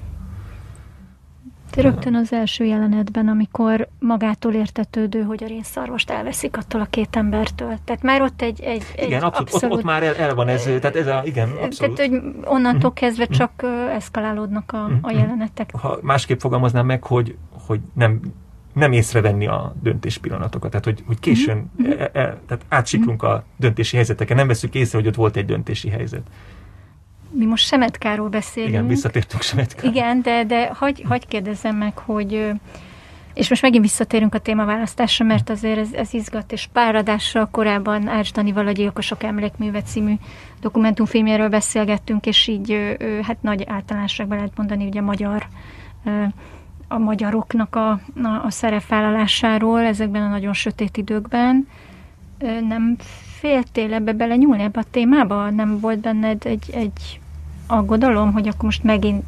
te rögtön az első jelenetben, amikor magától értetődő, hogy a rénszarvast elveszik attól a két embertől. Tehát már ott egy, egy, igen, egy abszolút, abszolút, ott, ott már el, el van ez, tehát ez a, igen, abszolút. Tehát, hogy onnantól uh-huh. kezdve uh-huh. csak eszkalálódnak a, uh-huh. a jelenetek. Ha másképp fogalmaznám meg, hogy, hogy nem nem észrevenni a döntés pillanatokat. Tehát, hogy, hogy későn mm-hmm. e, e, tehát átsiklunk a döntési helyzeteken, nem veszük észre, hogy ott volt egy döntési helyzet. Mi most Semetkáról beszélünk. Igen, visszatértünk Semetkáról. Igen, de, de hagy, hagy kérdezzem meg, hogy és most megint visszatérünk a témaválasztásra, mert azért ez, ez izgat, és páradásra korábban Ács Danival a Gyilkosok Emlékműve című dokumentumfilmjéről beszélgettünk, és így hát nagy általánosságban lehet mondani, ugye magyar a magyaroknak a, a, a szerepvállalásáról ezekben a nagyon sötét időkben. Nem féltél ebbe bele nyúlni ebbe a témába? Nem volt benned egy, egy aggodalom, hogy akkor most megint,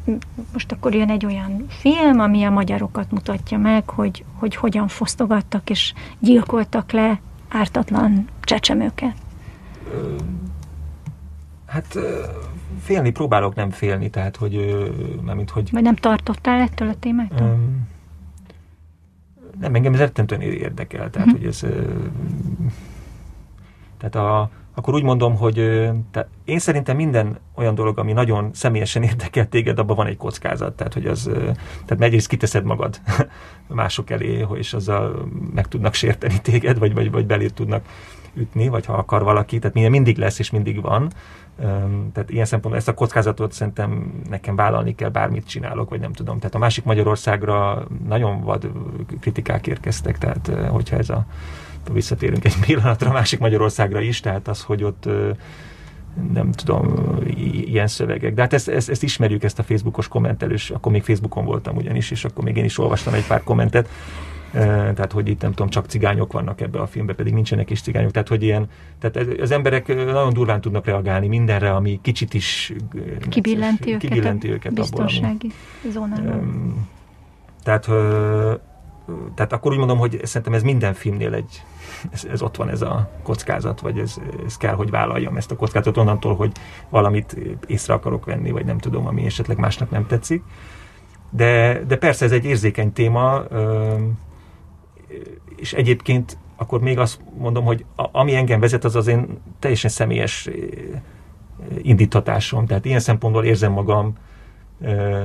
most akkor jön egy olyan film, ami a magyarokat mutatja meg, hogy, hogy hogyan fosztogattak és gyilkoltak le ártatlan csecsemőket? Hát félni próbálok nem félni, tehát hogy, mint hogy... Vagy nem tartottál ettől a témától? Um, nem, engem ez rettentően érdekel, tehát uh-huh. hogy ez... Tehát a, akkor úgy mondom, hogy tehát én szerintem minden olyan dolog, ami nagyon személyesen érdekel téged, abban van egy kockázat. Tehát, hogy az, tehát egyrészt kiteszed magad mások elé, és azzal meg tudnak sérteni téged, vagy, vagy, vagy belét tudnak ütni, vagy ha akar valaki, tehát minden mindig lesz és mindig van. Tehát ilyen szempontból ezt a kockázatot szerintem nekem vállalni kell, bármit csinálok, vagy nem tudom. Tehát a másik Magyarországra nagyon vad kritikák érkeztek, tehát hogyha ez a visszatérünk egy pillanatra a másik Magyarországra is, tehát az, hogy ott nem tudom, ilyen szövegek. De hát ezt, ezt, ezt ismerjük, ezt a Facebookos kommentelős, akkor még Facebookon voltam ugyanis, és akkor még én is olvastam egy pár kommentet, tehát hogy itt nem tudom, csak cigányok vannak ebbe a filmbe, pedig nincsenek is cigányok, tehát hogy ilyen, tehát az emberek nagyon durván tudnak reagálni mindenre, ami kicsit is kibillenti őket, kibillenti őket a biztonsági zónában. Tehát, tehát akkor úgy mondom, hogy szerintem ez minden filmnél egy, ez, ez ott van ez a kockázat, vagy ez, ez kell, hogy vállaljam ezt a kockázatot onnantól, hogy valamit észre akarok venni, vagy nem tudom, ami esetleg másnak nem tetszik. De, de persze ez egy érzékeny téma, és egyébként akkor még azt mondom, hogy ami engem vezet, az az én teljesen személyes indítatásom. Tehát ilyen szempontból érzem magam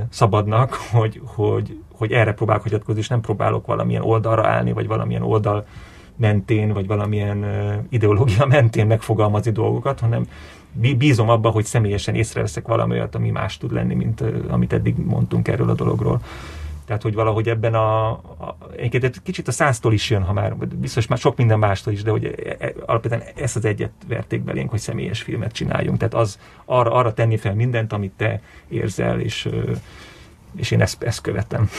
szabadnak, hogy, hogy, hogy erre próbálok hagyatkozni, és nem próbálok valamilyen oldalra állni, vagy valamilyen oldal mentén, vagy valamilyen ideológia mentén megfogalmazni dolgokat, hanem bízom abba, hogy személyesen észreveszek valami olyat, ami más tud lenni, mint amit eddig mondtunk erről a dologról. Tehát, hogy valahogy ebben a, a egy kicsit a száztól is jön, ha már, biztos már sok minden mástól is, de hogy e, e, alapvetően ezt az egyet verték belénk, hogy személyes filmet csináljunk. Tehát az arra, arra tenni fel mindent, amit te érzel, és, és én ezt, ezt követem.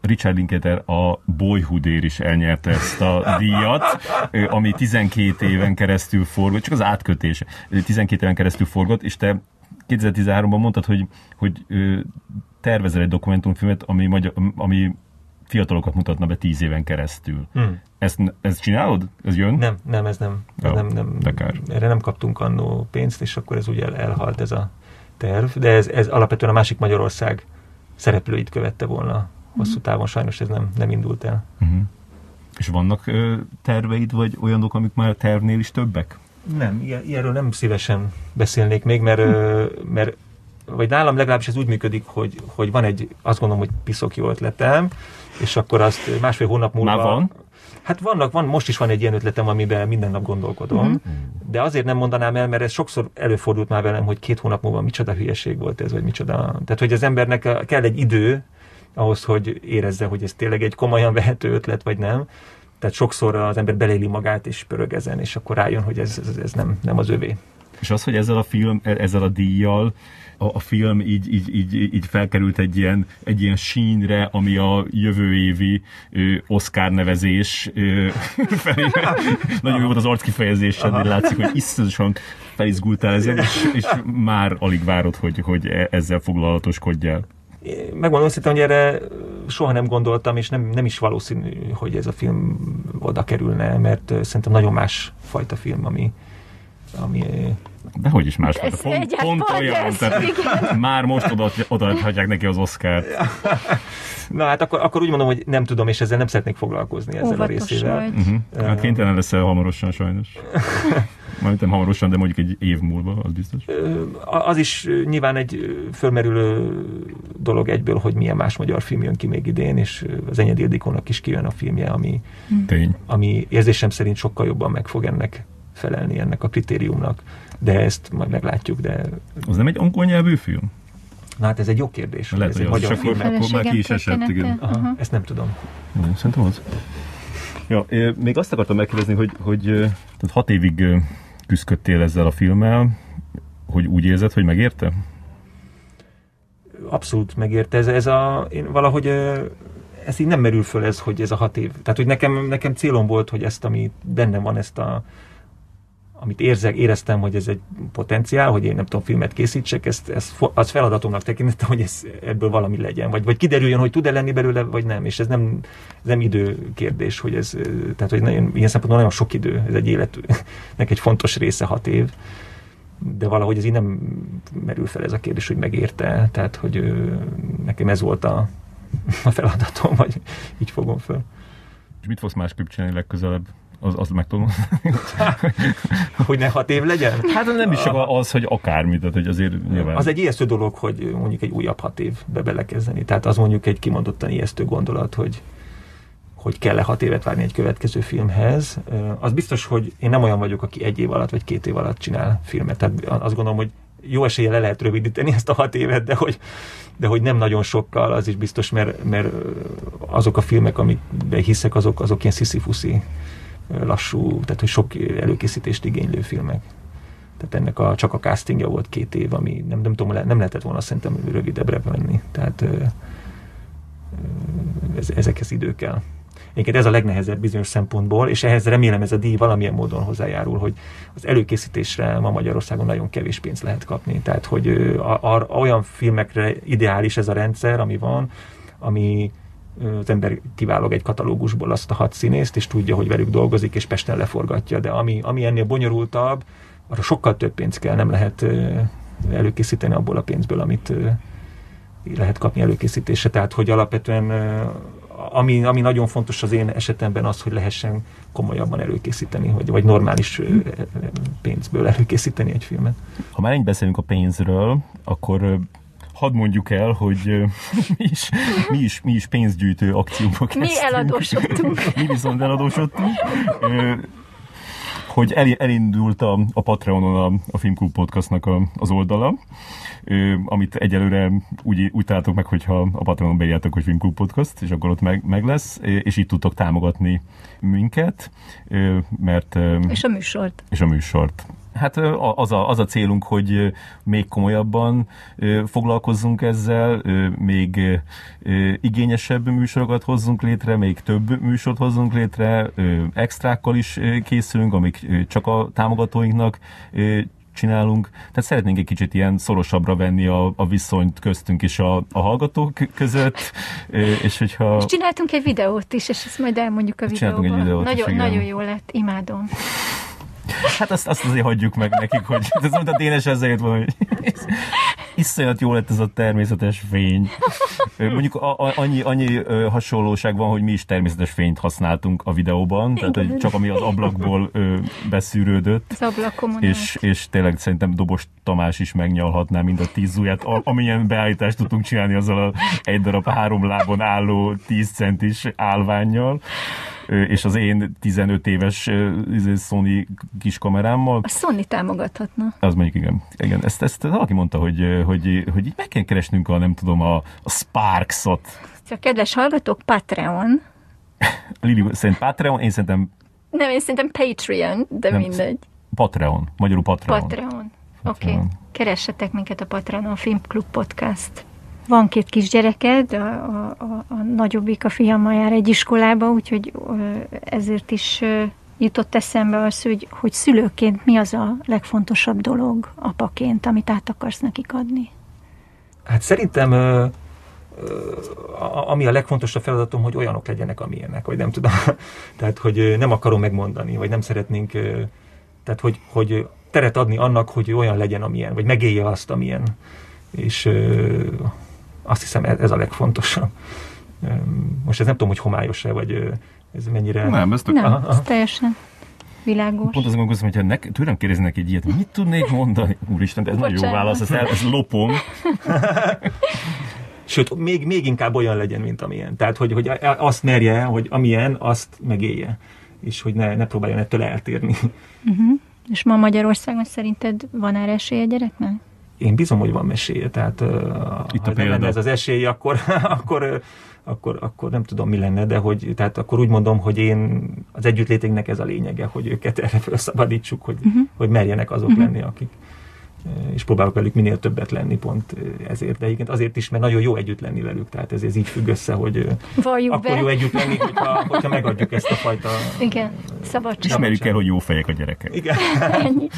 Richard Linklater a Boyhoodért is elnyerte ezt a díjat, ami 12 éven keresztül forgott, csak az átkötés 12 éven keresztül forgott, és te 2013-ban mondtad, hogy, hogy tervezel egy dokumentumfilmet, ami, magyar, ami fiatalokat mutatna be tíz éven keresztül. Hmm. Ezt, ezt csinálod? Ez jön? Nem, nem, ez nem. Ez nem, nem de kár. erre nem kaptunk annó pénzt, és akkor ez ugye el, elhalt ez a terv, de ez, ez alapvetően a másik Magyarország szereplőit követte volna hosszú távon, sajnos ez nem, nem indult el. Uh-huh. És vannak ö, terveid, vagy olyanok, amik már tervnél is többek? Nem, ilyen, ilyenről nem szívesen beszélnék még, mert, ö, mert vagy nálam legalábbis ez úgy működik, hogy, hogy van egy, azt gondolom, hogy piszok jó ötletem, és akkor azt másfél hónap múlva... Már van? Hát vannak, van, most is van egy ilyen ötletem, amiben minden nap gondolkodom, mm-hmm. de azért nem mondanám el, mert ez sokszor előfordult már velem, hogy két hónap múlva micsoda hülyeség volt ez, vagy micsoda. Tehát, hogy az embernek kell egy idő ahhoz, hogy érezze, hogy ez tényleg egy komolyan vehető ötlet, vagy nem. Tehát sokszor az ember beléli magát, és pörög ezen, és akkor rájön, hogy ez, ez, ez nem, nem az övé. És az, hogy ezzel a film, ezzel a díjjal a, a film így, így, így, így felkerült egy ilyen, egy ilyen sínre, ami a jövő évi ö, Oscar nevezés ö, felé. Nagyon jó volt az arckifejezésed, látszik, hogy iszonyatosan felizgultál ezen, és, és már alig várod, hogy, hogy e- ezzel foglalatoskodjál. Megmondom őszintén, hogy erre soha nem gondoltam, és nem, nem is valószínű, hogy ez a film oda kerülne, mert szerintem nagyon más fajta film, ami, ami De hogy is más Ez Pont, egyáltalán pont olyan, ez, tehát igen. már most oda, odaadhatják neki az Oscar-t. Na hát akkor, akkor úgy mondom, hogy nem tudom, és ezzel nem szeretnék foglalkozni ezzel a Óvatos részével. vagy. Uh-huh. Hát kénytelen leszel hamarosan sajnos. Majd nem hamarosan, de mondjuk egy év múlva, az biztos. Az is nyilván egy fölmerülő dolog egyből, hogy milyen más magyar film jön ki még idén, és az Enyedi Ildikónak is kijön a filmje, ami, Tény. ami érzésem szerint sokkal jobban meg fog ennek felelni, ennek a kritériumnak. De ezt majd meglátjuk, de Az nem egy angol nyelvű film? na hát ez egy jó kérdés. Lehet, ez hogy egy az, magyar akkor, film. akkor már ki is esett, igen. Aha, Aha. ezt nem tudom. Szerintem az. Ja, még azt akartam megkérdezni, hogy, hogy tehát hat évig ö, küzdködtél ezzel a filmmel, hogy úgy érzed, hogy megérte? abszolút megérte. Ez, ez a, én valahogy ez így nem merül föl ez, hogy ez a hat év. Tehát, hogy nekem, nekem célom volt, hogy ezt, ami bennem van, ezt a amit érzek, éreztem, hogy ez egy potenciál, hogy én nem tudom, filmet készítsek, ezt, ezt az feladatomnak tekintem, hogy ez, ebből valami legyen, vagy, vagy kiderüljön, hogy tud-e lenni belőle, vagy nem, és ez nem, nem idő kérdés, hogy ez, tehát, hogy nagyon, ilyen szempontból nagyon sok idő, ez egy életnek egy fontos része hat év, de valahogy ez így nem merül fel ez a kérdés, hogy megérte, tehát, hogy nekem ez volt a, a feladatom, vagy így fogom föl. És mit fogsz másképp csinálni legközelebb? Az, az meg tudom. Hogy ne hat év legyen? Hát nem is csak az, hogy akármi, tehát hogy azért nyilván... Az egy ijesztő dolog, hogy mondjuk egy újabb hat évbe belekezdeni. Tehát az mondjuk egy kimondottan ijesztő gondolat, hogy hogy kell-e hat évet várni egy következő filmhez. Az biztos, hogy én nem olyan vagyok, aki egy év alatt vagy két év alatt csinál filmet. Tehát azt gondolom, hogy jó esélye le lehet rövidíteni ezt a hat évet, de hogy, de hogy nem nagyon sokkal, az is biztos, mert, mert azok a filmek, amikben hiszek, azok, azok ilyen sziszifuszi lassú, tehát hogy sok előkészítést igénylő filmek. Tehát ennek a, csak a castingja volt két év, ami nem, nem tudom, nem lehetett volna szerintem rövidebbre venni. Tehát ez, ezekhez idő kell. Egyébként ez a legnehezebb bizonyos szempontból, és ehhez remélem ez a díj valamilyen módon hozzájárul, hogy az előkészítésre ma Magyarországon nagyon kevés pénzt lehet kapni. Tehát, hogy a, a, olyan filmekre ideális ez a rendszer, ami van, ami az ember kiválog egy katalógusból azt a hat színészt, és tudja, hogy velük dolgozik, és Pesten leforgatja. De ami, ami ennél bonyolultabb, arra sokkal több pénz kell, nem lehet előkészíteni abból a pénzből, amit lehet kapni előkészítésre. Tehát, hogy alapvetően ami, ami nagyon fontos az én esetemben az, hogy lehessen komolyabban előkészíteni, vagy, vagy normális pénzből előkészíteni egy filmet. Ha már ennyit beszélünk a pénzről, akkor hadd mondjuk el, hogy mi is, mi is, mi is pénzgyűjtő akcióba kezdtünk. Mi eladósodtunk. mi viszont eladósodtunk. Hogy el, elindult a, a Patreonon a, a Filmklub Podcastnak a, az oldala, ö, amit egyelőre úgy, úgy találtok meg, hogyha a Patreonon beírjátok, hogy Filmklub Podcast, és akkor ott meg, meg lesz, és így tudtok támogatni minket, ö, mert... ö, És a műsort. és a műsort. Hát az a, az a célunk, hogy még komolyabban foglalkozzunk ezzel, még igényesebb műsorokat hozzunk létre, még több műsort hozzunk létre, extrákkal is készülünk, amik csak a támogatóinknak csinálunk, tehát szeretnénk egy kicsit ilyen szorosabbra venni a, a viszonyt köztünk és a, a hallgatók között, és hogyha... És csináltunk egy videót is, és ezt majd elmondjuk a videóban. egy videót nagyon, is, nagyon jó lett, imádom. Hát azt, azt azért hagyjuk meg nekik, hogy ez mondta a Dénes ezzel jött volna, hogy iszonyat jó lett ez a természetes fény. Mondjuk a, a, annyi, annyi hasonlóság van, hogy mi is természetes fényt használtunk a videóban, tehát hogy csak ami az ablakból ö, beszűrődött. Az ablakomon és, és tényleg szerintem Dobos Tamás is megnyalhatná mind a tíz ujját, amilyen beállítást tudtunk csinálni azzal a egy darab három lábon álló tíz centis állványjal és az én 15 éves izé, Sony kis kamerámmal. A Sony támogathatna. Az mondjuk igen. igen ezt, ezt valaki mondta, hogy, hogy, hogy így meg kell keresnünk a, nem tudom, a, a Sparks-ot. A kedves hallgatók, Patreon. Lili szerint Patreon, én szerintem... Nem, én szerintem Patreon, de nem, mindegy. Patreon, magyarul Patreon. Patreon. Oké, okay. keressetek minket a Patreon Filmklub Podcast. Van két kisgyereked, a, a, a, a nagyobbik, a fiammal jár egy iskolába, úgyhogy ezért is jutott eszembe az, hogy, hogy szülőként mi az a legfontosabb dolog apaként, amit át akarsz nekik adni? Hát szerintem ö, ö, ami a legfontosabb feladatom, hogy olyanok legyenek, amilyenek, vagy nem tudom. tehát, hogy nem akarom megmondani, vagy nem szeretnénk, tehát, hogy, hogy teret adni annak, hogy olyan legyen, amilyen, vagy megélje azt, amilyen. És azt hiszem ez a legfontosabb. Most ez nem tudom, hogy homályos-e, vagy ez mennyire... Nem, ez, tök... nem, aha, aha. ez teljesen világos. Pont azon gondolkozom, hogyha nek, tőlem kérdeznek egy ilyet, mit tudnék mondani? Úristen, ez nagyon jó válasz, ez, el, ez lopom. Sőt, még, még inkább olyan legyen, mint amilyen. Tehát, hogy, hogy azt merje, hogy amilyen, azt megélje. És hogy ne, ne próbáljon ettől eltérni. Uh-huh. És ma Magyarországon szerinted van erre esély a gyereknek? Én bizom, hogy van mesélye, tehát Itt ha nem lenne ez az esély, akkor, akkor, akkor, akkor nem tudom, mi lenne, de hogy, tehát akkor úgy mondom, hogy én az együttléténknek ez a lényege, hogy őket erre felszabadítsuk, hogy, uh-huh. hogy merjenek azok uh-huh. lenni, akik és próbálok velük minél többet lenni pont ezért, de igen, azért is, mert nagyon jó együtt lenni velük, tehát ez, ez így függ össze, hogy Valljuk akkor be. jó együtt lenni, hogyha, hogyha megadjuk ezt a fajta... Igen, szabadság. Ismerjük el, hogy jó fejek a gyerekek. Igen. Ennyi.